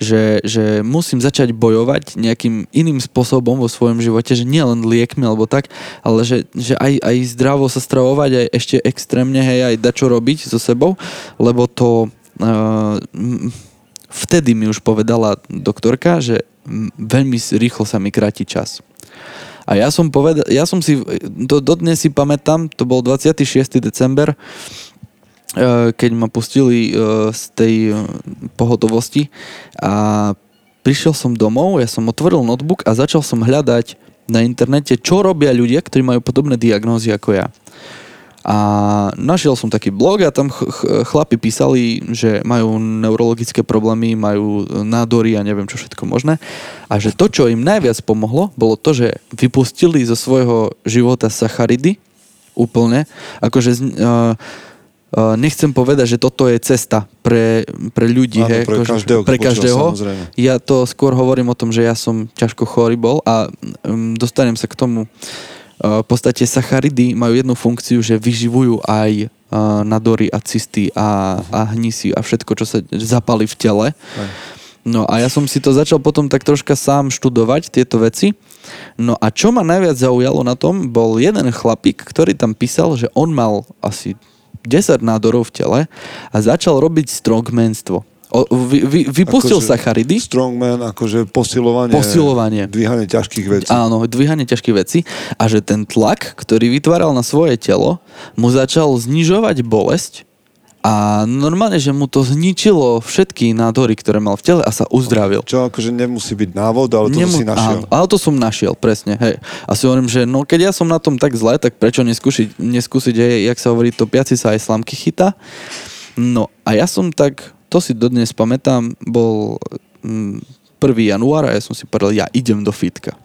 Že, že musím začať bojovať nejakým iným spôsobom vo svojom živote, že nie len liekmi alebo tak, ale že, že aj, aj zdravo sa stravovať, aj ešte extrémne, hej, aj dačo robiť so sebou, lebo to uh, vtedy mi už povedala doktorka, že veľmi rýchlo sa mi kráti čas. A ja som povedal, ja som si, do, dodnes si pamätám, to bol 26. december, eh, keď ma pustili z tej pohotovosti a prišiel som domov, ja som otvoril notebook a začal som hľadať na internete, čo robia ľudia, ktorí majú podobné diagnózy ako ja. A našiel som taký blog a tam ch- ch- chlapi písali, že majú neurologické problémy, majú nádory a neviem čo všetko možné. A že to, čo im najviac pomohlo, bolo to, že vypustili zo svojho života sacharidy úplne. Akože uh, nechcem povedať, že toto je cesta pre, pre ľudí. Áno, hej, pre akože- každého, pre každého. samozrejme. Ja to skôr hovorím o tom, že ja som ťažko chorý bol a um, dostanem sa k tomu v podstate sacharidy majú jednu funkciu, že vyživujú aj uh, nadory a cysty a, a hnisy a všetko, čo sa zapali v tele. No a ja som si to začal potom tak troška sám študovať, tieto veci. No a čo ma najviac zaujalo na tom, bol jeden chlapík, ktorý tam písal, že on mal asi 10 nádorov v tele a začal robiť strongmanstvo. O, vy, vy, vypustil Akože sacharidy. Strongman, akože posilovanie. Posilovanie. Dvíhanie ťažkých vecí. Áno, dvíhanie ťažkých vecí a že ten tlak, ktorý vytváral na svoje telo, mu začal znižovať bolesť a normálne, že mu to zničilo všetky nádory, ktoré mal v tele a sa uzdravil. Čo akože nemusí byť návod, ale to Nemu- si našiel. Áno, ale to som našiel, presne, hej. A si hovorím, že no keď ja som na tom tak zle, tak prečo neskúsiť, neskúsiť aj, jak sa hovorí, topiaci sa aj slamky chytá. No a ja som tak, to si dodnes pamätám, bol mm, 1. január a ja som si povedal, ja idem do fitka.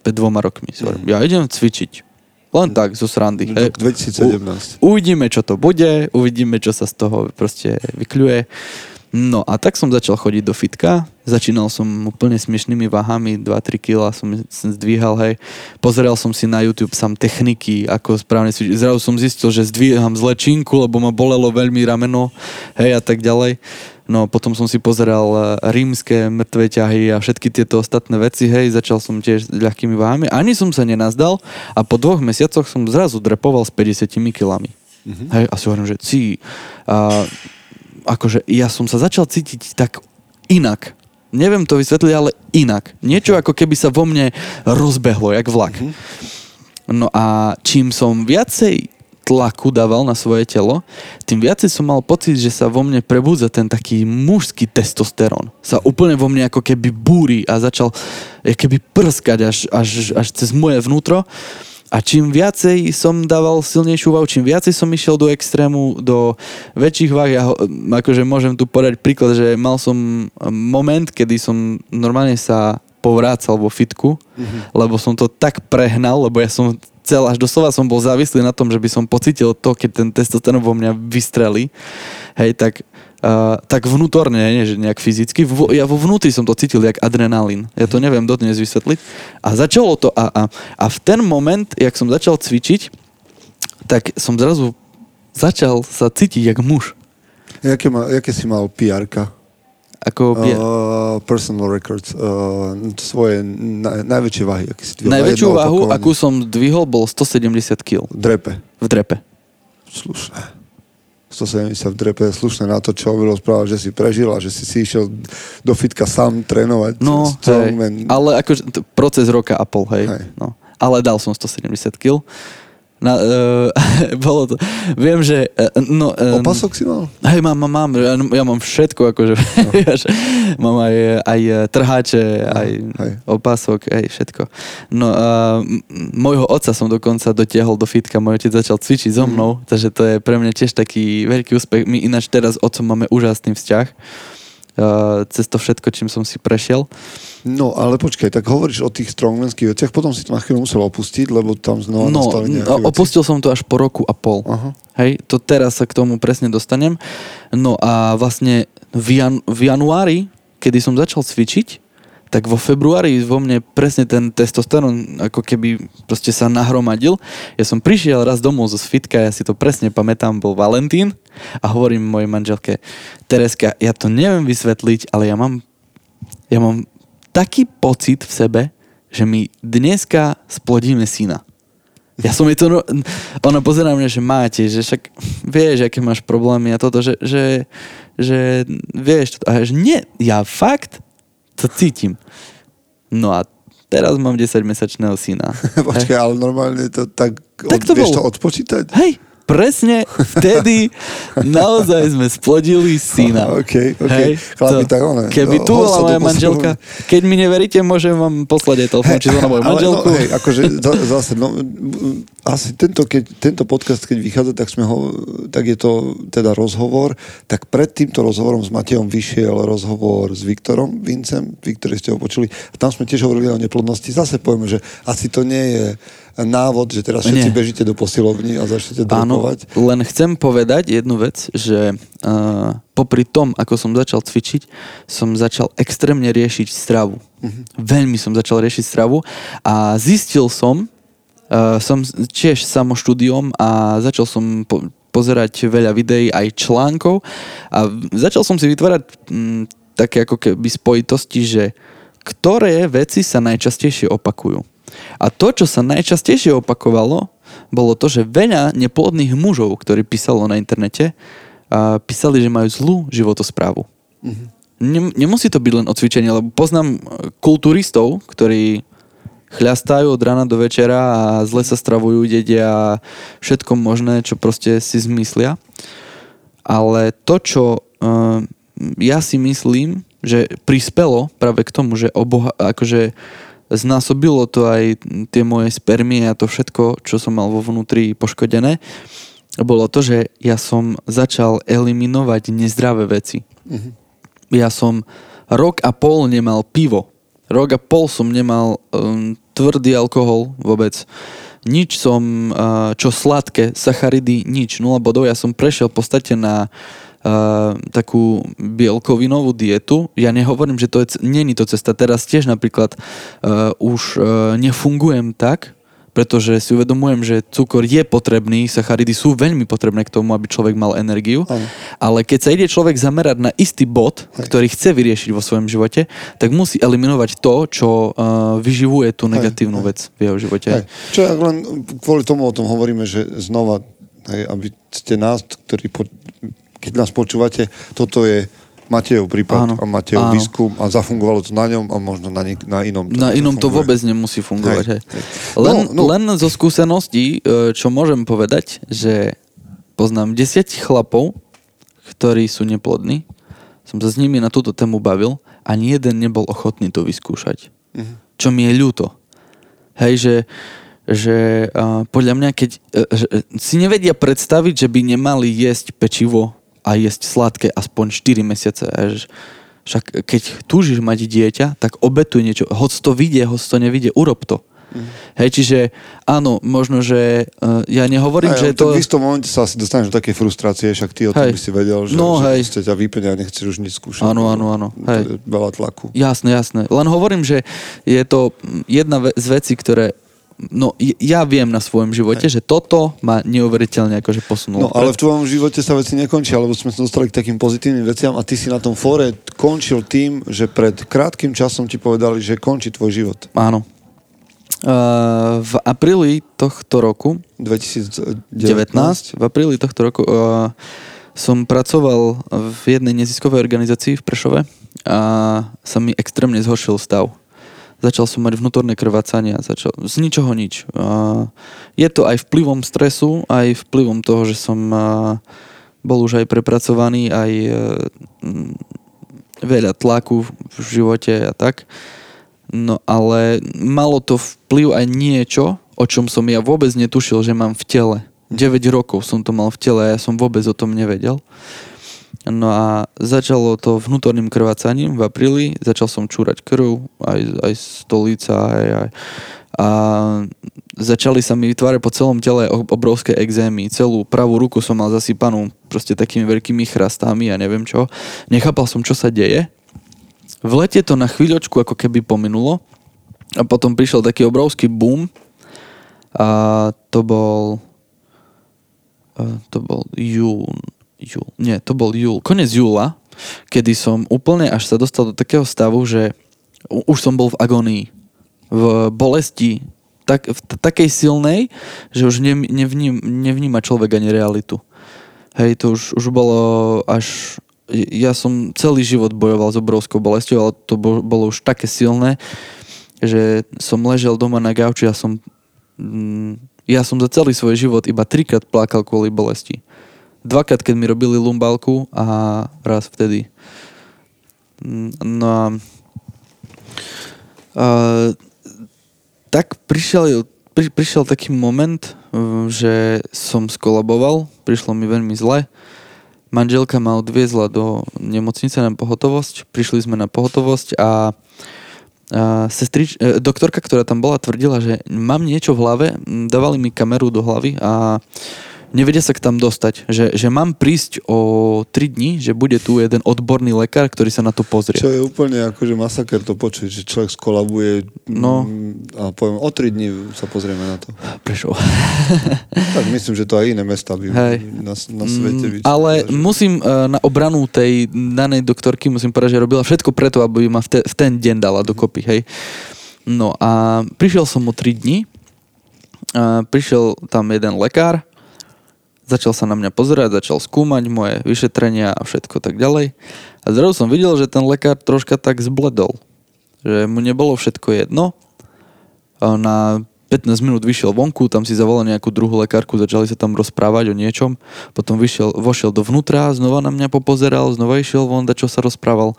Pred dvoma rokmi. Si hovorím, ja idem cvičiť. Len tak, zo srandy. Rok 2017. U, uvidíme, čo to bude, uvidíme, čo sa z toho proste vykľuje. No a tak som začal chodiť do fitka. Začínal som úplne smiešnými váhami, 2-3 kg som, som zdvíhal, hej. Pozeral som si na YouTube sám techniky, ako správne cvičiť. Zrazu som zistil, že zdvíham zle činku, lebo ma bolelo veľmi rameno, hej, a tak ďalej. No potom som si pozeral eh, rímske mŕtve ťahy a všetky tieto ostatné veci, hej, začal som tiež s ľahkými váhami. Ani som sa nenazdal a po dvoch mesiacoch som zrazu drepoval s 50 kilami. Mm-hmm. Hej, a si hovorím, že cí, a, akože ja som sa začal cítiť tak inak. Neviem to vysvetliť, ale inak. Niečo ako keby sa vo mne rozbehlo, jak vlak. No a čím som viacej tlaku dával na svoje telo, tým viacej som mal pocit, že sa vo mne prebúdza ten taký mužský testosterón. Sa úplne vo mne ako keby búri a začal keby prskať až, až, až cez moje vnútro. A čím viacej som dával silnejšiu váhu, čím viacej som išiel do extrému, do väčších váh, ja ho, akože môžem tu podať príklad, že mal som moment, kedy som normálne sa povrácal vo fitku, mm-hmm. lebo som to tak prehnal, lebo ja som cel, až doslova som bol závislý na tom, že by som pocitil to, keď ten testosterón vo mňa vystrelí. Hej, tak Uh, tak vnútorne, nie že nejak fyzicky. Vo, ja vo vnútri som to cítil jak adrenalín. Ja to neviem dodnes vysvetliť. A začalo to a, a, a v ten moment, jak som začal cvičiť, tak som zrazu začal sa cítiť jak muž. Jaké, ma, jaké si mal PR-ka? Ako. Uh, personal records. Uh, svoje na, najväčšie váhy. Aké si dvihol? Najväčšiu váhu, opakovanie. akú som dvihol, bol 170 kg Drepe. v drepe. Slušné. 170 v drepe je slušné na to, čo Ovi rozprával, že si prežil a že si si išiel do fitka sám trénovať. No, hej, ale akože proces roka a pol, hej. Hej. No. Ale dal som 170 kg. Na, uh, bolo to, viem, že... Uh, no, um, Opasok si mal? Hej, mám, mám, mám, ja, ja mám všetko, akože, vieš, mám aj, aj trháče, aj hej. opasok, aj všetko. No a m- môjho otca som dokonca dotiahol do fitka, môj otec začal cvičiť so mnou, takže to je pre mňa tiež taký veľký úspech. My ináč teraz otcom máme úžasný vzťah, uh, cez to všetko, čím som si prešiel. No, ale počkaj, tak hovoríš o tých strongmanských veciach, potom si to na chvíľu musel opustiť, lebo tam znova No, nastali nejaké no, veci. opustil som to až po roku a pol. Aha. Hej, to teraz sa k tomu presne dostanem. No a vlastne v, jan- v januári, kedy som začal cvičiť, tak vo februári vo mne presne ten testosterón ako keby proste sa nahromadil. Ja som prišiel raz domov zo fitka, ja si to presne pamätám, bol Valentín a hovorím mojej manželke, Tereska, ja to neviem vysvetliť, ale ja mám, ja mám taký pocit v sebe, že my dneska splodíme syna. Ja som jej to... Ona pozerá mňa, že máte, že však vieš, aké máš problémy a toto, že, že, že vieš, a že nie, ja fakt to cítim. No a teraz mám 10-mesačného syna. Počkaj, ale normálne to tak, Tak to vieš to bolo. odpočítať? Hej, presne vtedy naozaj sme splodili syna. OK, OK. Hej, Chlapi, to- tak one, Keby no, tu bola moja manželka, keď mi neveríte, môžem vám poslať aj telefón číslo na moju Ale manželku. No, hej, akože za- zase, no, asi tento, keď, tento podcast, keď vychádza, tak, sme ho, tak je to teda rozhovor. Tak pred týmto rozhovorom s Matejom vyšiel rozhovor s Viktorom Vincem, vy, ktorí ste ho počuli. A tam sme tiež hovorili o neplodnosti. Zase povieme, že asi to nie je návod, že teraz všetci Nie. bežíte do posilovní a začnete Áno, dropovať. len chcem povedať jednu vec, že uh, popri tom, ako som začal cvičiť, som začal extrémne riešiť stravu. Mhm. Veľmi som začal riešiť stravu a zistil som, Uh, som tiež samoštúdiom a začal som po, pozerať veľa videí, aj článkov a začal som si vytvárať m, také ako keby spojitosti, že ktoré veci sa najčastejšie opakujú. A to, čo sa najčastejšie opakovalo, bolo to, že veľa neplodných mužov, ktorí písalo na internete, písali, že majú zlú životosprávu. Mm-hmm. Nemusí to byť len o cvičení, lebo poznám kulturistov, ktorí chľastajú od rána do večera a zle sa stravujú, jedia všetko možné, čo proste si zmyslia. Ale to, čo uh, ja si myslím, že prispelo práve k tomu, že oboha, akože znásobilo to aj tie moje spermie a to všetko, čo som mal vo vnútri poškodené, bolo to, že ja som začal eliminovať nezdravé veci. Mm-hmm. Ja som rok a pol nemal pivo. Rok a pol som nemal um, tvrdý alkohol vôbec. Nič som, uh, čo sladké, sacharidy, nič, nula bodov. Ja som prešiel v podstate na uh, takú bielkovinovú dietu. Ja nehovorím, že to je, není to cesta. Teraz tiež napríklad uh, už uh, nefungujem tak, pretože si uvedomujem, že cukor je potrebný, sacharidy sú veľmi potrebné k tomu, aby človek mal energiu, Aj. ale keď sa ide človek zamerať na istý bod, Aj. ktorý chce vyriešiť vo svojom živote, tak musí eliminovať to, čo uh, vyživuje tú negatívnu Aj. vec v jeho živote. Aj. Čo len kvôli tomu o tom hovoríme, že znova, hej, aby ste nás, ktorí po, keď nás počúvate, toto je Matejov prípad áno, a Matejov áno. výskum a zafungovalo to na ňom a možno na, nik- na inom. To na inom to vôbec nemusí fungovať. Hej. Hej. Len, no, no. len zo skúseností, e, čo môžem povedať, že poznám desiatich chlapov, ktorí sú neplodní, som sa s nimi na túto tému bavil, ani jeden nebol ochotný to vyskúšať. Mhm. Čo mi je ľúto. Hej, že že uh, podľa mňa, keď uh, že, si nevedia predstaviť, že by nemali jesť pečivo a jesť sladké aspoň 4 mesiace. Však keď túžiš mať dieťa, tak obetuj niečo. Hoď to vidie, hoď to nevidie, urob to. Mm. Hej, čiže áno, možno, že uh, ja nehovorím, Aj, že to... v istom momente sa asi dostaneš do takej frustrácie, však ty o tom hej. by si vedel, že, no, že hej. ťa vypne a nechceš už nič skúšať. Áno, áno, áno. Hej. Veľa tlaku. Jasné, jasné. Len hovorím, že je to jedna z vecí, ktoré no ja viem na svojom živote, Hej. že toto ma neuveriteľne akože posunulo. No ale v tvojom živote sa veci nekončia, lebo sme sa dostali k takým pozitívnym veciam a ty si na tom fóre končil tým, že pred krátkým časom ti povedali, že končí tvoj život. Áno. Uh, v apríli tohto roku 2019 v apríli tohto roku uh, som pracoval v jednej neziskovej organizácii v Prešove a sa mi extrémne zhoršil stav začal som mať vnútorné krvácanie a začal z ničoho nič. Je to aj vplyvom stresu, aj vplyvom toho, že som bol už aj prepracovaný, aj e, veľa tlaku v živote a tak. No ale malo to vplyv aj niečo, o čom som ja vôbec netušil, že mám v tele. 9 rokov som to mal v tele a ja som vôbec o tom nevedel. No a začalo to vnútorným krvácaním v apríli, začal som čúrať krv, aj, aj stolica, aj, aj, a začali sa mi vytvárať po celom tele obrovské exémy. Celú pravú ruku som mal zasypanú proste takými veľkými chrastami a neviem čo. Nechápal som, čo sa deje. V lete to na chvíľočku ako keby pominulo a potom prišiel taký obrovský boom a to bol to bol jún, júl, nie, to bol júl, konec júla, kedy som úplne až sa dostal do takého stavu, že už som bol v agonii, v bolesti, tak, v takej silnej, že už ne, nevním, nevníma človek ani realitu. Hej, to už, už bolo až... Ja som celý život bojoval s obrovskou bolestou, ale to bolo už také silné, že som ležel doma na gauči a som... Mm, ja som za celý svoj život iba trikrát plakal kvôli bolesti dvakrát, keď mi robili lumbálku a raz vtedy. No a, a tak prišiel, pri, prišiel taký moment, že som skolaboval, prišlo mi veľmi zle. Manželka ma odviezla do nemocnice na pohotovosť, prišli sme na pohotovosť a a sestrič, e, doktorka, ktorá tam bola, tvrdila, že mám niečo v hlave, dávali mi kameru do hlavy a nevedia sa k tam dostať. Že, že mám prísť o 3 dní, že bude tu jeden odborný lekár, ktorý sa na to pozrie. Čo je úplne akože masaker to počuť, že človek skolabuje No. mm, a poviem, o tri dní sa pozrieme na to. Prečo? Tak myslím, že to aj iné mesta by Hej. na, na svete by... Mm, Ale musím eh, na obranu tej danej doktorky, musím povedať, že robila všetko preto, aby ma v, te, v ten deň dala dokopy, hej. No a prišiel som o 3 dní, a prišiel tam jeden lekár, začal sa na mňa pozerať, začal skúmať moje vyšetrenia a všetko tak ďalej. A zrazu som videl, že ten lekár troška tak zbledol. Že mu nebolo všetko jedno. Na 15 minút vyšiel vonku, tam si zavolal nejakú druhú lekárku, začali sa tam rozprávať o niečom. Potom vyšiel, vošiel dovnútra, znova na mňa popozeral, znova išiel von, čo sa rozprával.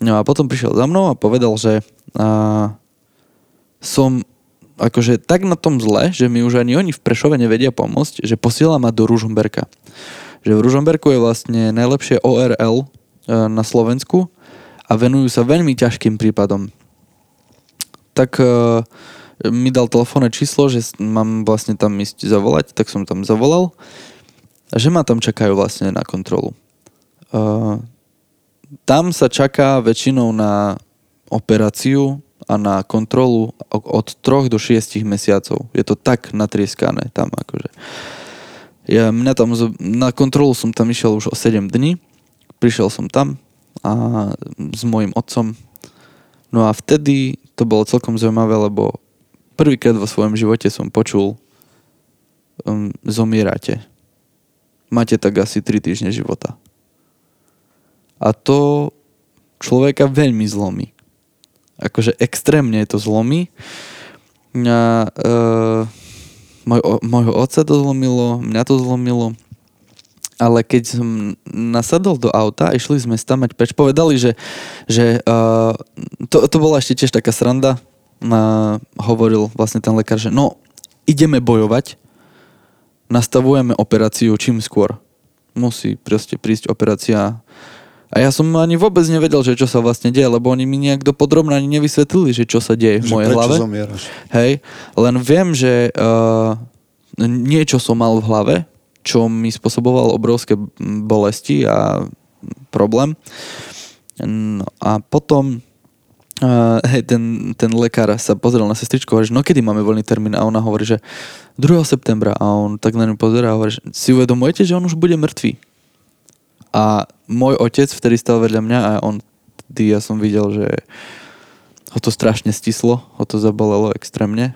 No a potom prišiel za mnou a povedal, že a, som akože tak na tom zle, že mi už ani oni v Prešove nevedia pomôcť, že posiela ma do Ružomberka. Že v Ružomberku je vlastne najlepšie ORL e, na Slovensku a venujú sa veľmi ťažkým prípadom. Tak e, mi dal telefónne číslo, že mám vlastne tam ísť zavolať, tak som tam zavolal a že ma tam čakajú vlastne na kontrolu. E, tam sa čaká väčšinou na operáciu a na kontrolu od 3 do 6 mesiacov. Je to tak natrieskané tam akože. Ja, mňa tam, na kontrolu som tam išiel už o 7 dní. Prišiel som tam a s mojim otcom. No a vtedy to bolo celkom zaujímavé, lebo prvýkrát vo svojom živote som počul um, zomierate. Máte tak asi 3 týždne života. A to človeka veľmi zlomí. Akože extrémne to zlomí. A, e, môjho otca to zlomilo, mňa to zlomilo. Ale keď som nasadol do auta išli sme stamať preč, povedali, že, že uh, to, to bola ešte tiež taká sranda. Uh, hovoril vlastne ten lekár, že no, ideme bojovať, nastavujeme operáciu čím skôr. Musí proste prísť operácia. A ja som ani vôbec nevedel, že čo sa vlastne deje, lebo oni mi nejak dopodrobne ani nevysvetlili, že čo sa deje v že mojej prečo hlave. zomieraš? Hej, len viem, že uh, niečo som mal v hlave, čo mi spôsobovalo obrovské bolesti a problém. No a potom uh, hej, ten, ten lekár sa pozrel na sestričku a hovorí, že no kedy máme voľný termín? A ona hovorí, že 2. septembra. A on tak na ňu pozerá a hovorí, že si uvedomujete, že on už bude mŕtvý? A môj otec vtedy stal vedľa mňa a on, vtedy ja som videl, že ho to strašne stislo, ho to zabolelo extrémne.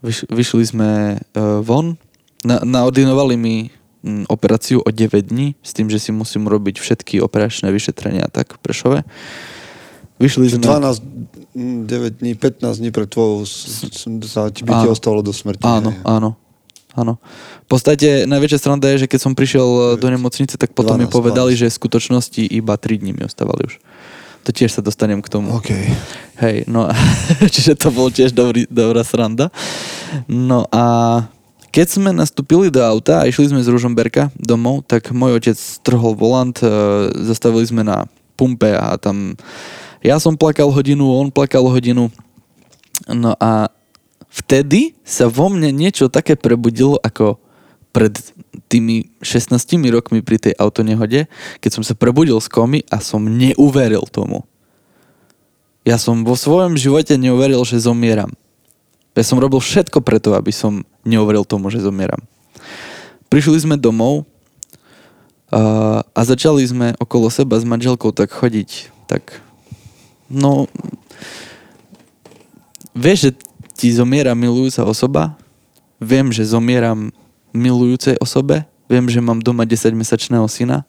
Vyš, vyšli sme uh, von, na, naordinovali mi mm, operáciu o 9 dní, s tým, že si musím robiť všetky operačné vyšetrenia tak v Prešove. Vyšli sme... 12, mm, 9 dní, 15 dní pred tvojou sa ti by ti ostalo do smrti. Áno, áno. Áno. V podstate najväčšia sranda je, že keď som prišiel do nemocnice, tak potom mi 12, povedali, 12. že v skutočnosti iba 3 dní mi ostávali už. To tiež sa dostanem k tomu. OK. Hej, no čiže to bol tiež dobrý, dobrá sranda. No a keď sme nastúpili do auta a išli sme z Ružomberka domov, tak môj otec strhol volant, e, zastavili sme na pumpe a tam ja som plakal hodinu, on plakal hodinu. No a vtedy sa vo mne niečo také prebudilo ako pred tými 16 rokmi pri tej autonehode, keď som sa prebudil z komy a som neuveril tomu. Ja som vo svojom živote neuveril, že zomieram. Ja som robil všetko preto, aby som neuveril tomu, že zomieram. Prišli sme domov a, začali sme okolo seba s manželkou tak chodiť. Tak, no, vieš, že ti zomiera milujúca osoba, viem, že zomieram milujúcej osobe, viem, že mám doma 10-mesačného syna,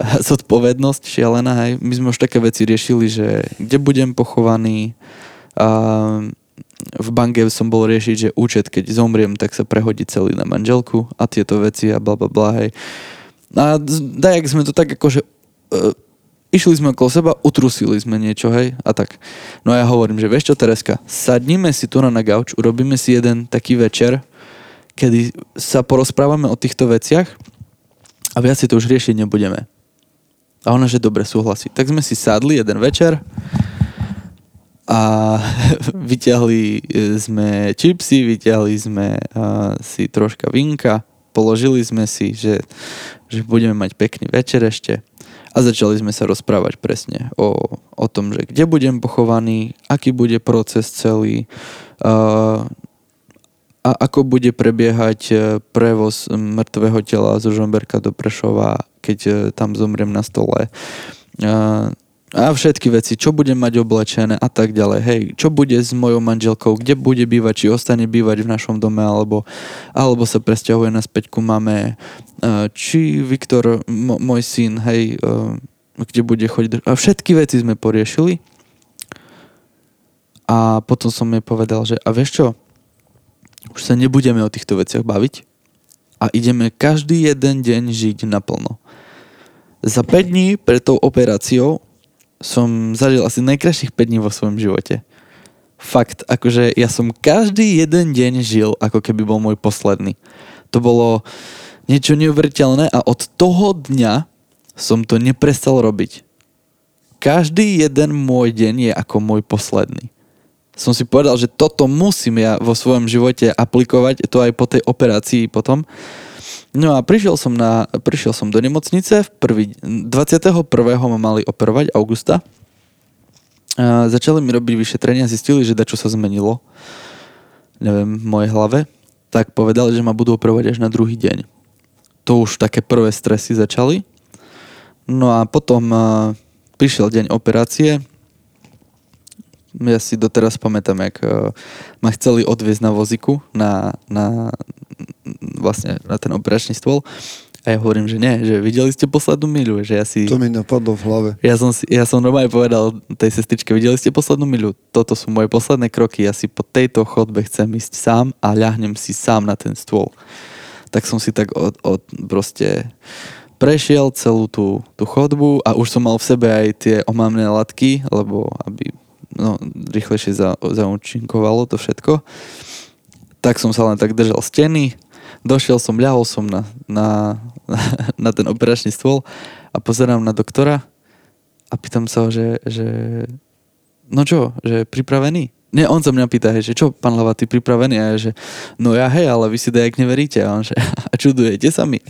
zodpovednosť šialená, hej. My sme už také veci riešili, že kde budem pochovaný, a v banke som bol riešiť, že účet, keď zomriem, tak sa prehodí celý na manželku a tieto veci a bla bla bla, hej. A dajak sme to tak akože uh, išli sme okolo seba, utrusili sme niečo, hej, a tak. No a ja hovorím, že vieš čo, Tereska, sadnime si tu na, na gauč, urobíme si jeden taký večer, kedy sa porozprávame o týchto veciach a viac si to už riešiť nebudeme. A ona, že dobre, súhlasí. Tak sme si sadli jeden večer a vyťahli e, sme čipsy, vyťahli sme uh, si troška vinka položili sme si, že, že budeme mať pekný večer ešte a začali sme sa rozprávať presne o, o tom, že kde budem pochovaný, aký bude proces celý, uh, a ako bude prebiehať e, prevoz mŕtvého tela zo Žomberka do Prešova, keď e, tam zomriem na stole. Uh, a všetky veci, čo budem mať oblečené a tak ďalej. Hej, čo bude s mojou manželkou, kde bude bývať, či ostane bývať v našom dome, alebo, alebo sa presťahuje naspäť ku mame, či Viktor, m- môj syn, hej, kde bude chodiť. A všetky veci sme poriešili. A potom som jej povedal, že a vieš čo, už sa nebudeme o týchto veciach baviť a ideme každý jeden deň žiť naplno. Za 5 dní pred tou operáciou som zažil asi najkrajších 5 dní vo svojom živote. Fakt, akože ja som každý jeden deň žil, ako keby bol môj posledný. To bolo niečo neuveriteľné a od toho dňa som to neprestal robiť. Každý jeden môj deň je ako môj posledný som si povedal, že toto musím ja vo svojom živote aplikovať, to aj po tej operácii potom. No a prišiel som, na, prišiel som do nemocnice, v prvý, 21. ma mali operovať, augusta. A začali mi robiť vyšetrenia, zistili, že dačo sa zmenilo, neviem, v mojej hlave, tak povedali, že ma budú operovať až na druhý deň. To už také prvé stresy začali. No a potom prišiel deň operácie, ja si doteraz pamätám, jak ma chceli odviezť na voziku na, na, vlastne na ten operačný stôl a ja hovorím, že nie, že videli ste poslednú miľu, že ja si... To mi napadlo v hlave. Ja som, ja som normálne povedal tej sestričke, videli ste poslednú miľu, toto sú moje posledné kroky, ja si po tejto chodbe chcem ísť sám a ľahnem si sám na ten stôl. Tak som si tak od, od proste prešiel celú tú, tú chodbu a už som mal v sebe aj tie omamné latky, lebo aby no, rýchlejšie za, zaúčinkovalo to všetko. Tak som sa len tak držal steny, došiel som, ľahol som na, na, na ten operačný stôl a pozerám na doktora a pýtam sa ho, že, že no čo, že pripravený? Nie, on sa mňa pýta, že čo, pán Lava, ty pripravený? A ja, že no ja hej, ale vy si dajak neveríte. A on, že a čudujete sa mi?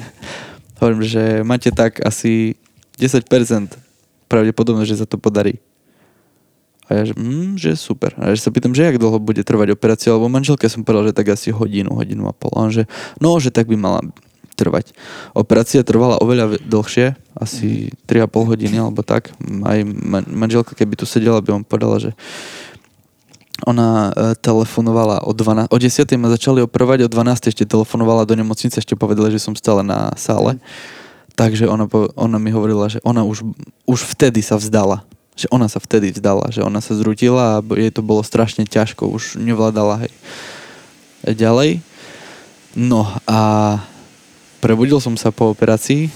Hovorím, že máte tak asi 10% pravdepodobne, že sa to podarí. A ja, že, mm, že super. A ja sa pýtam, že jak dlho bude trvať operácia, lebo manželke som povedal, že tak asi hodinu, hodinu a pol. A on, že no, že tak by mala trvať. Operácia trvala oveľa dlhšie, asi 3,5 hodiny alebo tak. Aj manželka, keby tu sedela, by on povedala, že ona e, telefonovala o 12, o 10. ma začali operovať, o 12. ešte telefonovala do nemocnice, ešte povedala, že som stále na sále. Takže ona, ona mi hovorila, že ona už, už vtedy sa vzdala že ona sa vtedy vzdala, že ona sa zrutila a jej to bolo strašne ťažko, už nevládala, hej. Ďalej. No a prebudil som sa po operácii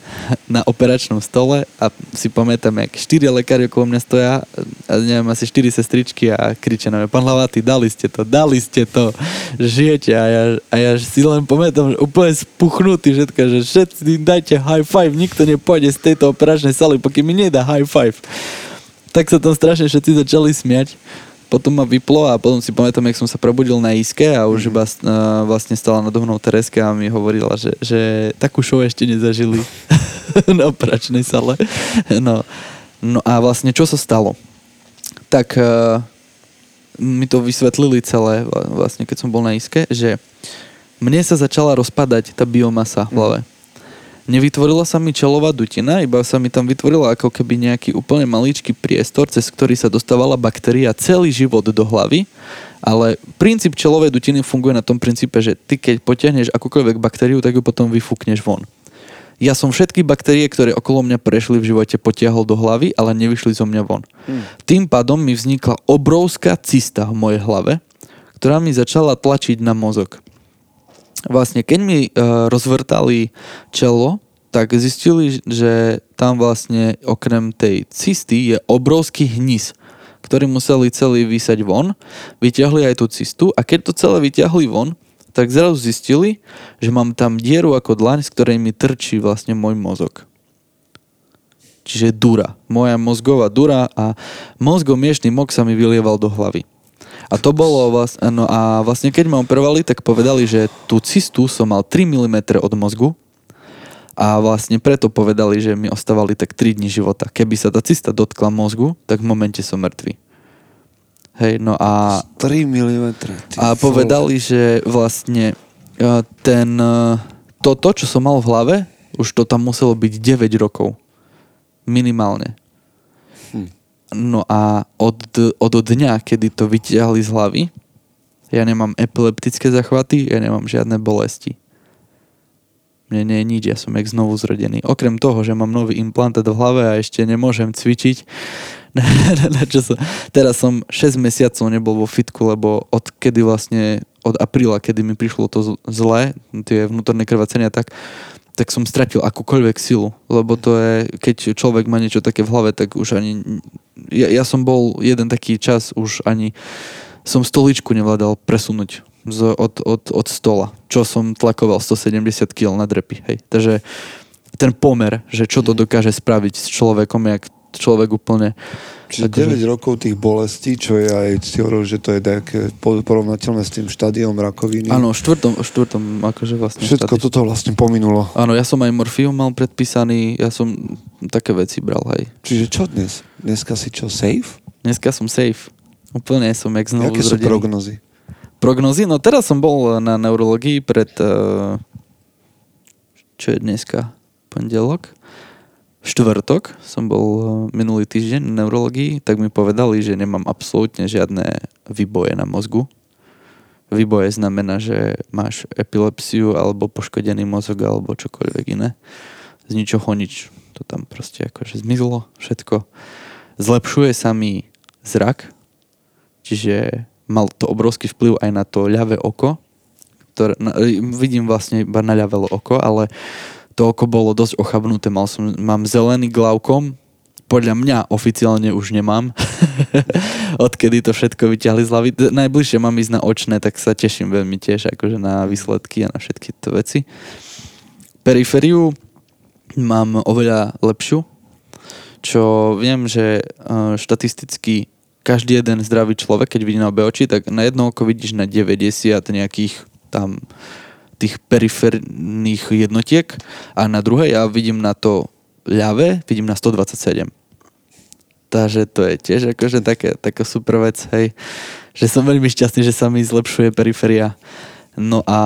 na operačnom stole a si pamätám, jak štyri lekári okolo mňa stoja a neviem, asi štyri sestričky a kričia na mňa, pán Hlavatý, dali ste to, dali ste to, žijete a ja, a ja si len pamätám, že úplne spuchnutý všetko, že všetci dajte high five, nikto nepôjde z tejto operačnej saly, pokým mi nedá high five tak sa tam strašne všetci začali smiať. Potom ma vyplo a potom si pamätám, jak som sa prebudil na iske a už iba uh, vlastne stala nado mnou Tereska a mi hovorila, že, že takú show ešte nezažili na operačnej sale. No. no a vlastne čo sa stalo? Tak uh, mi to vysvetlili celé, vlastne keď som bol na iske, že mne sa začala rozpadať tá biomasa v hlave. Mm Nevytvorila sa mi čelová dutina, iba sa mi tam vytvorila ako keby nejaký úplne maličký priestor, cez ktorý sa dostávala baktéria celý život do hlavy, ale princíp čelovej dutiny funguje na tom princípe, že ty keď potiahneš akúkoľvek baktériu, tak ju potom vyfúkneš von. Ja som všetky baktérie, ktoré okolo mňa prešli v živote, potiahol do hlavy, ale nevyšli zo mňa von. Hmm. Tým pádom mi vznikla obrovská cista v mojej hlave, ktorá mi začala tlačiť na mozog vlastne keď mi uh, rozvrtali čelo, tak zistili, že tam vlastne okrem tej cysty je obrovský hnis, ktorý museli celý vysať von, vyťahli aj tú cystu a keď to celé vyťahli von, tak zrazu zistili, že mám tam dieru ako dlaň, z ktorej mi trčí vlastne môj mozog. Čiže dura. Moja mozgová dura a mozgomiešný mok sa mi vylieval do hlavy. A to bolo vlastne, no a vlastne keď ma operovali, tak povedali, že tú cistu som mal 3 mm od mozgu a vlastne preto povedali, že mi ostávali tak 3 dní života. Keby sa tá cista dotkla mozgu, tak v momente som mŕtvy. Hej, no a, 3 mm. a povedali, že vlastne e, ten, e, to, to, čo som mal v hlave, už to tam muselo byť 9 rokov. Minimálne. No a od, od dňa, kedy to vytiahli z hlavy, ja nemám epileptické zachvaty, ja nemám žiadne bolesti. Mne nie je nič, ja som jak znovu zrodený. Okrem toho, že mám nový implantát v hlave a ešte nemôžem cvičiť, teraz som 6 mesiacov nebol vo fitku, lebo odkedy vlastne, od apríla, kedy mi prišlo to zlé, tie vnútorné krvácenia, tak tak som stratil akúkoľvek silu, lebo to je, keď človek má niečo také v hlave, tak už ani, ja, ja som bol jeden taký čas, už ani som stoličku nevládal presunúť z, od, od, od stola, čo som tlakoval 170 kg na drepy, hej. Takže ten pomer, že čo to dokáže spraviť s človekom, jak človek úplne... Čiže akože- 9 rokov tých bolestí, čo je aj si hovoril, že to je po- porovnateľné s tým štádiom rakoviny. Áno, štvrtom, štvrtom akože vlastne... Všetko štádiu. toto vlastne pominulo. Áno, ja som aj morfium mal predpísaný, ja som také veci bral, hej. Čiže čo dnes? Dneska si čo, safe? Dneska som safe. Úplne som jak znovu Aké sú zrodený. prognozy? Prognozy? No teraz som bol na neurologii pred... Uh, čo je dneska? Pondelok? Štvrtok som bol eh, minulý týždeň na neurologii, tak mi povedali, že nemám absolútne žiadne výboje na mozgu. Výboje znamená, že máš epilepsiu alebo poškodený mozog alebo čokoľvek iné. Z ničoho nič. To tam proste akože zmizlo všetko. Zlepšuje sa mi zrak, čiže mal to obrovský vplyv aj na to ľavé oko, ktoré, na, vidím vlastne iba na ľavé oko, ale to oko bolo dosť ochabnuté, mal som, mám zelený glaukom, podľa mňa oficiálne už nemám, odkedy to všetko vyťahli z hlavy. Najbližšie mám ísť na očné, tak sa teším veľmi tiež akože na výsledky a na všetky to veci. Perifériu mám oveľa lepšiu, čo viem, že eh, štatisticky každý jeden zdravý človek, keď vidí na obe oči, tak na jedno oko vidíš na 90 nejakých tam tých periférnych jednotiek a na druhé ja vidím na to ľavé, vidím na 127. Takže to je tiež akože také, taká super vec, hej. Že som veľmi šťastný, že sa mi zlepšuje periferia. No a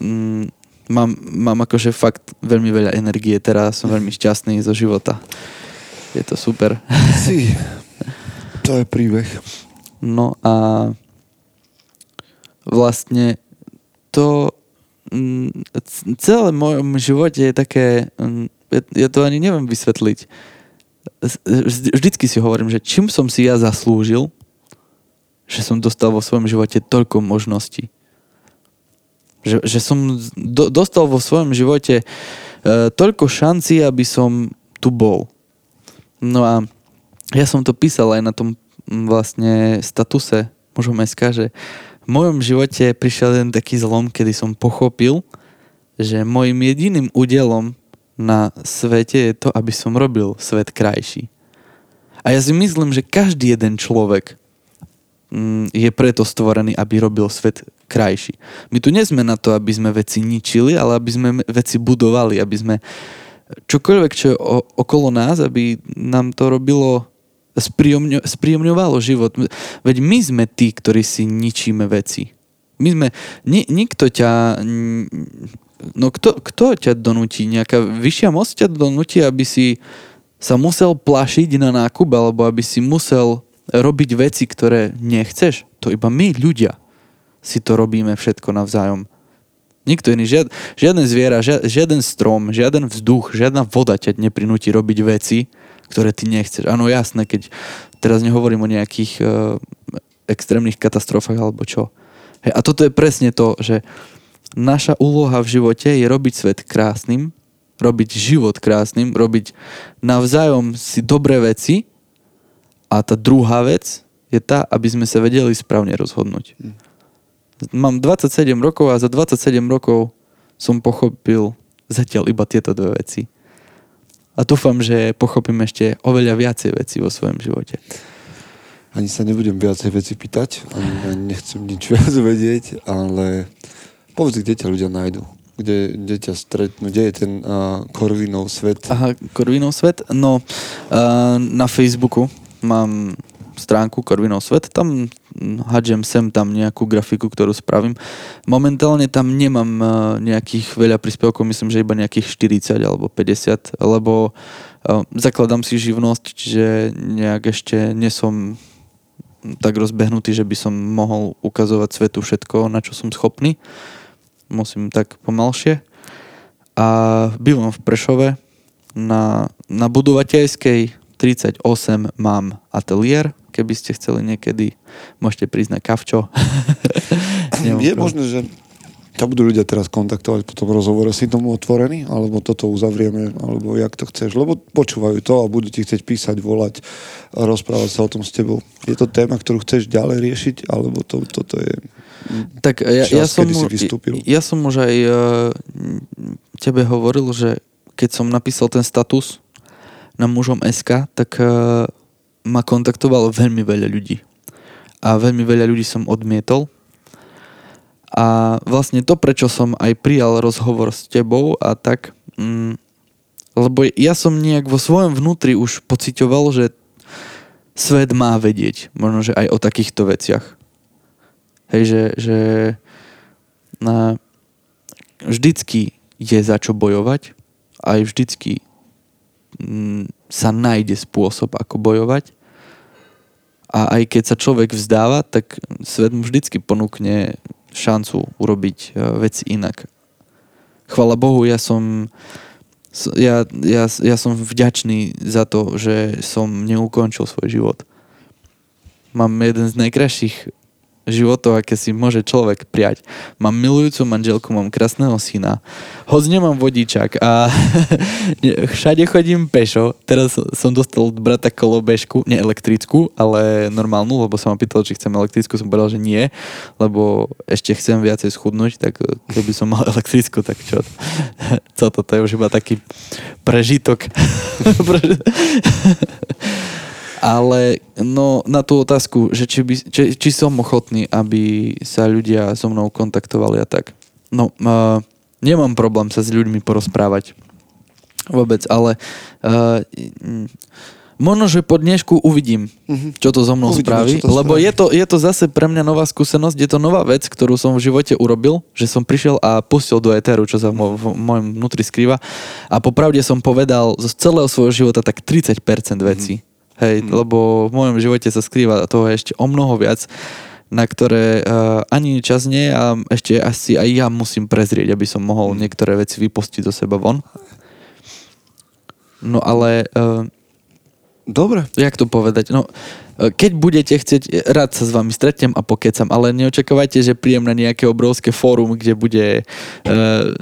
mm, mám, mám akože fakt veľmi veľa energie teraz, som veľmi šťastný zo života. Je to super. Si. To je príbeh. No a vlastne to mm, celé v mojom živote je také, mm, ja, to ani neviem vysvetliť. Vždycky si hovorím, že čím som si ja zaslúžil, že som dostal vo svojom živote toľko možností. Že, že som do, dostal vo svojom živote e, toľko šancí, aby som tu bol. No a ja som to písal aj na tom mm, vlastne statuse možom SK, že v mojom živote prišiel jeden taký zlom, kedy som pochopil, že môjim jediným údelom na svete je to, aby som robil svet krajší. A ja si myslím, že každý jeden človek mm, je preto stvorený, aby robil svet krajší. My tu nie sme na to, aby sme veci ničili, ale aby sme veci budovali, aby sme čokoľvek, čo je okolo nás, aby nám to robilo spríjomňo, spríjomňovalo život. Veď my sme tí, ktorí si ničíme veci. My sme, ni, nikto ťa, no kto, kto ťa donúti? Nejaká vyššia moc ťa donúti, aby si sa musel plašiť na nákup, alebo aby si musel robiť veci, ktoré nechceš. To iba my, ľudia, si to robíme všetko navzájom. Nikto iný, žiad, žiaden zviera, žia, žiaden strom, žiaden vzduch, žiadna voda ťa neprinúti robiť veci, ktoré ty nechceš. Áno, jasné, keď teraz nehovorím o nejakých uh, extrémnych katastrofách alebo čo. Hej, a toto je presne to, že naša úloha v živote je robiť svet krásnym, robiť život krásnym, robiť navzájom si dobré veci a tá druhá vec je tá, aby sme sa vedeli správne rozhodnúť. Mám 27 rokov a za 27 rokov som pochopil zatiaľ iba tieto dve veci. A dúfam, že pochopím ešte oveľa viacej veci vo svojom živote. ani sa nebudem viacej veci pýtať, ani, ani nechcem nič viac vedieť, ale povedz, kde ťa ľudia nájdu. Kde, kde ťa stretnú, kde je ten uh, Korvinov svet. Aha, Korvinov svet? No, uh, na Facebooku mám stránku Korvinov svet, tam hadžem sem tam nejakú grafiku, ktorú spravím. Momentálne tam nemám uh, nejakých veľa príspevkov, myslím, že iba nejakých 40 alebo 50, lebo uh, zakladám si živnosť, čiže nejak ešte nesom tak rozbehnutý, že by som mohol ukazovať svetu všetko, na čo som schopný. Musím tak pomalšie. A bývam v Prešove. Na, na budovateľskej 38 mám ateliér. Keby ste chceli niekedy, môžete prísť na kavčo. je možné, že ťa budú ľudia teraz kontaktovať po tom rozhovore, si tomu otvorený, alebo toto uzavrieme, alebo jak to chceš, lebo počúvajú to a budú ti chcieť písať, volať, rozprávať sa o tom s tebou. Je to téma, ktorú chceš ďalej riešiť, alebo to, toto je tak ja, čas, ja, som, kedy si vystúpil? ja som už aj uh, tebe hovoril, že keď som napísal ten status na mužom SK, tak uh, ma kontaktovalo veľmi veľa ľudí. A veľmi veľa ľudí som odmietol. A vlastne to, prečo som aj prijal rozhovor s tebou a tak, mm, lebo ja som nejak vo svojom vnútri už pocitoval, že svet má vedieť, možno, že aj o takýchto veciach. Hej, že, že na, vždycky je za čo bojovať, aj vždycky sa nájde spôsob, ako bojovať. A aj keď sa človek vzdáva, tak svet mu vždycky ponúkne šancu urobiť e, veci inak. Chvala Bohu, ja som ja, ja, ja som vďačný za to, že som neukončil svoj život. Mám jeden z najkrajších životov, aké si môže človek prijať. Mám milujúcu manželku, mám krásneho syna, hoď nemám vodičak a všade chodím pešo. Teraz som dostal od brata kolobežku, nie elektrickú, ale normálnu, lebo som ma pýtal, či chcem elektrickú, som povedal, že nie, lebo ešte chcem viacej schudnúť, tak keby som mal elektrickú, tak čo? Co to, to je už iba taký prežitok. Ale no, na tú otázku, že či, by, či, či som ochotný, aby sa ľudia so mnou kontaktovali a tak. No, uh, nemám problém sa s ľuďmi porozprávať. Vôbec, ale uh, možno, že po dnešku uvidím, uh-huh. čo to so mnou Uvidíme, spraví, to lebo spraví. Je, to, je to zase pre mňa nová skúsenosť, je to nová vec, ktorú som v živote urobil, že som prišiel a pustil do eteru, čo sa v, mo- v mojom vnútri skrýva a popravde som povedal z celého svojho života tak 30% vecí. Uh-huh Hej, hmm. lebo v mojom živote sa skrýva toho ešte o mnoho viac, na ktoré uh, ani čas nie a ešte asi aj ja musím prezrieť, aby som mohol hmm. niektoré veci vypustiť do seba von. No ale... Uh, Dobre. Jak to povedať? No, keď budete chcieť, rád sa s vami stretnem a pokecam, ale neočakávajte, že príjem na nejaké obrovské fórum, kde bude uh,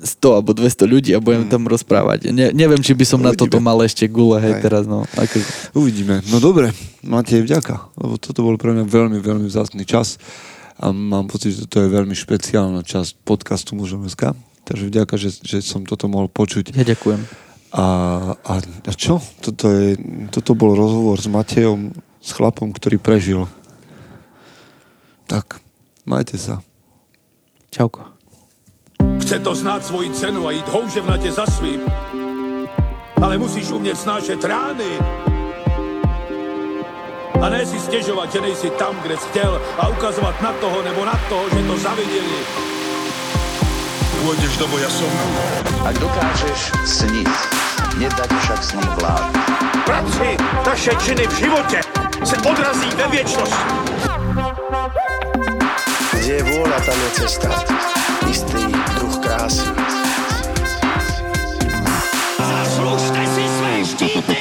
100 alebo 200 ľudí a budem mm. tam rozprávať. Ne, neviem, či by som Uvidíme. na toto mal ešte gule, hej, hej. teraz, no. Ako... Uvidíme. No dobre, máte vďaka, lebo toto bol pre mňa veľmi, veľmi vzácný čas a mám pocit, že to je veľmi špeciálna časť podcastu Mužom.sk, takže vďaka, že, že som toto mohol počuť. Ja ďakujem. A, a, a čo? Toto, je, toto bol rozhovor s Matejom, s chlapom, ktorý prežil. Tak, majte sa. Čauko. Chce to znát svoji cenu a jít houževnatě za svým. Ale musíš umět snášet rány. A ne si stěžovat, že nejsi tam, kde jsi chtěl a ukazovat na toho nebo na toho, že to zaviděli. Pôjdeš do boja som. Ak dokážeš sniť, nedať však sním vlád. Práci, taše činy v životě se odrazí ve věčnosti. Kde je vôľa, tam je cesta istý druh krásy. Zaslužte si své štíty!